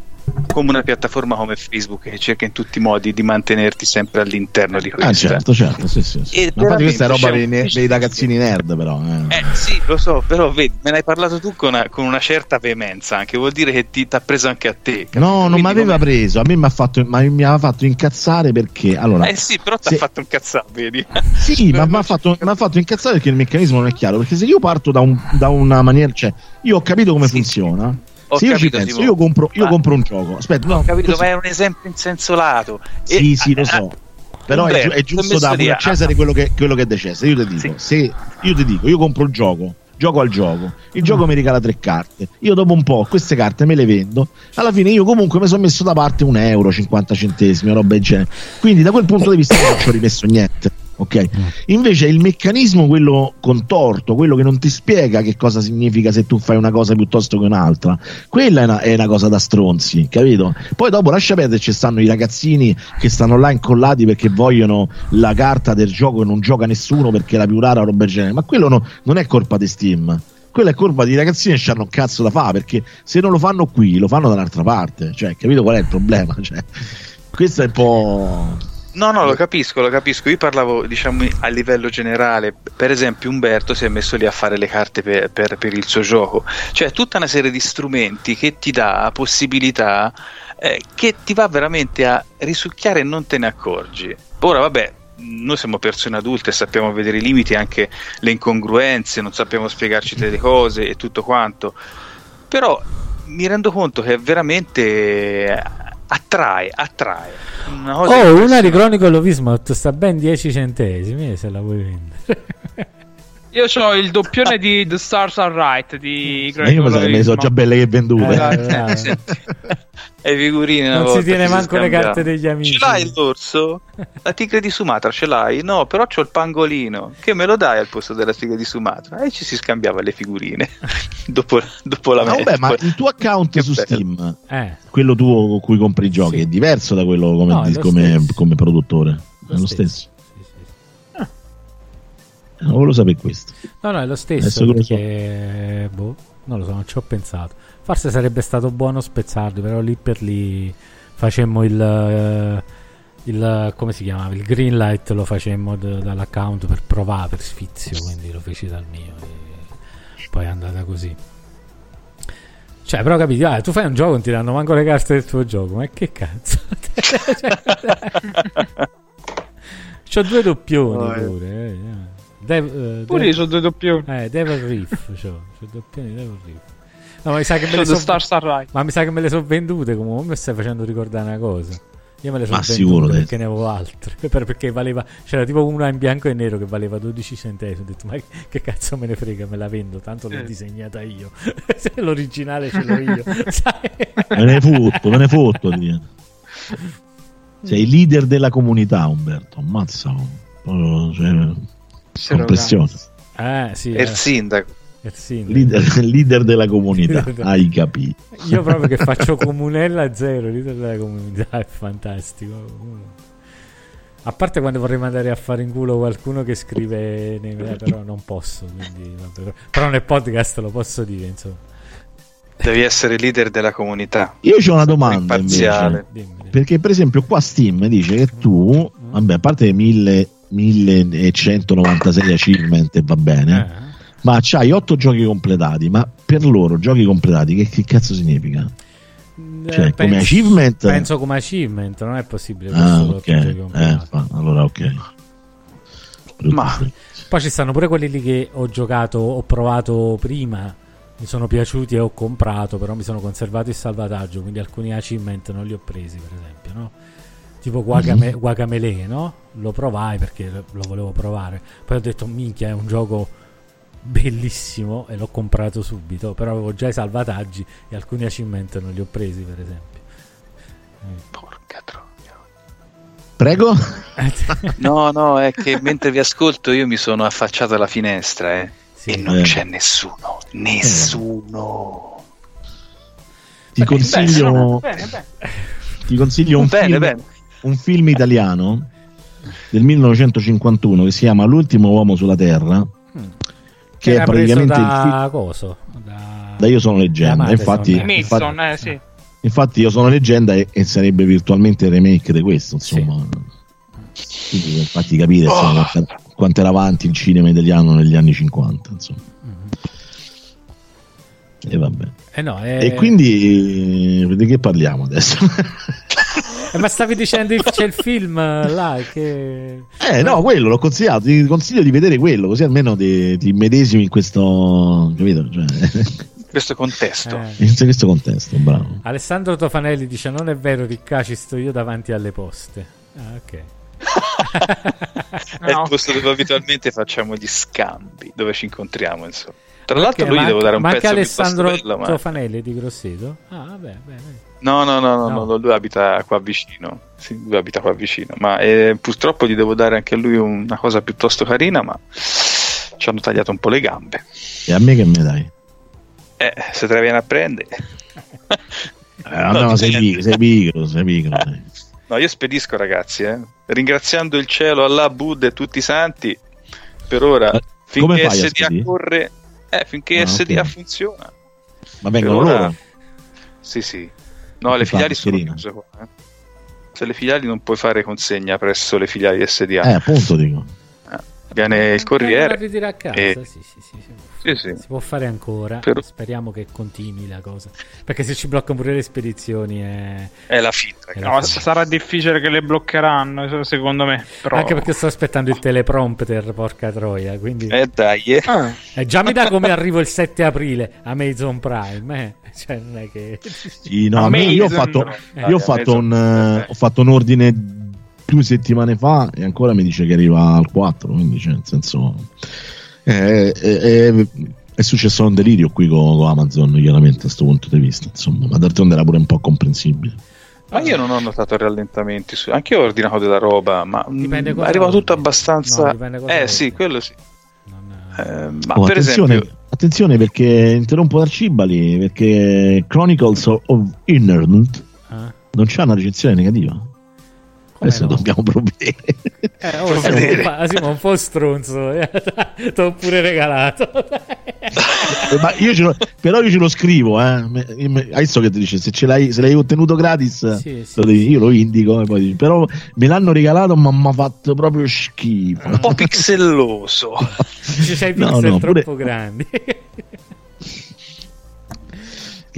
come una piattaforma come Facebook che cerca in tutti i modi di mantenerti sempre all'interno di questa. Ah, certo, certo, sì, sì. sì. infatti questa è roba dei, ne- dei ragazzini nerd, però. Eh. eh. sì, lo so, però vedi, me ne hai parlato tu con una, con una certa veemenza, anche vuol dire che ti ha preso anche a te. Capito? No, non mi aveva come... preso, a me mi ha fatto, fatto incazzare perché allora Eh sì, però ti ha fatto incazzare, vedi? Sì, ma mi ha fatto, fatto, incazzare perché il meccanismo non è chiaro, perché se io parto da, un, da una maniera, cioè io ho capito come sì, funziona. Sì ho se io ci penso, io compro, io compro, un gioco. Aspetta, no, ho capito, così. ma è un esempio insensolato. Sì, e, sì, lo so. Però è, è, giusto da a Cesare quello che, quello che è De Cesare. Io ti dico, sì. se io ti dico, io compro il gioco, gioco al gioco, il gioco mm. mi regala tre carte. Io dopo un po' queste carte me le vendo. Alla fine io comunque mi sono messo da parte un euro, 50 centesimi, roba del genere. Quindi da quel punto di vista non ci ho rimesso niente ok? Mm. Invece il meccanismo, quello contorto, quello che non ti spiega che cosa significa se tu fai una cosa piuttosto che un'altra, quella è una, è una cosa da stronzi, capito? Poi dopo lascia perdere, ci stanno i ragazzini che stanno là incollati perché vogliono la carta del gioco e non gioca nessuno perché è la più rara roba del genere, ma quello no, non è colpa di Steam quella è colpa di ragazzini che hanno un cazzo da fare perché se non lo fanno qui lo fanno dall'altra parte cioè capito qual è il problema cioè, questo è un po' No, no, lo capisco, lo capisco. Io parlavo, diciamo, a livello generale. Per esempio, Umberto si è messo lì a fare le carte per, per, per il suo gioco. Cioè, tutta una serie di strumenti che ti dà possibilità eh, che ti va veramente a risucchiare e non te ne accorgi. Ora, vabbè, noi siamo persone adulte, sappiamo vedere i limiti, anche le incongruenze, non sappiamo spiegarci delle cose e tutto quanto. Però mi rendo conto che veramente attrae, attrae. Una oh, una di Chronicle of Ismouth sta ben 10 centesimi se la vuoi vendere. Io ho il doppione di The Stars Are Right di Chronicle Io me ne so già belle che vendute. Eh, le figurine non si tiene manco le carte degli amici ce l'hai l'orso? la tigre di Sumatra ce l'hai? no però c'ho il pangolino che me lo dai al posto della tigre di Sumatra e ci si scambiava le figurine dopo, dopo la no, ma il tuo account che su bello. Steam eh. quello tuo con cui compri i giochi sì. è diverso da quello come, no, di, come, come produttore lo è lo stesso, stesso. Non volevo sapere questo. No, no, è lo stesso perché, so. boh, non lo so, non ci ho pensato. Forse sarebbe stato buono spezzarli, però lì per lì facemmo il, il come si chiamava? Il green light lo facemmo d- dall'account per provare per sfizio, quindi lo feci dal mio e poi è andata così. Cioè, però capiti, ah, tu fai un gioco e non ti danno manco le carte del tuo gioco, ma che cazzo? C'ho due doppioni oh, pure. Eh. Dev, uh, pure io ho due doppioni. Eh, Devil Reef, c'ho, c'ho doppioni Devil Reef. No, ma mi sa che me le so, Star Star. Ma mi sa che me le sono vendute comunque. Mi stai facendo ricordare una cosa. Io me le sono vendute sicuro, perché ne avevo altre. perché valeva. C'era tipo una in bianco e nero che valeva 12 centesimi. Ho detto, ma che cazzo me ne frega, me la vendo. Tanto l'ho eh. disegnata io. Se l'originale ce l'ho io. me ne fotto, me ne fotto. Sei il leader della comunità, Umberto. Ammazza. Cioè, compressione. Eh, sì, è il sindaco. Il leader, leader, della comunità, hai capito. Io proprio che faccio comunella zero, leader della comunità, è fantastico. A parte quando vorrei mandare a fare in culo qualcuno che scrive nei però non posso, quindi, vabbè, però nel podcast lo posso dire, insomma. Devi essere leader della comunità. Io ho una domanda invece, perché per esempio qua Steam dice che tu, mm. vabbè, a parte 1000, 1196 achievement va bene, eh. ma c'hai 8 giochi completati, ma per loro giochi completati che, che cazzo significa? Eh, cioè, penso, come achievement? Penso come achievement, non è possibile. Ah, ok. Eh, allora, ok. Ma poi ci stanno pure quelli lì che ho giocato, ho provato prima mi sono piaciuti e ho comprato, però mi sono conservato il salvataggio, quindi alcuni achievement non li ho presi, per esempio, no? Tipo Guacame- mm-hmm. Guacamele, no? Lo provai perché lo volevo provare. Poi ho detto, minchia, è un gioco bellissimo e l'ho comprato subito, però avevo già i salvataggi e alcuni achievement non li ho presi, per esempio. Porca troia. Prego? no, no, è che mentre vi ascolto io mi sono affacciato alla finestra, eh sì, e non eh. c'è nessuno, nessuno. Ti consiglio, bene, bene. Ti consiglio un, bene, film, un film italiano del 1951 che si chiama L'ultimo uomo sulla terra. Mm. Che, è praticamente da il coso, da... da Io sono leggenda. Infatti, infatti, eh, sì. infatti, Io sono leggenda e, e, sarebbe virtualmente il remake di questo. Insomma, sì. quindi infatti capire oh. insomma, quanto era avanti il cinema italiano negli anni 50 insomma. Mm-hmm. e vabbè eh no, è... e quindi di che parliamo adesso? eh, ma stavi dicendo c'è il film là che eh no quello l'ho consigliato ti consiglio di vedere quello così almeno ti, ti medesimi in questo capito cioè questo contesto. Eh. In questo contesto, bravo. Alessandro Tofanelli dice: Non è vero, Riccaci, sto io davanti alle poste. Ah, ok. è il posto dove abitualmente facciamo gli scambi, dove ci incontriamo, insomma. Tra l'altro, lui devo dare un ma pezzo anche Alessandro bello, ma... Tofanelli di Grosseto? Ah, vabbè, bene. No, no, no, no, no. no lui abita qua vicino. Sì, lui abita qua vicino. Ma eh, purtroppo gli devo dare anche a lui una cosa piuttosto carina, ma ci hanno tagliato un po' le gambe. E a me che mi dai? Eh, se te la viene a prendere. eh, no, no, sei pigro, sei pigro, sei pigro. No, io spedisco, ragazzi. Eh. Ringraziando il cielo, Allah, Buddha e tutti i santi, per ora, Ma finché SDA corre, eh, finché ah, SDA okay. funziona. Ma vengono ora... loro? Sì, sì. No, le filiali sono chiuse qua. Eh. Se le filiali non puoi fare consegna presso le filiali SDA. Eh, appunto dico. Eh, viene il corriere. a casa, e... sì, sì, sì, sì. Sì, sì. Si può fare ancora. Però... Speriamo che continui la cosa. Perché se ci bloccano pure le spedizioni è, è la finta. È no, sarà difficile che le bloccheranno, secondo me. Però... Anche perché sto aspettando il teleprompter, porca troia. Quindi... Eh dai. Eh. Ah. Eh, già mi dà come arrivo il 7 aprile Amazon Prime. Eh. Cioè, non è che... Sì, no, Amazon... io ho fatto, io ho fatto, un, uh, ho fatto un ordine due settimane fa e ancora mi dice che arriva al 4. Quindi, cioè, nel senso è, è, è, successo un delirio qui con, con Amazon, chiaramente, a questo punto di vista. Insomma, ma d'altronde era pure un po' comprensibile. Ma io non ho notato rallentamenti, anche io ho ordinato della roba, ma arriva tutto abbastanza. No, eh sì, quello sì. È... Eh, ma oh, per attenzione, esempio... attenzione perché interrompo Arcibali perché Chronicles of Innernet ah. non c'è una recensione negativa. Adesso no? dobbiamo provvedere. Eh, oh, siamo un, po', stronzo. Eh. Ti ho pure regalato. Ma io ce lo, però io ce lo scrivo. Eh. Adesso che ti dice: se, ce l'hai, se l'hai ottenuto gratis, sì, sì, lo io lo indico. Poi, però me l'hanno regalato, ma mi ha fatto proprio schifo. Un po' pixelloso. Ci sei pixel no, no, troppo pure... grandi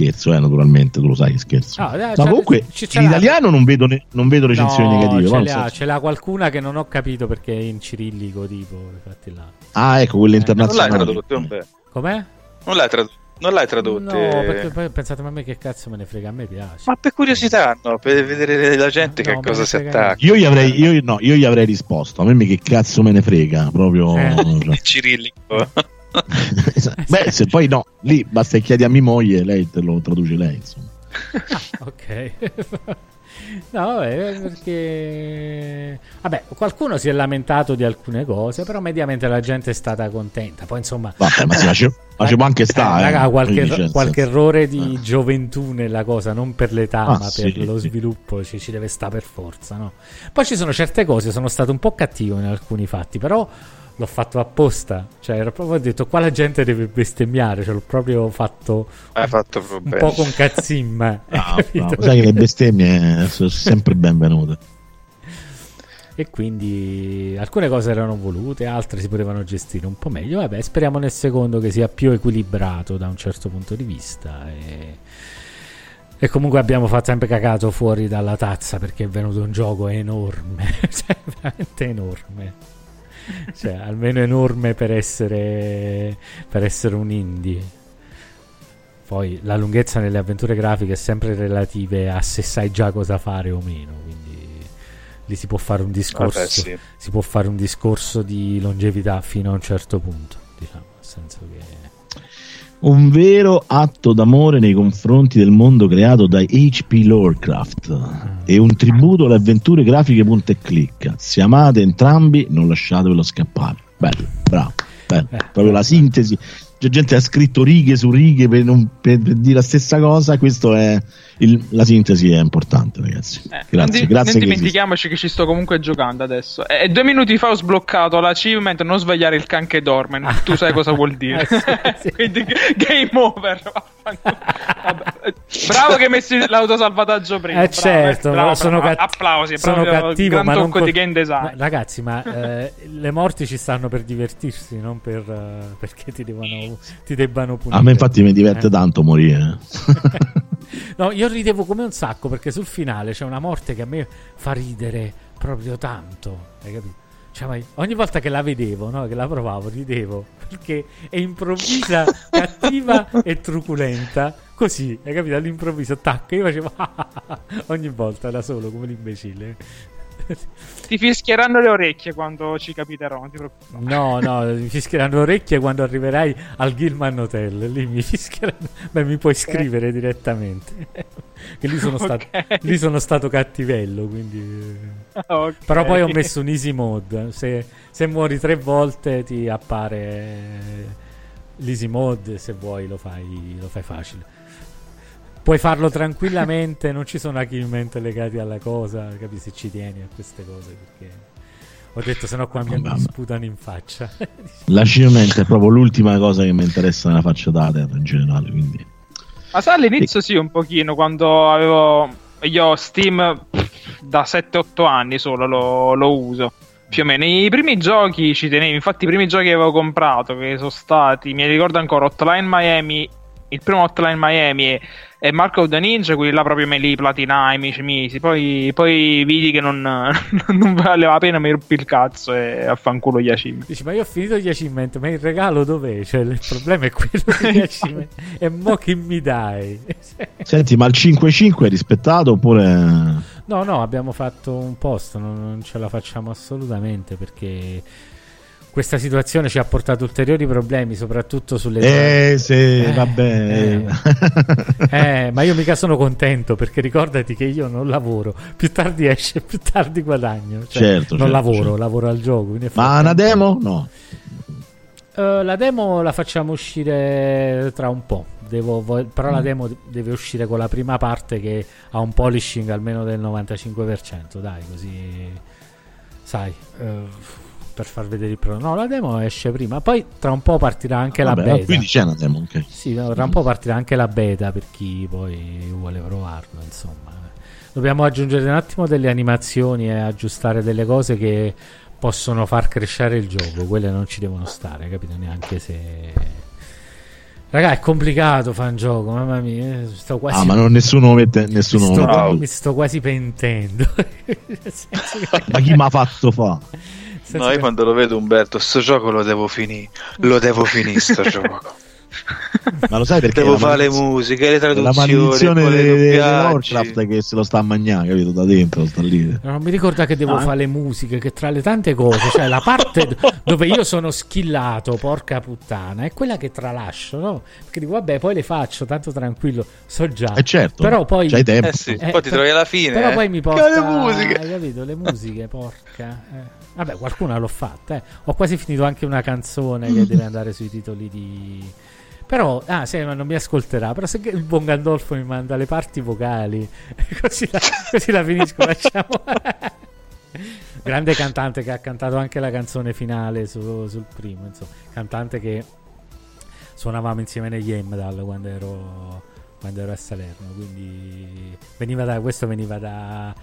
scherzo, eh, naturalmente, tu lo sai, scherzo. No, dai, Ma comunque, in italiano non vedo, ne- non vedo recensioni no, negative. Ce l'ha, ce l'ha, qualcuna che non ho capito perché è in cirillico, tipo, infatti là. Ah, ecco, quelle eh, internazionali. Non l'hai tradotto, Com'è? Non l'hai tradotto. Non l'hai tradotte? No, perché poi pensate ma a me che cazzo me ne frega, a me piace. Ma per curiosità, no, per vedere la gente no, che cosa si attacca. Io gli, avrei, io, no, io gli avrei risposto, a me che cazzo me ne frega, proprio... Eh. Cioè. Cirillico. Beh, se poi no, lì basta che chiedi a mia moglie, lei te lo traduce lei, insomma. ok. No, vabbè, perché... Vabbè, qualcuno si è lamentato di alcune cose, però mediamente la gente è stata contenta. Poi insomma... Vabbè, ma si lascia, facevo anche stare. Eh, raga, qualche, qualche errore di eh. gioventù nella cosa, non per l'età, ah, ma sì, per lo sviluppo ci, ci, deve stare per forza, no? Poi ci sono certe cose, sono stato un po' cattivo in alcuni fatti, però l'ho fatto apposta. Cioè, ero proprio detto qua la gente deve bestemmiare. Cioè, l'ho proprio fatto, Hai fatto un po' con cazzimma. no, no, sai che le bestemmie sono sempre benvenute. E quindi alcune cose erano volute, altre si potevano gestire un po' meglio. Vabbè, speriamo nel secondo che sia più equilibrato da un certo punto di vista. E, e comunque abbiamo fatto sempre cagato fuori dalla tazza perché è venuto un gioco enorme, cioè veramente enorme cioè, almeno enorme per essere, per essere un indie. Poi la lunghezza nelle avventure grafiche è sempre relativa a se sai già cosa fare o meno, quindi lì si può fare un discorso, Vabbè, sì. si può fare un discorso di longevità fino a un certo punto, diciamo, nel senso che un vero atto d'amore nei confronti del mondo creato da H.P. Lovecraft e un tributo alle avventure grafiche punta e clicca. Se amate entrambi, non lasciatevelo scappare. Bello, bravo, bello. Eh, proprio la sintesi. C'è gente che ha scritto righe su righe per, non, per, per dire la stessa cosa. Questo è il, la sintesi è importante, ragazzi. Eh, grazie, non, grazie. Non dimentichiamoci che, che, ci sto comunque giocando adesso. E, due minuti fa ho sbloccato l'achievement non svegliare il can che dorme. tu sai cosa vuol dire. eh, sì, sì. Quindi game over. Bravo che hai messo l'autosalvataggio prima. Eh bravo, certo, bravo, sono, cat- applausi. Sono cattivo, ma non co- di game design. Ma, ragazzi, ma eh, le morti ci stanno per divertirsi, non per, uh, perché ti, devono, ti debbano punire. A me infatti mi diverte eh. tanto morire. no, io ridevo come un sacco perché sul finale c'è una morte che a me fa ridere proprio tanto. Hai capito? Cioè, ogni volta che la vedevo, no, che la provavo, ridevo perché è improvvisa, cattiva e truculenta. Così, hai capito? All'improvviso, tac, io facevo ogni volta da solo come l'imbecille. Ti fischieranno le orecchie quando ci capiterò. Non ti preoccupare. No, no, mi fischieranno le orecchie quando arriverai al Gilman Hotel. Lì mi fischieranno. Beh, mi puoi scrivere okay. direttamente. che lì sono, stato, okay. lì sono stato cattivello. Quindi... Okay. Però poi ho messo un easy mode. Se, se muori tre volte ti appare l'easy mode. Se vuoi lo fai, lo fai facile puoi farlo tranquillamente, non ci sono achievement legati alla cosa, capisci se ci tieni a queste cose perché ho detto sennò qua mi, mi sputano in faccia. L'achievement è proprio l'ultima cosa che mi interessa nella faccia data in generale, quindi Ma sa all'inizio e... sì, un pochino quando avevo io Steam da 7-8 anni solo lo, lo uso più o meno. I primi giochi ci tenevi, infatti i primi giochi che avevo comprato, che sono stati, mi ricordo ancora, Hotline Miami, il primo Hotline Miami e e Mark of the Ninja, quelli là proprio me li platinai, mi misi. Poi, poi vidi che non, non valeva la pena, mi ruppi il cazzo e affanculo gli achievement. Dici, ma io ho finito gli achievement, ma il regalo dov'è? Cioè, il problema è quello degli achievement. e mo che mi dai? Senti, ma il 5-5 è rispettato oppure... No, no, abbiamo fatto un posto, non, non ce la facciamo assolutamente perché questa situazione ci ha portato ulteriori problemi, soprattutto sulle. Eh, sì, eh, vabbè. Eh, eh, ma io mica sono contento perché ricordati che io non lavoro. Più tardi esce, più tardi guadagno. Cioè, certo, non certo, lavoro, certo. lavoro al gioco. Ma una demo? No. Uh, la demo la facciamo uscire tra un po'. Devo, però mm. la demo deve uscire con la prima parte che ha un polishing almeno del 95%. Dai, così sai. Uh, per far vedere il prodotto. No, la demo esce prima. Poi tra un po' partirà anche Vabbè, la beta. Quindi c'è una demo, ok. Sì, tra un po' partirà anche la beta per chi poi vuole provarlo. Insomma, dobbiamo aggiungere un attimo delle animazioni e aggiustare delle cose che possono far crescere il gioco. Quelle non ci devono stare, capito? Neanche se. Raga, è complicato fare un gioco, mamma mia. Sto quasi... Ah, ma non nessuno mette. Nessuno mi, sto, mi sto quasi pentendo. ma chi mi ha fatto fa? No, io quando lo vedo Umberto, sto gioco lo devo finire. Lo devo finire sto gioco. Ma lo sai perché devo fare le musiche, le traduzioni, la maledizione di Warcraft che se lo sta a mangiare, capito? Da dentro sta lì. Non mi ricorda che devo ah. fare le musiche, che tra le tante cose, cioè la parte dove io sono schillato, porca puttana, è quella che tralascio, no? Perché dico, vabbè, poi le faccio, tanto tranquillo, so già. Eh certo. Però poi c'hai tempo. Eh sì, eh, poi ti trovi alla fine. Però eh. poi mi porta le musiche. Hai capito? Le musiche, porca. Eh. Vabbè, qualcuna l'ho fatta. Eh. Ho quasi finito anche una canzone che deve andare sui titoli di. Però, ah, sì, ma non mi ascolterà. Però se il buon Gandolfo mi manda le parti vocali, così la, così la finisco. Lasciamo. Grande cantante che ha cantato anche la canzone finale su, sul primo. Insomma, cantante che suonavamo insieme negli Emdal quando ero, quando ero a Salerno. Quindi veniva da, questo veniva da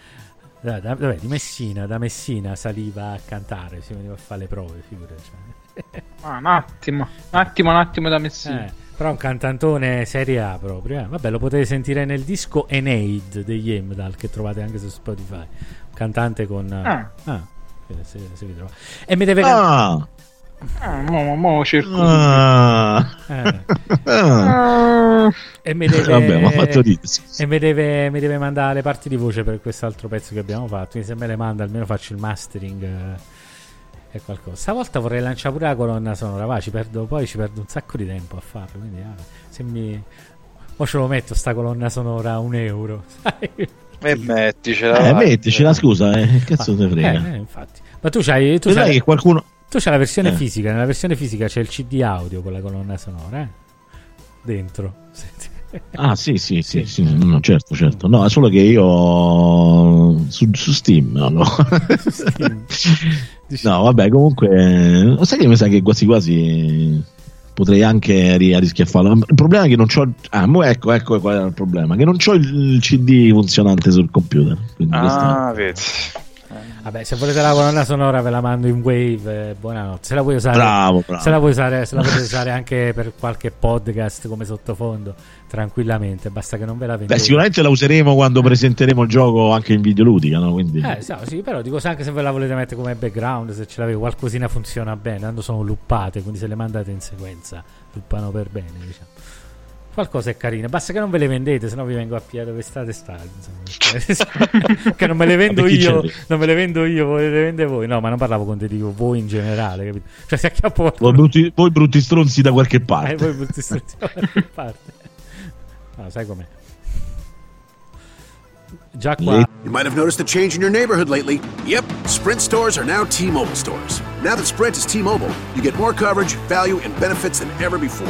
da, da, vabbè, di Messina, da Messina saliva a cantare, si veniva a fare le prove, figurati. Cioè. Ah, un attimo, un attimo, un attimo da Messina. Eh, però un cantantone serie A proprio. Eh. Vabbè, lo potete sentire nel disco Eneid degli Emdal che trovate anche su Spotify. Un cantante con... Ah. ah se, se vi e mi deve cantare... Ah. Ah, mo, mo cerco. Ah. Eh. Ah. E mi deve, Vabbè, ma fatto e mi deve, mi deve, mandare le parti di voce per quest'altro pezzo che abbiamo fatto. Quindi se me le manda, almeno faccio il mastering. Eh, e qualcosa. Stavolta vorrei lanciare pure la colonna sonora. Va, ci perdo, poi ci perdo un sacco di tempo a farlo. Quindi, ah, se mi. Mo ce lo metto sta colonna sonora a un euro. Sai? E metticela. Eh, metticela, scusa, eh. Che cazzo te frega? Eh, infatti. Ma tu c'hai. Tu sai che qualcuno tu c'hai la versione eh. fisica, nella versione fisica c'è il CD audio con la colonna sonora, eh? Dentro. Ah sì sì sì, sì, sì. No, certo certo no è solo che io su, su Steam no, no. Steam. no vabbè comunque sai che mi sa che quasi quasi potrei anche rischiare a farlo il problema è che non ho ah, ecco ecco qual è il problema che non ho il CD funzionante sul computer ah vedi Vabbè, se volete la colonna sonora ve la mando in wave. Eh, buonanotte. Se la vuoi usare, bravo, bravo. Se la vuoi usare, se la potete usare anche per qualche podcast come sottofondo, tranquillamente. Basta che non ve la vendete. Beh, sicuramente la useremo quando presenteremo il gioco anche in videoludica, no? Quindi... Eh, sì, sì, però dico anche se ve la volete mettere come background, se ce l'avete, qualcosina funziona bene. Tanto sono luppate, quindi se le mandate in sequenza, luppano per bene, diciamo qualcosa è carino. Basta che non ve le vendete, se no vi vengo a piedi dove state state. che non me le vendo io, non me le vendo io, voi le vende voi. No, ma non parlavo con te, dico voi in generale, capito? Cioè, se acchiappo voi brutti, voi brutti stronzi da qualche parte. Eh, voi brutti stronzi da qualche parte. No, sai com'è. Già qua. You might have noticed a change in your neighborhood lately. Yep, Sprint stores are now T-Mobile stores. Now that Sprint is T-Mobile, you get more coverage, value, and benefits than ever before.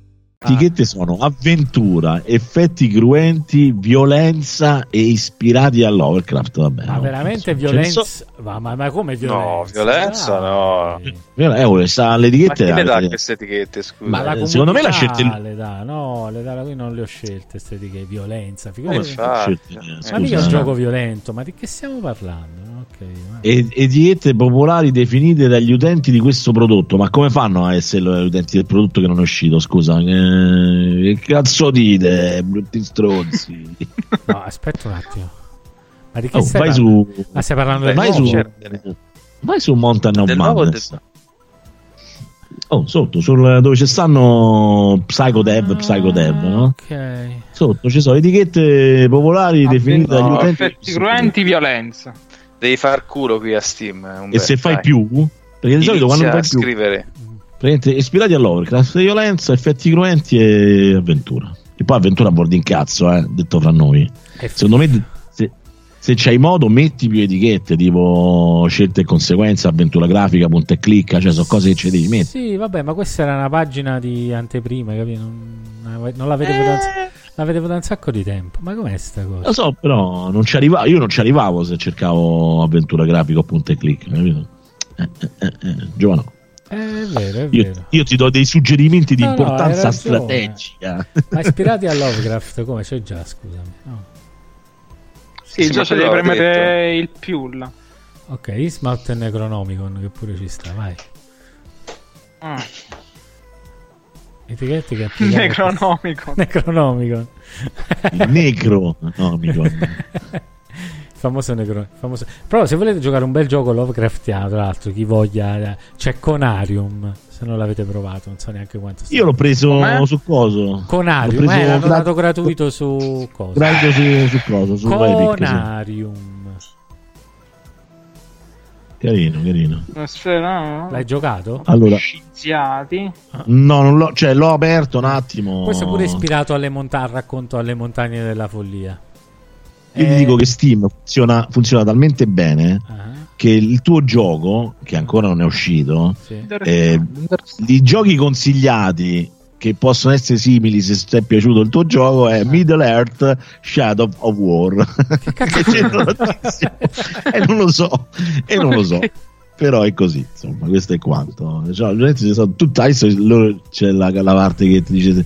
Etichette sono avventura, effetti cruenti, violenza e ispirati a Lovecraft. Vabbè, ma no, veramente violenza? So... Ma, ma, ma, come violenza? No, violenza ah, no. Eh, sta le etichette. Ma chi le dà queste etichette? Scusa, ma eh, secondo me la scelte. Le dà, no, le dà, qui non le ho scelte queste etichette. Violenza, figurati. Ma mica è un gioco violento, ma di che stiamo parlando? Etichette popolari definite dagli utenti di questo prodotto. Ma come fanno a essere gli utenti del prodotto che non è uscito? Scusa, che, che cazzo dite, brutti stronzi? no, aspetta un attimo. Ma di che oh, stai, par- su... Ma stai parlando del vai nuovo? Su... Vai su Mountain of Madness. Oh, sotto, sul, dove ci stanno Psycho Dev, Psycho Dev, no? Ok. Sotto ci sono etichette popolari definite dagli No, utenti. effetti cruenti, violenza. Devi far culo qui a Steam. Umberto, E se fai dai. più, perché di solito quando fai a più, scrivere. praticamente ispirati a Lovecraft, violenza, effetti cruenti e avventura. E poi avventura a bordo in cazzo, eh, detto fra noi. E Secondo me, se, se c'hai modo, metti più etichette, tipo scelte e conseguenze, avventura grafica, punta e clicca, cioè sono cose che ci devi mettere. Sì, vabbè, ma questa era una pagina di anteprima, capito? Non, non la vedevo, da, un- la vedevo da un sacco di tempo. Ma com'è sta cosa? Lo so, però non ci arrivavo, io non ci arrivavo se cercavo avventura grafica o punta e clicca, capito? Eh, eh, eh, eh, Giovano. Eh, È vero, è Io, vero. io ti do dei suggerimenti di No, no, importanza ragione. strategica. Ma ispirati a Lovecraft, come c'è già, scusami. No. Sì, Sì, già te devi premere il più là. Ok, Ismouth e Necronomicon, che pure ci sta, vai. Ah. Etichette che applicate- Necronomicon. Necronomicon. Il negro. No, amico. famoso Necro. Famoso... Però se volete giocare un bel gioco Lovecraftiano, tra l'altro, chi voglia, eh, c'è Conarium, se non l'avete provato, non so neanche quanto. Io l'ho preso Com'è? su coso. Conarium, L'ho preso eh, l'hanno gra- dato gratuito su cosa? Gratuito su, su coso, su. Conarium. Carino, carino. L'hai giocato? Allora, Scienziati. no, non l'ho, cioè, l'ho aperto un attimo. Questo è pure ispirato alle montagne, al racconto alle montagne della follia. Io ti Eh, dico che Steam funziona, funziona talmente bene ah, che il tuo gioco, che ancora non è uscito, sì. eh, i giochi consigliati che possono essere simili se ti è piaciuto il tuo gioco è Middle Earth Shadow of War. Che cazzo e non lo so. E non lo so. Però è così insomma questo è quanto. Cioè, ovviamente ci sono- tu adesso loro- c'è la, la parte che ti dice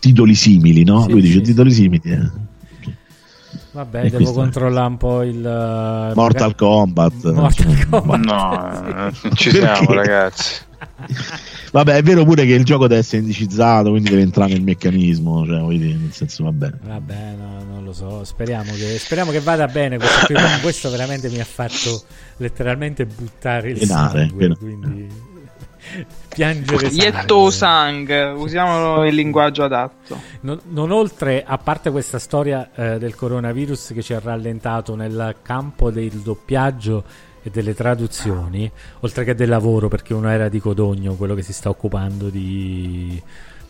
titoli simili no? Sì, lui dice sì, titoli simili eh. Vabbè, E devo controllare un po' il eh, Mortal Kombat Mortal Kombat. No, eh, non ci Perché? siamo, ragazzi. Vabbè, è vero pure che il gioco deve essere indicizzato, quindi deve entrare nel meccanismo, cioè, dire, nel senso, vabbè. Vabbè, no, non lo so. Speriamo che, speriamo che vada bene. Questo, questo veramente mi ha fatto letteralmente buttare il Penare, sangue. penare. Quindi piangere Ietto sangue. sang, usiamo il linguaggio adatto. Non, non oltre, a parte questa storia eh, del coronavirus che ci ha rallentato nel campo del doppiaggio e delle traduzioni, oltre che del lavoro, perché uno era di Codogno, quello che si sta occupando di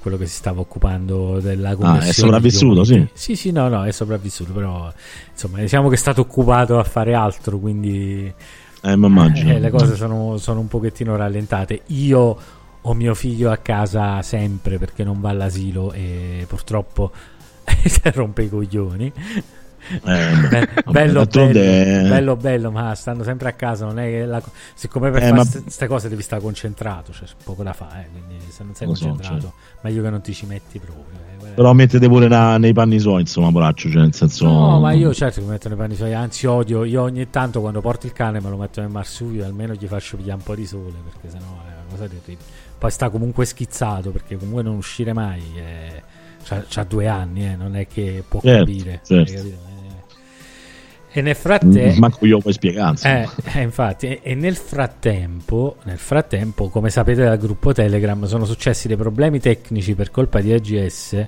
quello che si stava occupando della commissione. Ah, sopravvissuto, di sì. Sì, sì, no, no, è sopravvissuto, però insomma, diciamo che è stato occupato a fare altro, quindi Eh, mi immagino. eh, le cose sono, sono un pochettino rallentate. Io ho mio figlio a casa sempre perché non va all'asilo e purtroppo si rompe i coglioni. Eh, Be- bello, bello, eh, bello, bello, ma stanno sempre a casa. Non è che la, siccome per Eh, fare ma- queste cose devi stare concentrato, c'è poco da fare. eh, quindi se non sei Lo so, concentrato, certo. meglio che non ti ci metti proprio. Eh. Però mettete pure na- nei panni suoi, insomma, poraccio, cioè, nel senso... No, ma io certo che mi metto nei panni suoi, anzi odio, io ogni tanto quando porto il cane me lo metto nel marsupio, almeno gli faccio pigliare un po' di sole, perché sennò è una cosa terribile. Poi sta comunque schizzato, perché comunque non uscire mai, eh, c'ha, c'ha due anni, eh, non è che può Certo, capire. certo. E nel frattempo... Manco io spiegare, insomma. Eh, eh, infatti, e, e nel frattempo, nel frattempo, come sapete dal gruppo Telegram, sono successi dei problemi tecnici per colpa di AGS.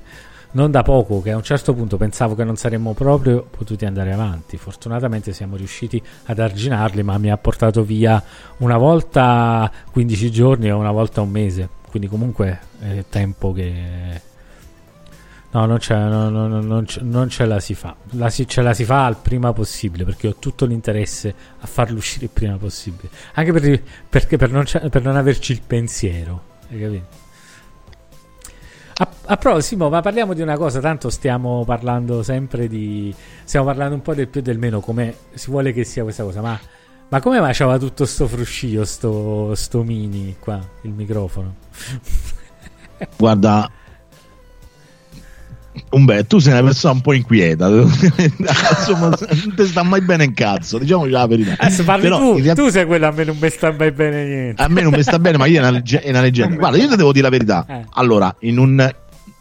Non da poco, che a un certo punto pensavo che non saremmo proprio potuti andare avanti. Fortunatamente siamo riusciti ad arginarli, ma mi ha portato via una volta 15 giorni e una volta un mese. Quindi, comunque, è tempo che. No, non, c'è, no, no, no, non, c'è- non ce la si fa. La si, ce la si fa al prima possibile perché ho tutto l'interesse a farlo uscire il prima possibile. Anche per, perché per non, per non averci il pensiero. Hai capito? A, a prossimo, ma parliamo di una cosa. Tanto stiamo parlando sempre di. Stiamo parlando un po' del più e del meno. Come si vuole che sia questa cosa. Ma, ma come mai c'aveva tutto sto fruscio, sto, sto mini qua? Il microfono. Guarda, Umberto, tu sei una persona un po' inquieta. Insomma, non ti sta mai bene in cazzo, diciamoci la verità. Adesso parli Però, tu, realtà- tu sei quello a me non mi sta mai bene niente. a me non mi sta bene, ma io è una, legge- è una leggenda. Guarda, io ti devo dire la verità. Eh. Allora, in un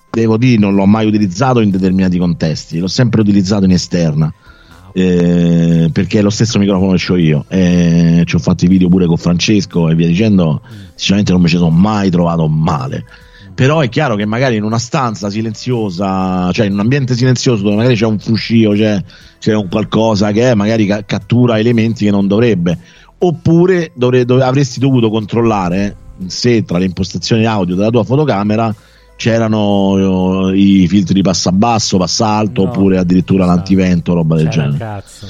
devo dire, non l'ho mai utilizzato in determinati contesti, l'ho sempre utilizzato in esterna. Ah, eh, perché è lo stesso microfono che ho io. Eh, ci ho fatto i video pure con Francesco e via dicendo. Mm. Sinceramente non mi ci sono mai trovato male. Però è chiaro che magari in una stanza silenziosa, cioè in un ambiente silenzioso dove magari c'è un fruscio, c'è, c'è un qualcosa che magari ca- cattura elementi che non dovrebbe. Oppure dovre- dov- avresti dovuto controllare se tra le impostazioni audio della tua fotocamera c'erano uh, i filtri di passa basso, passa alto no, oppure addirittura esatto. l'antivento, roba del genere. Cazzo,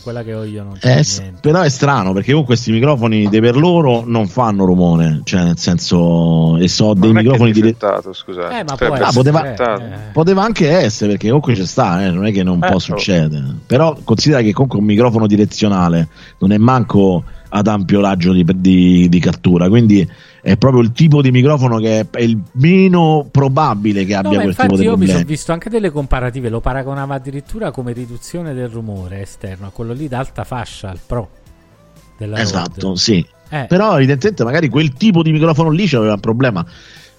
quella che ho io non c'è eh, Però è strano perché con questi microfoni di per loro non fanno rumore, cioè nel senso e so ma dei microfoni di scusate. Eh, ma cioè, ah, poteva, eh. poteva, anche essere perché comunque ci sta, eh, non è che non eh, può oh. succedere. Però considera che comunque un microfono direzionale non è manco ad ampio raggio di, di, di cattura, quindi è proprio il tipo di microfono che è il meno probabile che abbia no, quel tipo di io mi sono visto anche delle comparative, lo paragonava addirittura come riduzione del rumore esterno a quello lì d'alta fascia, al Pro. esatto, Rode. sì. Eh. Però evidentemente magari quel tipo di microfono lì c'aveva un problema.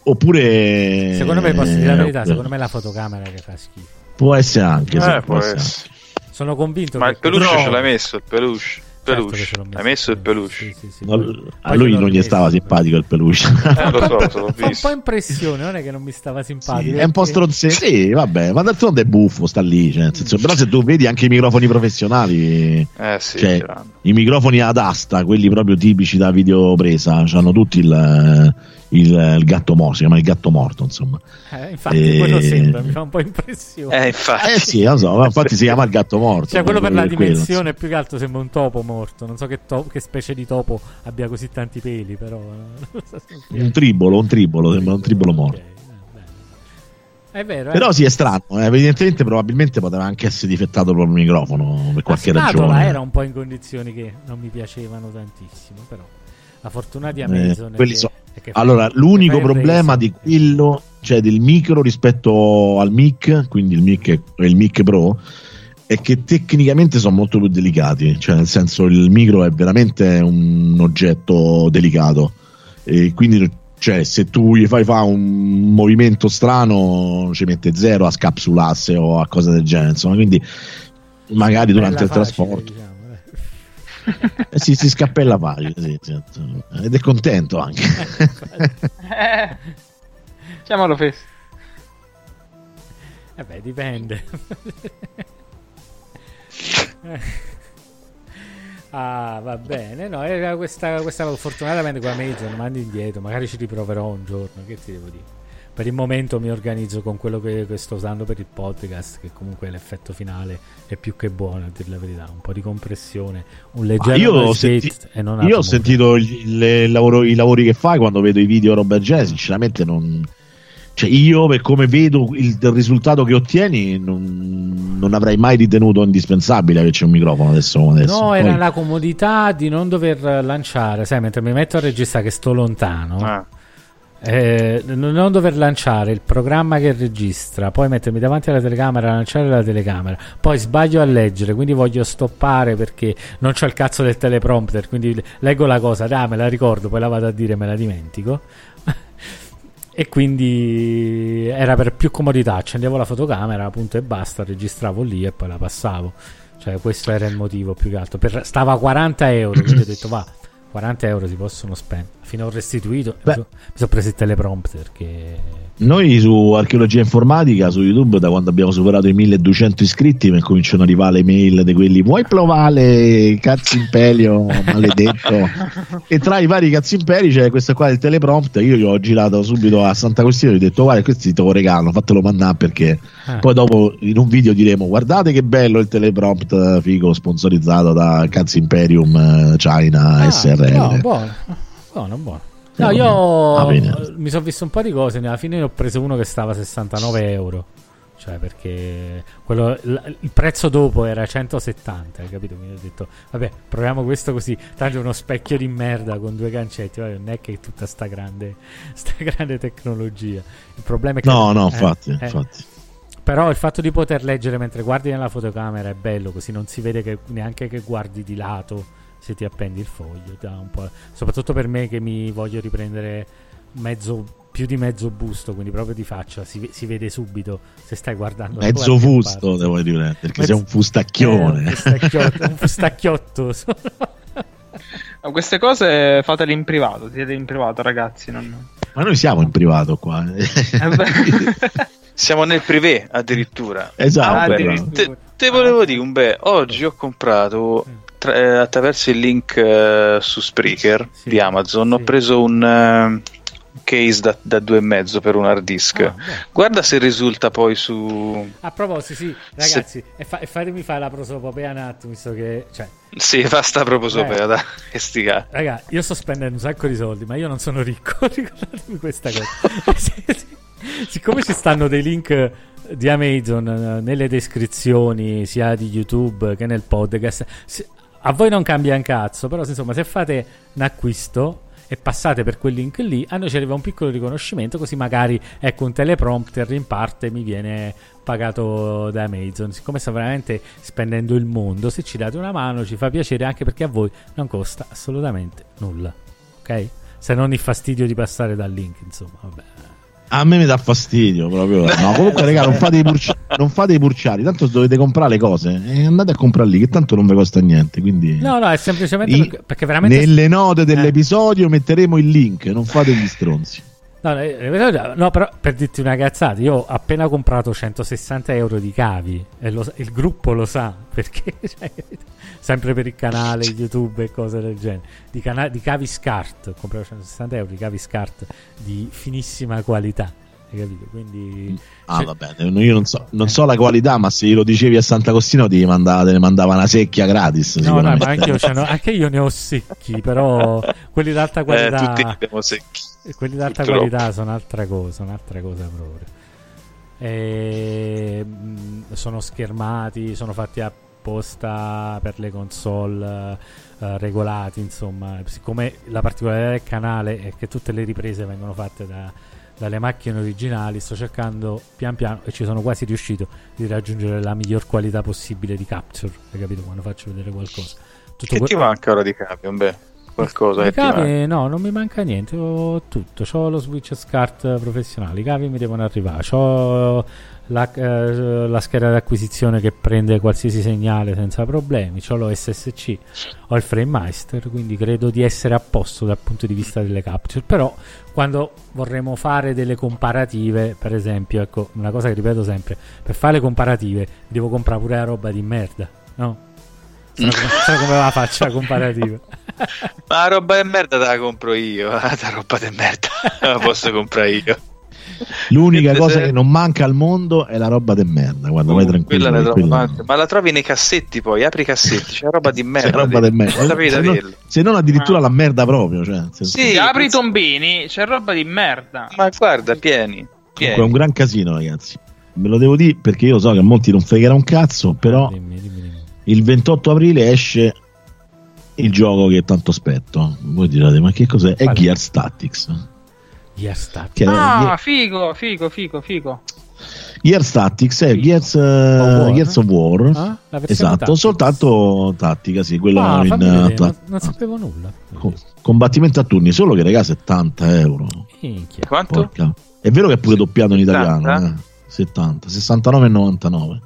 Oppure... Secondo me, posso dire la verità, eh, secondo me è la fotocamera che fa schifo. Può essere anche, eh, sì, può essere. essere. Sono convinto Ma che... il peluche ce l'hai messo, il peluche peluche. Certo Hai messo il peluche. Sì, sì, sì. No, a lui non gli stava simpatico il peluche. Eh, lo so, l'ho Fa un po' impressione, non è che non mi stava simpatico. è un po' stronzetto. Sì, vabbè, ma d'altronde è buffo, sta lì. Cioè, senso, però se tu vedi anche i microfoni professionali, eh, sì, cioè, i microfoni ad asta, quelli proprio tipici da videopresa, hanno tutti il il, il, gatto morto, si chiama il gatto morto, insomma. Eh, infatti, e... quello sembra, mi fa un po' impressione. Eh, infatti. Eh sì, lo so, infatti si chiama il gatto morto. Cioè, quello per la dimensione, quello, più che altro sembra un topo morto. Non so che, to- che, specie di topo abbia così tanti peli, però... un tribolo, un tribolo, sembra un tribolo morto. Okay. È vero, Però sì, è strano. Eh. Evidentemente, probabilmente poteva anche essere difettato proprio il microfono per qualche la ragione. era un po' in condizioni che non mi piacevano tantissimo. Però la fortuna di Amazon. Eh, so. allora, l'unico problema di quello, cioè del micro rispetto al mic, quindi il mic e il mic Pro, è che tecnicamente sono molto più delicati. Cioè, nel senso, il micro è veramente un oggetto delicato. E quindi cioè se tu gli fai fare un movimento strano ci mette zero a scapsularsi o a cose del genere insomma quindi magari durante il facile, trasporto diciamo eh sì, si scappella facile sì, certo. ed è contento anche. Eh, chiamalo Fes eh beh dipende. Ah va bene. No questa, questa fortunatamente quella mezza non mandi indietro magari ci riproverò un giorno che ti devo dire per il momento mi organizzo con quello che, che, sto usando per il podcast, che comunque l'effetto finale è più che buono, a dire la verità. Un po' di compressione, un leggero io ho, senti- io ho sentito il, lavoro, i lavori che fai quando vedo i video Robert J. Sinceramente, non. Cioè, io per come vedo il, il risultato che ottieni, non, non, avrei mai ritenuto indispensabile averci un microfono adesso. adesso. No, Poi... era la comodità di non dover lanciare, sai, mentre mi metto a registrare che sto lontano. Ah eh, non dover lanciare il programma che registra, poi mettermi davanti alla telecamera, lanciare la telecamera, poi sbaglio a leggere, quindi voglio stoppare perché non c'ho il cazzo del teleprompter, quindi leggo la cosa, ah, me la ricordo, poi la vado a dire e me la dimentico. e quindi era per più comodità, accendevo la fotocamera, appunto e basta, registravo lì e poi la passavo. Cioè, questo era il motivo più che altro. Per, stava a 40 euro, quindi ho detto va 40 euro si possono spendere. Fino a restituito, Beh. mi sono preso il teleprompter che noi su archeologia informatica su YouTube, da quando abbiamo superato i 1200 iscritti, mi cominciano ad arrivare le mail di quelli vuoi provare cazzo imperio maledetto? E tra i vari cazzo imperi c'è questo qua del teleprompt io gli ho girato subito a Santa Costina e ho detto guarda questo te lo regalo fatelo mandare perché ah. poi dopo in un video diremo guardate che bello il teleprompt figo sponsorizzato da cazzo imperium China ah, SRL no, buono buono buono No, io ah, mi sono visto un po' di cose. Alla fine ne ho preso uno che stava a 69 euro. Cioè, perché quello, il prezzo dopo era 170, hai capito? Mi ho detto, vabbè, proviamo questo così. Tanto è uno specchio di merda con due gancetti. Vabbè, non è che è tutta sta grande, sta grande tecnologia. Il problema è che. No, no, eh, infatti, eh, infatti. Però il fatto di poter leggere mentre guardi nella fotocamera è bello, così non si vede che, neanche che guardi di lato se ti appendi il foglio. soprattutto per me che mi voglio riprendere mezzo più di mezzo busto, quindi proprio di faccia, si, si vede subito se stai guardando. Mezzo fusto, parte. devo dire, perché mezzo... sei un fustacchione. Eh, un fustacchiotto. un fustacchiotto. queste cose fatele in privato, siete in privato ragazzi. Non... Ma noi siamo in privato qua. Eh, siamo nel privé addirittura. Esatto. Ah, addirittura. Te, te, volevo dire, un beh, oggi ho comprato tra, eh, attraverso il link uh, su Spreaker sì, di Amazon, sì. ho preso un... Uh, case da, da due e mezzo per un hard disk. Ah, Guarda se risulta poi su. A proposito, sì, ragazzi, se... e, fa- e, fatemi fare la prosopopea un attimo, visto che. Cioè... Sì, fa sta prosopopea, da stica. Raga, io sto spendendo un sacco di soldi, ma io non sono ricco. Ricordatevi questa cosa. Siccome ci stanno dei link di Amazon eh, nelle descrizioni sia di YouTube che nel podcast, a voi non cambia un cazzo, però insomma, se fate un acquisto e passate per quel link lì, a noi ci arriva un piccolo riconoscimento, così magari ecco un teleprompter in parte mi viene pagato da Amazon. Siccome sta veramente spendendo il mondo, se ci date una mano ci fa piacere anche perché a voi non costa assolutamente nulla. Ok? Se non il fastidio di passare dal link, insomma, vabbè. A me mi dà fastidio proprio. No, comunque, raga, non fate, i burci- non fate i burciari. Tanto dovete comprare le cose e andate a comprare lì, che tanto non vi costa niente. Quindi... No, no, è semplicemente I- perché veramente. Nelle note dell'episodio eh. metteremo il link. Non fate gli stronzi. No, no, però per dirti una cazzata, io ho appena comprato 160 euro di cavi e lo, il gruppo lo sa perché, cioè, sempre per il canale YouTube e cose del genere. Di, cana- di cavi SCART, ho comprato 160 euro di cavi SCART di finissima qualità. Hai capito? Quindi, ah, cioè... va bene. Io non so, non so, la qualità, ma se lo dicevi a Sant'Agostino ti mandava, te ne mandava una secchia gratis. No, no, ma anche io, cioè, no, anche io, ne ho secchi, però quelli d'alta eh, qualità. Eh, tutti abbiamo secchi. E quelli d'alta Purtroppo. qualità sono altra cosa, un'altra cosa proprio. E, mh, sono schermati, sono fatti apposta per le console uh, regolati, insomma. Siccome la particolarità del canale è che tutte le riprese vengono fatte da, dalle macchine originali, sto cercando pian piano e ci sono quasi riuscito di raggiungere la miglior qualità possibile di capture, hai capito? Quando faccio vedere qualcosa. Tutto che que- ti manca ora di Capion? Beh qualcosa. I cavi, no, non mi manca niente, ho tutto. Ho lo Switch SCART professionale, i cavi mi devono arrivare. Ho la, eh, la scheda d'acquisizione che prende qualsiasi segnale senza problemi. Ho lo SSC, ho il Frame Master, quindi credo di essere a posto dal punto di vista delle capture. Però quando vorremo fare delle comparative, per esempio, ecco, una cosa che ripeto sempre, per fare le comparative devo comprare pure la roba di merda, no? Sai come la faccia comparativa. Ma la roba di merda te la compro io. La roba di merda la posso comprare io. L'unica cosa se... che non manca al mondo è la roba di merda. Quando uh, vai tranquillo, la quella... ma la trovi nei cassetti poi. Apri i cassetti, c'è roba di merda. C'è roba di merda. Se, non, se non addirittura ah. la merda proprio. Cioè, sì, apri i tombini, c'è roba di merda. Ma guarda, pieni. pieni. è un gran casino, ragazzi. Me lo devo dire perché io so che a molti non fregherà un cazzo, però. Dimmi, dimmi, dimmi il 28 aprile esce il gioco che tanto aspetto. Voi direte, ma che cos'è? È Gears Tactics. Gears Tactics. Ah, Gear... figo, figo, figo, figo. Gears Tactics è Gears, uh, War, Gears of War. Ah, esatto, Tactics. soltanto tattica, sì, quella ah, in, uh, non, non sapevo nulla. combattimento a turni, solo che ragazzi 70 euro. Minchia. Quanto? Porca. È vero che è pure doppiato in italiano, eh? 70, 69,99.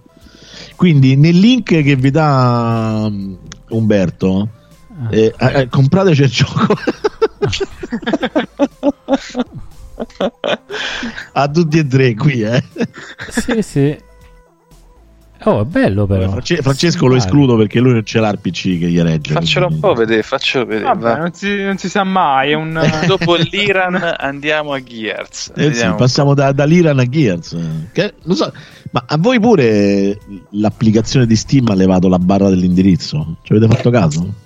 Quindi nel link che vi dà um, Umberto, ah, eh, eh, comprateci il gioco. a tutti e tre qui, eh. Sì, sì. Oh, è bello però. France- Francesco lo escludo perché lui non c'è l'RPC che gli regge. Faccelo un po' vedere, faccelo vedere. Vabbè, non, si, non, si, sa mai. Un... Dopo l'Iran andiamo a Gears. Eh sì, passiamo da, dall'Iran a Gears. Che, so, ma a voi pure l'applicazione di Steam ha levato la barra dell'indirizzo? Ci avete fatto caso?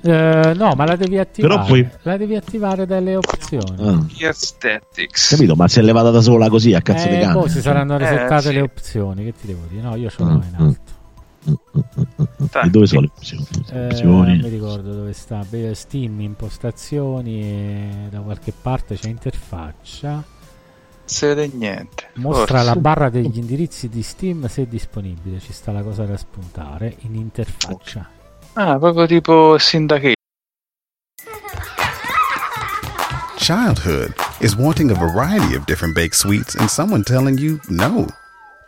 Uh, no, ma la devi attivare. Poi... La devi attivare dalle opzioni. Ah. Aesthetics. Capito? Ma si è levata da sola così a cazzo eh, di cane. Poi si saranno eh, resettate eh, sì. le opzioni. Che ti devo dire? No, io ce l'ho ah, in alto. E dove sono le opzioni? Eh, non mi ricordo dove sta. Steam, impostazioni e da qualche parte c'è interfaccia. Si vede niente. Mostra Forse. la barra degli indirizzi di Steam se è disponibile. Ci sta la cosa da spuntare in interfaccia. Ah, proprio tipo. Childhood is wanting a variety of different baked sweets and someone telling you no.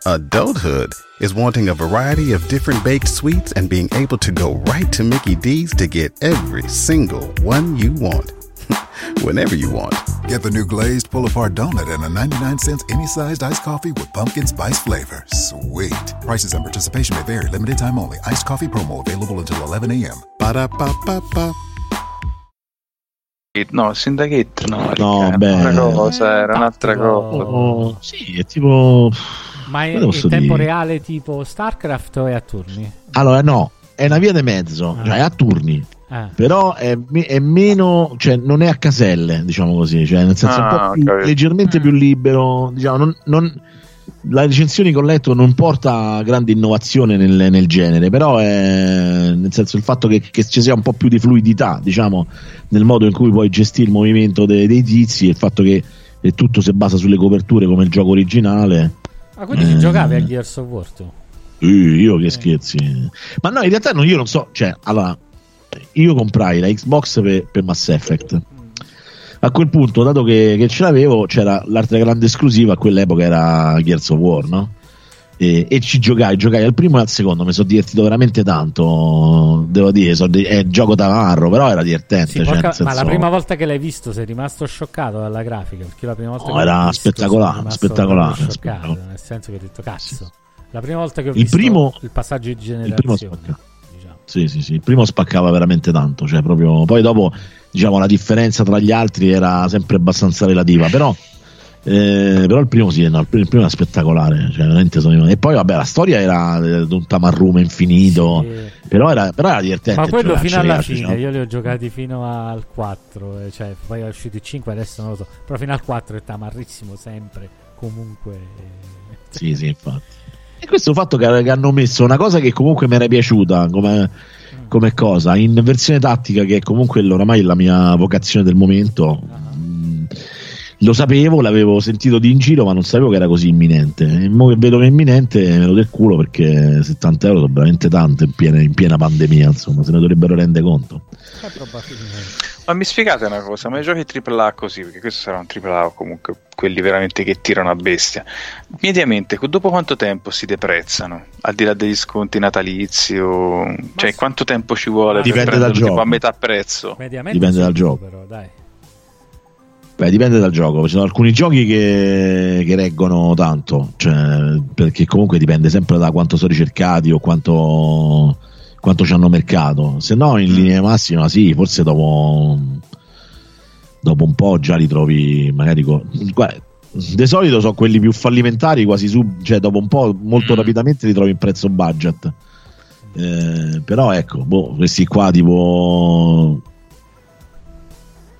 Adulthood is wanting a variety of different baked sweets and being able to go right to Mickey D's to get every single one you want. Whenever you want. Get the new glazed pull apart donut and a 99 cents any sized iced coffee with pumpkin spice flavor. Sweet. Prices and participation may vary. Limited time only. Iced coffee promo available until 11 a.m. Ba da ba ba ba. No, Syndicate no, No, era beh. un'altra cosa, era un'altra cosa. Oh, sì, è tipo. Ma è in tempo dire? reale tipo StarCraft o è a turni? Allora, no, è una via di mezzo, ah. cioè è a turni. Ah. Però è, è meno, cioè non è a caselle, diciamo così, cioè nel senso Ah, un po' più- leggermente più libero. Diciamo, non, non- la recensione che ho letto non porta grande innovazione nel, nel genere, però è nel senso il fatto che, che ci sia un po' più di fluidità, diciamo, nel modo in cui puoi gestire il movimento dei, dei tizi, il fatto che e tutto si basa sulle coperture come il gioco originale. Ah, quindi Eh. giocavi a Gears of War tu? Eh, io che scherzi. Ma no, in realtà no, io non so, cioè, allora, io comprai la Xbox per, per Mass Effect. A quel punto, dato che, che ce l'avevo, c'era l'altra grande esclusiva a quell'epoca era Gears of War, no? E, e ci giocai, giocai al primo e al secondo, mi sono divertito veramente tanto, devo dire, so, è gioco tamarro, però era divertente. Sì, cioè, porca- senso- Ma la prima volta che l'hai visto sei rimasto scioccato dalla grafica? Perché la prima volta No, era visto spettacolare, spettacolare, scioccato, spettacolare. nel senso che ho detto cazzo. La prima volta che ho Il visto primo- il passaggio di il primo generazione. Sì, sì, sì, il primo spaccava veramente tanto, cioè proprio poi dopo diciamo la differenza tra gli altri era sempre abbastanza relativa, però eh, però il primo sì, no, il primo era spettacolare, cioè veramente sono- e poi vabbè la storia era eh, di un tamarrume infinito, però, era, però era divertente. Ma quello giocarci, fino alla ragazzi, fine, cioè. io li ho giocati fino al 4, eh, cioè poi è uscito il 5, adesso non lo so, però fino al 4 è tamarrissimo sempre, comunque. Sì, sì, infatti. E questo fatto che, che hanno messo una cosa che comunque mi era piaciuta come, come cosa, in versione tattica, che è comunque oramai la mia vocazione del momento. mm, Lo sapevo, l'avevo sentito di in giro, ma non sapevo che era così imminente. E mo che vedo che è imminente, me lo del culo perché 70 euro sono veramente tante in piena, in piena pandemia, insomma, se ne dovrebbero rendere conto. Eh, probabilmente. Ma mi spiegate una cosa, ma i giochi AAA così, perché questo sarà un AAA o comunque quelli veramente che tirano a bestia, mediamente dopo quanto tempo si deprezzano? Al di là degli sconti natalizi o... cioè quanto tempo ci vuole Dipende per dal gioco. a metà prezzo? Mediamente Dipende dal gioco. Però, dai. Beh, dipende dal gioco. Ci sono alcuni giochi che, che reggono tanto, cioè, perché comunque dipende sempre da quanto sono ricercati o quanto, quanto ci hanno mercato. Se no, in linea di massima, sì, forse dopo, dopo un po' già li trovi magari. co- di solito sono quelli più fallimentari, quasi sub, cioè dopo un po' molto rapidamente li trovi in prezzo budget. Eh, però ecco, boh, questi qua tipo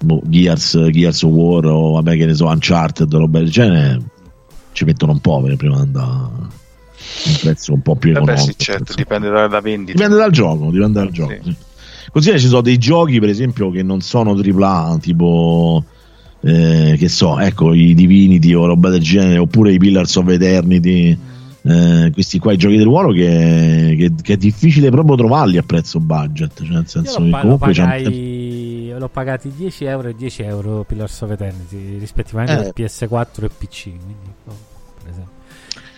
boh, Gears, Gears of War o vabbè che ne so Uncharted roba del genere ci mettono un po' per prima andare un prezzo un po' più Vabbè economico sì, certo, dipende da, da vendita. dipende dal gioco dipende dal gioco sì. Considera ci sono dei giochi per esempio che non sono AAA tipo eh, che so ecco i Divinity o roba del genere oppure i Pillars of Eternity eh, questi qua i giochi del ruolo che, che- che è difficile proprio trovarli a prezzo budget cioè nel senso Io che l'ho, pa- comunque pagai, l'ho pagati 10 euro e 10 euro Pillars of Eternity rispettivamente Eh. per PS4 e PC. Quindi.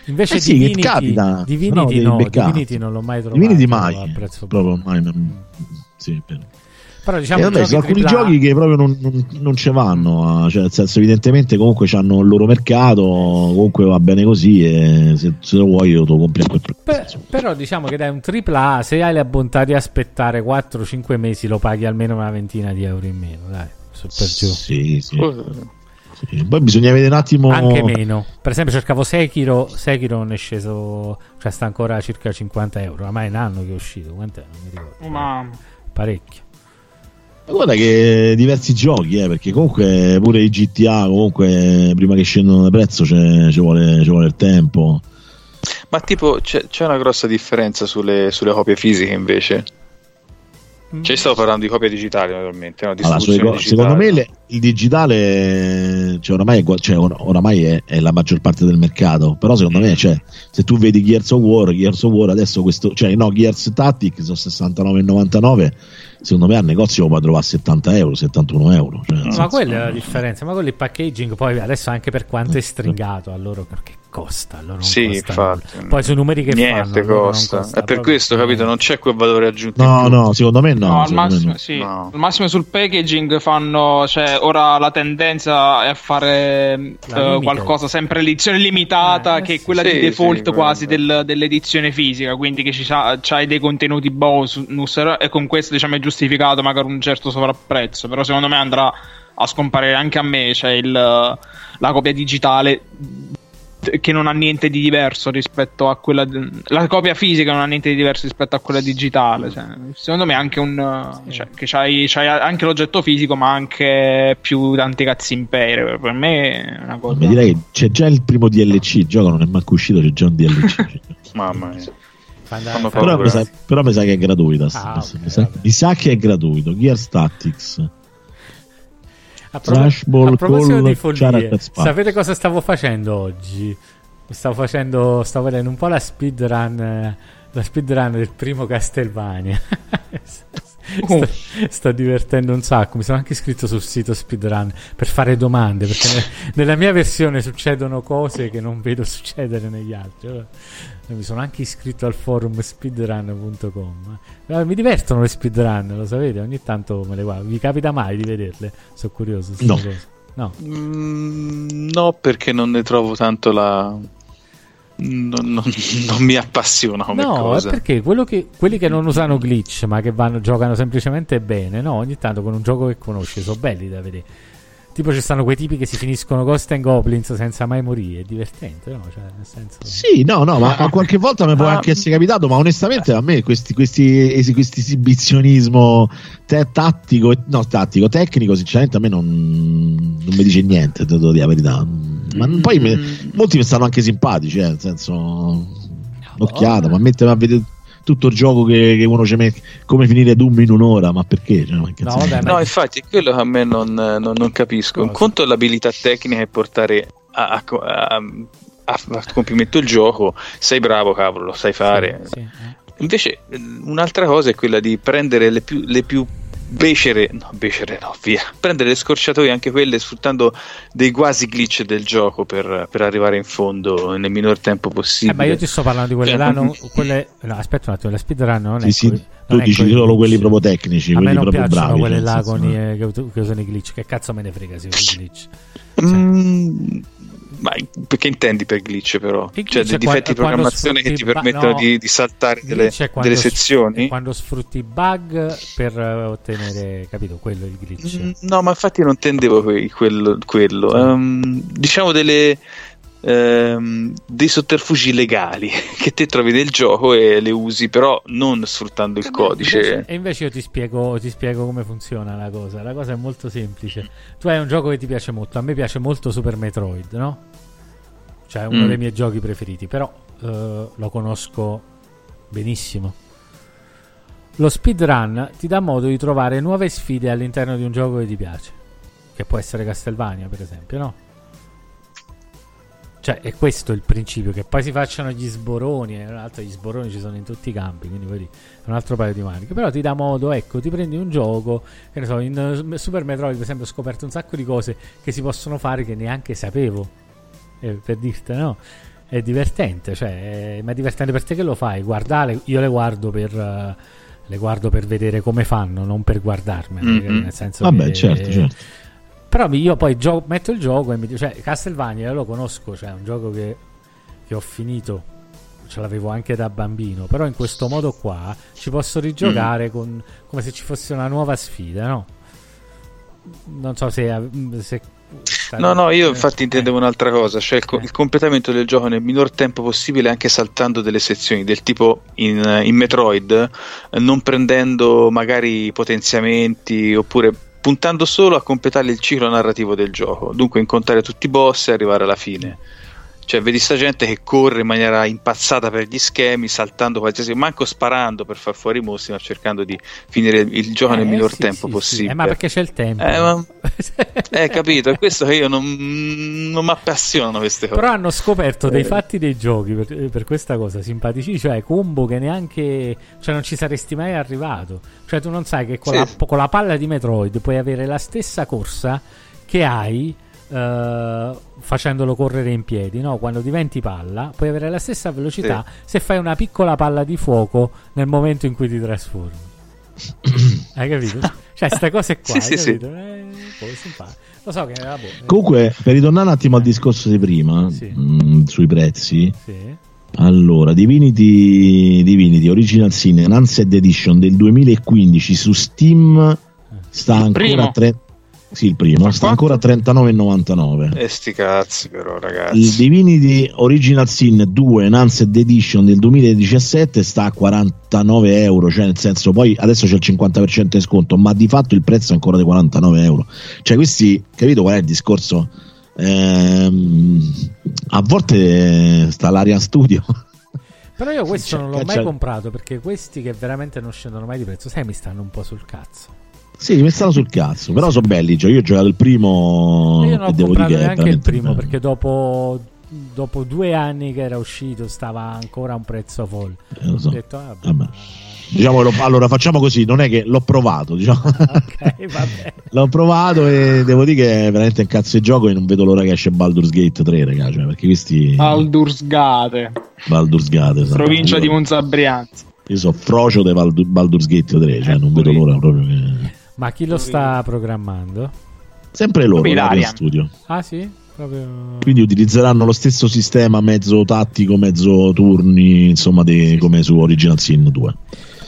Invece Eh sì, che Divinity, capita. Divinity, No. Divinity non l'ho mai trovato Divinity mai a proprio mai sì, per- Però diciamo vabbè, giochi sono alcuni AAA giochi che proprio non, non, non ci vanno, eh, cioè nel senso evidentemente comunque hanno il loro mercato, comunque va bene così e se, se lo vuoi lo compri a quel prezzo. Pe- però diciamo che dai un AAA, se hai la bontà di aspettare 4-5 mesi lo paghi almeno una ventina di euro in meno, dai, su per giù. Sì, sì. Sì, Poi bisogna vedere un attimo Anche meno. Per esempio cercavo Sekiro, Sekiro non è sceso, cioè sta ancora a circa 50 euro, ormai è un anno che è uscito, quant'è? Non mi ricordo. Ma Parecchio. Ma Guarda che diversi giochi, eh, perché comunque pure i GTA, comunque prima che scendono di prezzo ci vuole, ci vuole il tempo. Ma tipo c'è, c'è una grossa differenza sulle, sulle copie fisiche invece? Cioè, stavo parlando di copia digitale, naturalmente. No? Allora, digitale. Secondo me le, il digitale cioè, oramai, è, cioè, oramai è, è, la maggior parte del mercato. Però, secondo me, cioè, se tu vedi Gears of War, Gears of War adesso questo, cioè, no, Gears Tactic sono 69,99 secondo me al negozio lo puoi trovare a 70 euro, 71 euro. Cioè, ma senso, quella è la differenza, ma quello il packaging poi adesso anche per quanto è stringato a loro perché costa, non sì, costa infatti. Poi sui numeri che niente fanno, costa. costa. È per questo, capito, non c'è quel valore aggiunto. No, no, secondo me no. no al, massimo, no. Sì. no. al massimo sul packaging fanno, cioè ora la tendenza è a fare uh, qualcosa sempre edizione limitata eh, che è quella sì, di default sì, quasi del, dell'edizione fisica, quindi che ci sa, c'hai dei contenuti bonus e con questo diciamo è giustificato magari un certo sovrapprezzo, però secondo me andrà a scomparire anche a me, cioè il, la copia digitale che non ha niente di diverso rispetto a quella la copia fisica non ha niente di diverso rispetto a quella digitale cioè, secondo me anche un cioè, che c'hai, c'hai, anche l'oggetto fisico ma anche più tanti cazzi imperi per me è una cosa Ma direi c'è già il primo DLC il gioco non è manco uscito c'è già un DLC mamma mia. Però mi, sa, però mi, sa, che è gratuita ah, okay, mi, sa, mi, sa, che è gratuito Gear Tactics a, pro- a proposito di follie, sapete cosa stavo facendo oggi? Stavo facendo, stavo vedendo un po' la speedrun, la speedrun del primo Castlevania. sto, oh. sto, divertendo un sacco. Mi sono anche iscritto sul sito speedrun per fare domande perché ne, nella mia versione succedono cose che non vedo succedere negli altri mi sono anche iscritto al forum speedrun.com. Eh, mi divertono le speedrun, lo sapete? Ogni tanto me le guardo. Vi capita mai di vederle? Sono curioso. No. No. Mm, no, perché non ne trovo tanto la. Non, non, non mi appassiona come no, cosa. No, perché che, quelli che non usano glitch ma che vanno, giocano semplicemente bene, no? Ogni tanto con un gioco che conosci sono belli da vedere. Tipo ci stanno quei tipi che si finiscono Ghost and Goblins senza mai morire, è divertente, no? Cioè, nel senso... Sì, no, no, ma qualche volta mi può anche essere capitato, ma onestamente a me questi, questi, questi esibizionismo te- tattico, no, tattico, tecnico, sinceramente a me non, non mi dice niente, devo dire la verità. Ma poi me, molti mi stanno anche simpatici, eh, nel senso, un'occhiata, ma mettere a vedere tutto il gioco che, che uno ci mette come finire Doom in un'ora ma perché? Cioè, no, vabbè, no infatti è quello che a me non, non, non capisco. Un conto è l'abilità tecnica e portare a, a, a, a, compimento il gioco. Sei bravo cavolo lo sai fare. Sì, sì. invece un'altra cosa è quella di prendere le più, le più becere, no, becere no, via, prendere le scorciatoie anche quelle sfruttando dei quasi glitch del gioco per, per arrivare in fondo nel minor tempo possibile. Eh, ma io ti sto parlando di quelle cioè, là, non, quelle, no, aspetta un attimo, la speedrun non sì, è sì, que- tu dici solo quelli proprio tecnici, a quelli me non proprio bravi. quelle là con i, che, usano i glitch, che cazzo me ne frega se usi i glitch. Cioè. Mm, ma che intendi per glitch però? Glitch cioè dei difetti di programmazione che ti permettono no, di, di, saltare delle, delle sezioni? quando sfrutti bug per ottenere, capito, quello il glitch. Mm, no, ma infatti non intendevo quello. quello. Sì. Um, diciamo delle, um, dei sotterfugi legali che te trovi nel gioco e le usi, però non sfruttando il codice. Invece, e invece io ti spiego, ti spiego come funziona la cosa. La cosa è molto semplice. Tu hai un gioco che ti piace molto. A me piace molto Super Metroid, no? Cioè, è uno mm. dei miei giochi preferiti, però uh, lo conosco benissimo. Lo speedrun ti dà modo di trovare nuove sfide all'interno di un gioco che ti piace, che può essere Castlevania, per esempio, no? Cioè, è questo il principio, che poi si facciano gli sboroni, e tra l'altro gli sboroni ci sono in tutti i campi, quindi vedi, è un altro paio di maniche. Però ti dà modo, ecco, ti prendi un gioco, che ne so, in Super Metroid per esempio ho scoperto un sacco di cose che si possono fare che neanche sapevo eh, per dirti, no? È divertente, cioè, è, ma è divertente per te che lo fai. Guardare, io le guardo per. Uh, le guardo per vedere come fanno, non per guardarmene. Mm-hmm. Nel senso Vabbè, che, certo, certo. Però io poi gio- metto il gioco e mi dico, cioè, Castlevania lo conosco, cioè, è un gioco che, che ho finito ce l'avevo anche da bambino, però in questo modo qua ci posso rigiocare mm. con, come se ci fosse una nuova sfida, no? Non so se, se No, no, io infatti intendevo un'altra cosa, cioè il, il, completamento del gioco nel minor tempo possibile anche saltando delle sezioni del tipo in, in Metroid, non prendendo magari potenziamenti oppure puntando solo a completare il ciclo narrativo del gioco, dunque incontrare tutti i boss e arrivare alla fine. Cioè, vedi sta gente che corre in maniera impazzata per gli schemi, saltando qualsiasi, manco sparando per far fuori i mostri, ma cercando di finire il gioco eh, nel miglior sì, tempo sì, possibile. Sì. Eh, ma perché c'è il tempo. Eh, ma... eh capito, è questo che io non, non mi appassionano queste cose. Però hanno scoperto dei eh. fatti dei giochi per, per, questa cosa simpatici, cioè combo che neanche, cioè non ci saresti mai arrivato. Cioè tu non sai che con, la, con la palla di Metroid puoi avere la stessa corsa che hai Uh, facendolo correre in piedi, no? Quando diventi palla, puoi avere la stessa velocità sì. se fai una piccola palla di fuoco nel momento in cui ti trasformi. Hai capito? Cioè, queste cose qua, sì, sì, capito? Eh, Lo so che vabbè. Comunque, per ritornare un attimo al discorso di prima, sì. mh, mm, sui prezzi. Sì. Allora, Divinity, Divinity Original Sin Enhanced Edition del 2015 su Steam sta ancora a 3 sì, il primo, sta ancora a 39,99. E sti cazzi, però, ragazzi. Il Divinity Original Sin 2 Enhanced Edition del 2017 sta a 49 euro. Cioè, nel senso, poi adesso c'è il 50% di sconto, ma di fatto il prezzo è ancora di 49 euro. Cioè, questi, capito qual è il discorso? Ehm, a volte sta l'Arian Studio. Però io questo cioè, non l'ho mai comprato perché questi che veramente non scendono mai di prezzo, sai, mi stanno un po' sul cazzo. Sì, mi stanno sul cazzo, però sono belli. Cioè, io ho giocato il primo. Io non ho devo dire neanche il primo bello. perché dopo, dopo, due anni che era uscito stava ancora a un prezzo folle. Eh, lo so. Ho detto, ah, vabbè. Diciamo, allora facciamo così, non è che l'ho provato, diciamo. okay, l'ho provato e devo dire che è veramente un cazzo di gioco e non vedo l'ora che esce Baldur's Gate 3, ragazzi, cioè, perché questi Baldur's Gate. Baldur's Gate, esatto. Provincia io, di Monza Brianza. Io sono frocio di Baldur's Gate 3, cioè eh, non vedo l'ora proprio che ma chi lo sta programmando? Sempre loro, in studio. Ah sì? Proprio... Quindi utilizzeranno lo stesso sistema mezzo tattico, mezzo turni, insomma, di, come su Original Sin 2.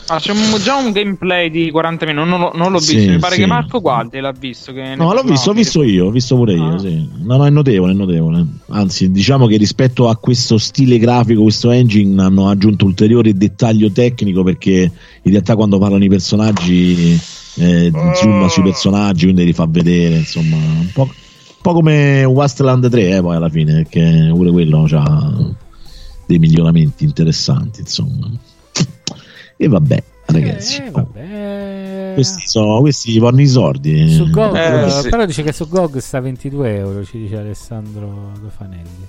Ah, c'è un, già un gameplay di 40 minuti, non, non, l'ho visto, sì, mi pare sì. che Marco Gualdi l'ha visto. no, l'ho visto, l'ho visto io, ho visto pure io, ah. sì. No, no, è notevole, è notevole. Anzi, diciamo che rispetto a questo stile grafico, questo engine, hanno aggiunto ulteriore dettaglio tecnico perché in realtà quando parlano i personaggi eh, zoom sui personaggi, quindi li fa vedere, insomma, un po', un po come Westland 3, eh, poi alla fine, perché pure quello ha dei miglioramenti interessanti, insomma. E vabbè, ragazzi. Eh, vabbè. Questi sono questi vanno i sordi. Su GOG, eh, sì. Però dice che su GOG sta 22 euro, ci dice Alessandro Dofanelli.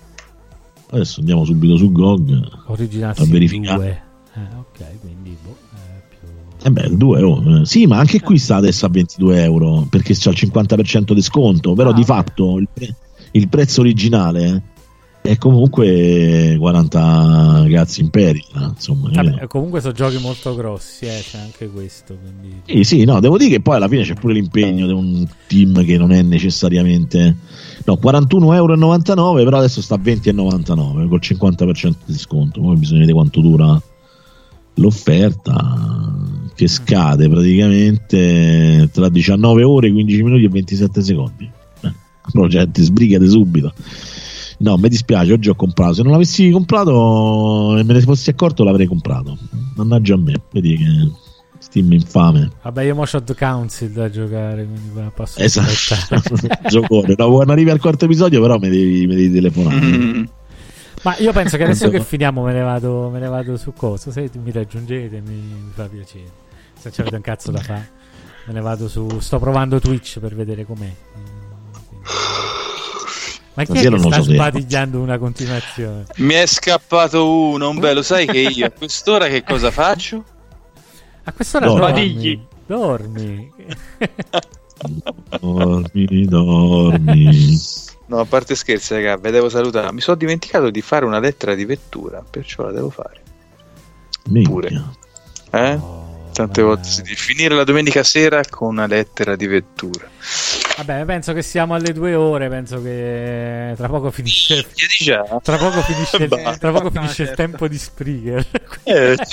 Adesso andiamo subito su GOG Original a verificare. Eh, ok, quindi boh. Eh beh, 2 euro. Sì, ma anche qui sta adesso a 22 euro perché c'è il 50% di sconto. Però ah, di fatto il, pre- il, prezzo originale è comunque 40 cazzi imperi. Insomma, Vabbè, comunque sono giochi molto grossi, eh, c'è anche questo. Quindi... Sì, sì, no, devo dire che poi alla fine c'è pure l'impegno di un team che non è necessariamente. No, 41,99 euro, però adesso sta a 20,99 col 50% di sconto. Poi bisogna vedere quanto dura l'offerta che scade praticamente tra 19 ore, 15 minuti e 27 secondi. Eh, progetti, sbrigate subito. No, mi dispiace, oggi ho comprato. Se non l'avessi comprato e me ne fossi accorto, l'avrei comprato. Mannaggia a me, vedi che Steam infame. Vabbè, io ho Shot Council da giocare, quindi posso Esatto, giocone. No, quando arrivi al quarto episodio, però mi devi, mi devi telefonare. Mm. Ma io penso che adesso che finiamo me ne vado, me ne vado su cosa. Se mi raggiungete mi, mi fa piacere. Se c'avete un cazzo da fare, me ne vado su. Sto provando Twitch per vedere com'è. Ma chi è che sta sbadigliando una continuazione? Mi è scappato uno, un bello. Sai che io a quest'ora che cosa faccio? A quest'ora dormi. Dormi. dormi, dormi. No, a parte scherzi, raga, vi devo salutare. Mi sono dimenticato di fare una lettera di vettura, perciò la devo fare. Minchia. Pure. Eh? Oh, Tante vabbè. volte si dice finire la domenica sera con una lettera di vettura. Vabbè, penso che siamo alle due ore. Penso che tra poco finisce. Già. Tra poco finisce, tra poco finisce il tempo di Spreaker. Eh,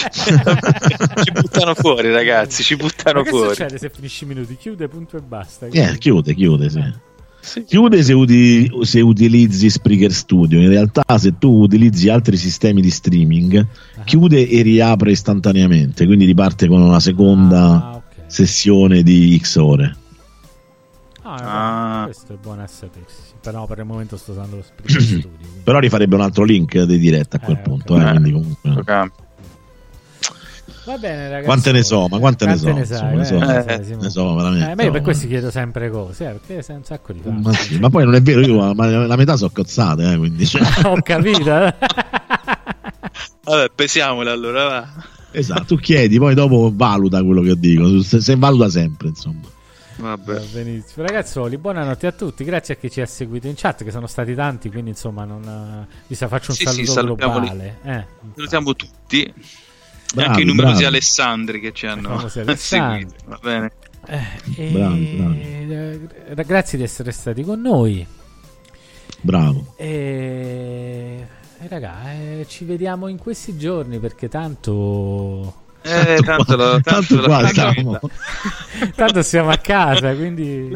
ci buttano fuori, ragazzi. Ci buttano Ma fuori. Che succede se finisci i minuti? Chiude, punto e basta. Eh, chiude, chiude, sì. Sì. Chiude se, uti- se, utilizzi Spreaker Studio. In realtà, se tu utilizzi altri sistemi di streaming, uh-huh. chiude e riapre istantaneamente. Quindi riparte con una seconda ah, okay. sessione di X ore. Ah, ah. questo è buono a sapersi. Però per il momento sto usando lo Spreaker Studio. Quindi... Però rifarebbe un altro link di diretta a quel eh, punto. Okay. Eh, quindi comunque... Va bene, ragazzi. Quante ne so, ma quante, quante ne so? Ne, sai, ne, so, eh, ne so veramente. Eh, ma io per questo chiedo sempre cose, eh, perché sei un sacco di ma, sì, ma, poi non è vero, io ma la metà sono cozzate, eh, quindi. Cioè... Ho capito. Eh. Vabbè, pesiamole allora, va. Esatto, tu chiedi, poi dopo valuta quello che dico, se, se valuta sempre, insomma. Vabbè. Va benissimo. Ragazzoli, buonanotte a tutti. Grazie a chi ci ha seguito in chat, che sono stati tanti. Quindi, insomma, non, vi sa, faccio un sì, saluto sì, globale. Eh. Salutiamo tutti. Bravi, anche i numerosi bravi. Alessandri che ci hanno seguito. Va bene. Eh, bravi, bravi. Eh, grazie di essere stati con noi. Bravo. E, e raga, eh, ci vediamo in questi giorni perché tanto. Eh, tanto, lo, tanto, tanto, qua siamo. tanto siamo a casa, quindi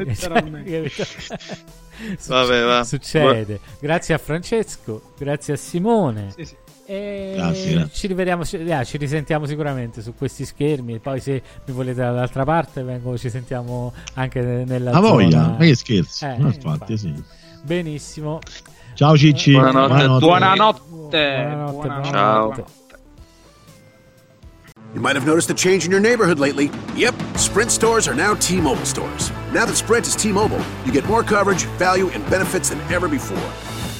Vabbè, va. succede. Grazie a Francesco, grazie a Simone. Sì, sì. E grazie. Ci rivediamo, ci, eh, ci risentiamo sicuramente su questi schermi. Poi, se mi volete dall'altra parte, vengo, ci sentiamo anche nella. A voglia, ma che scherzi. Eh, infatti, infatti. Sì. Benissimo. Ciao Cicci. Buonanotte. Buonanotte. Buonanotte. Buonanotte. Buonanotte. Ciao. You might have noticed a change in your neighborhood lately. Yep, Sprint stores are now T Mobile stores. Now that Sprint is T Mobile, you get more coverage, value, and benefits than ever before.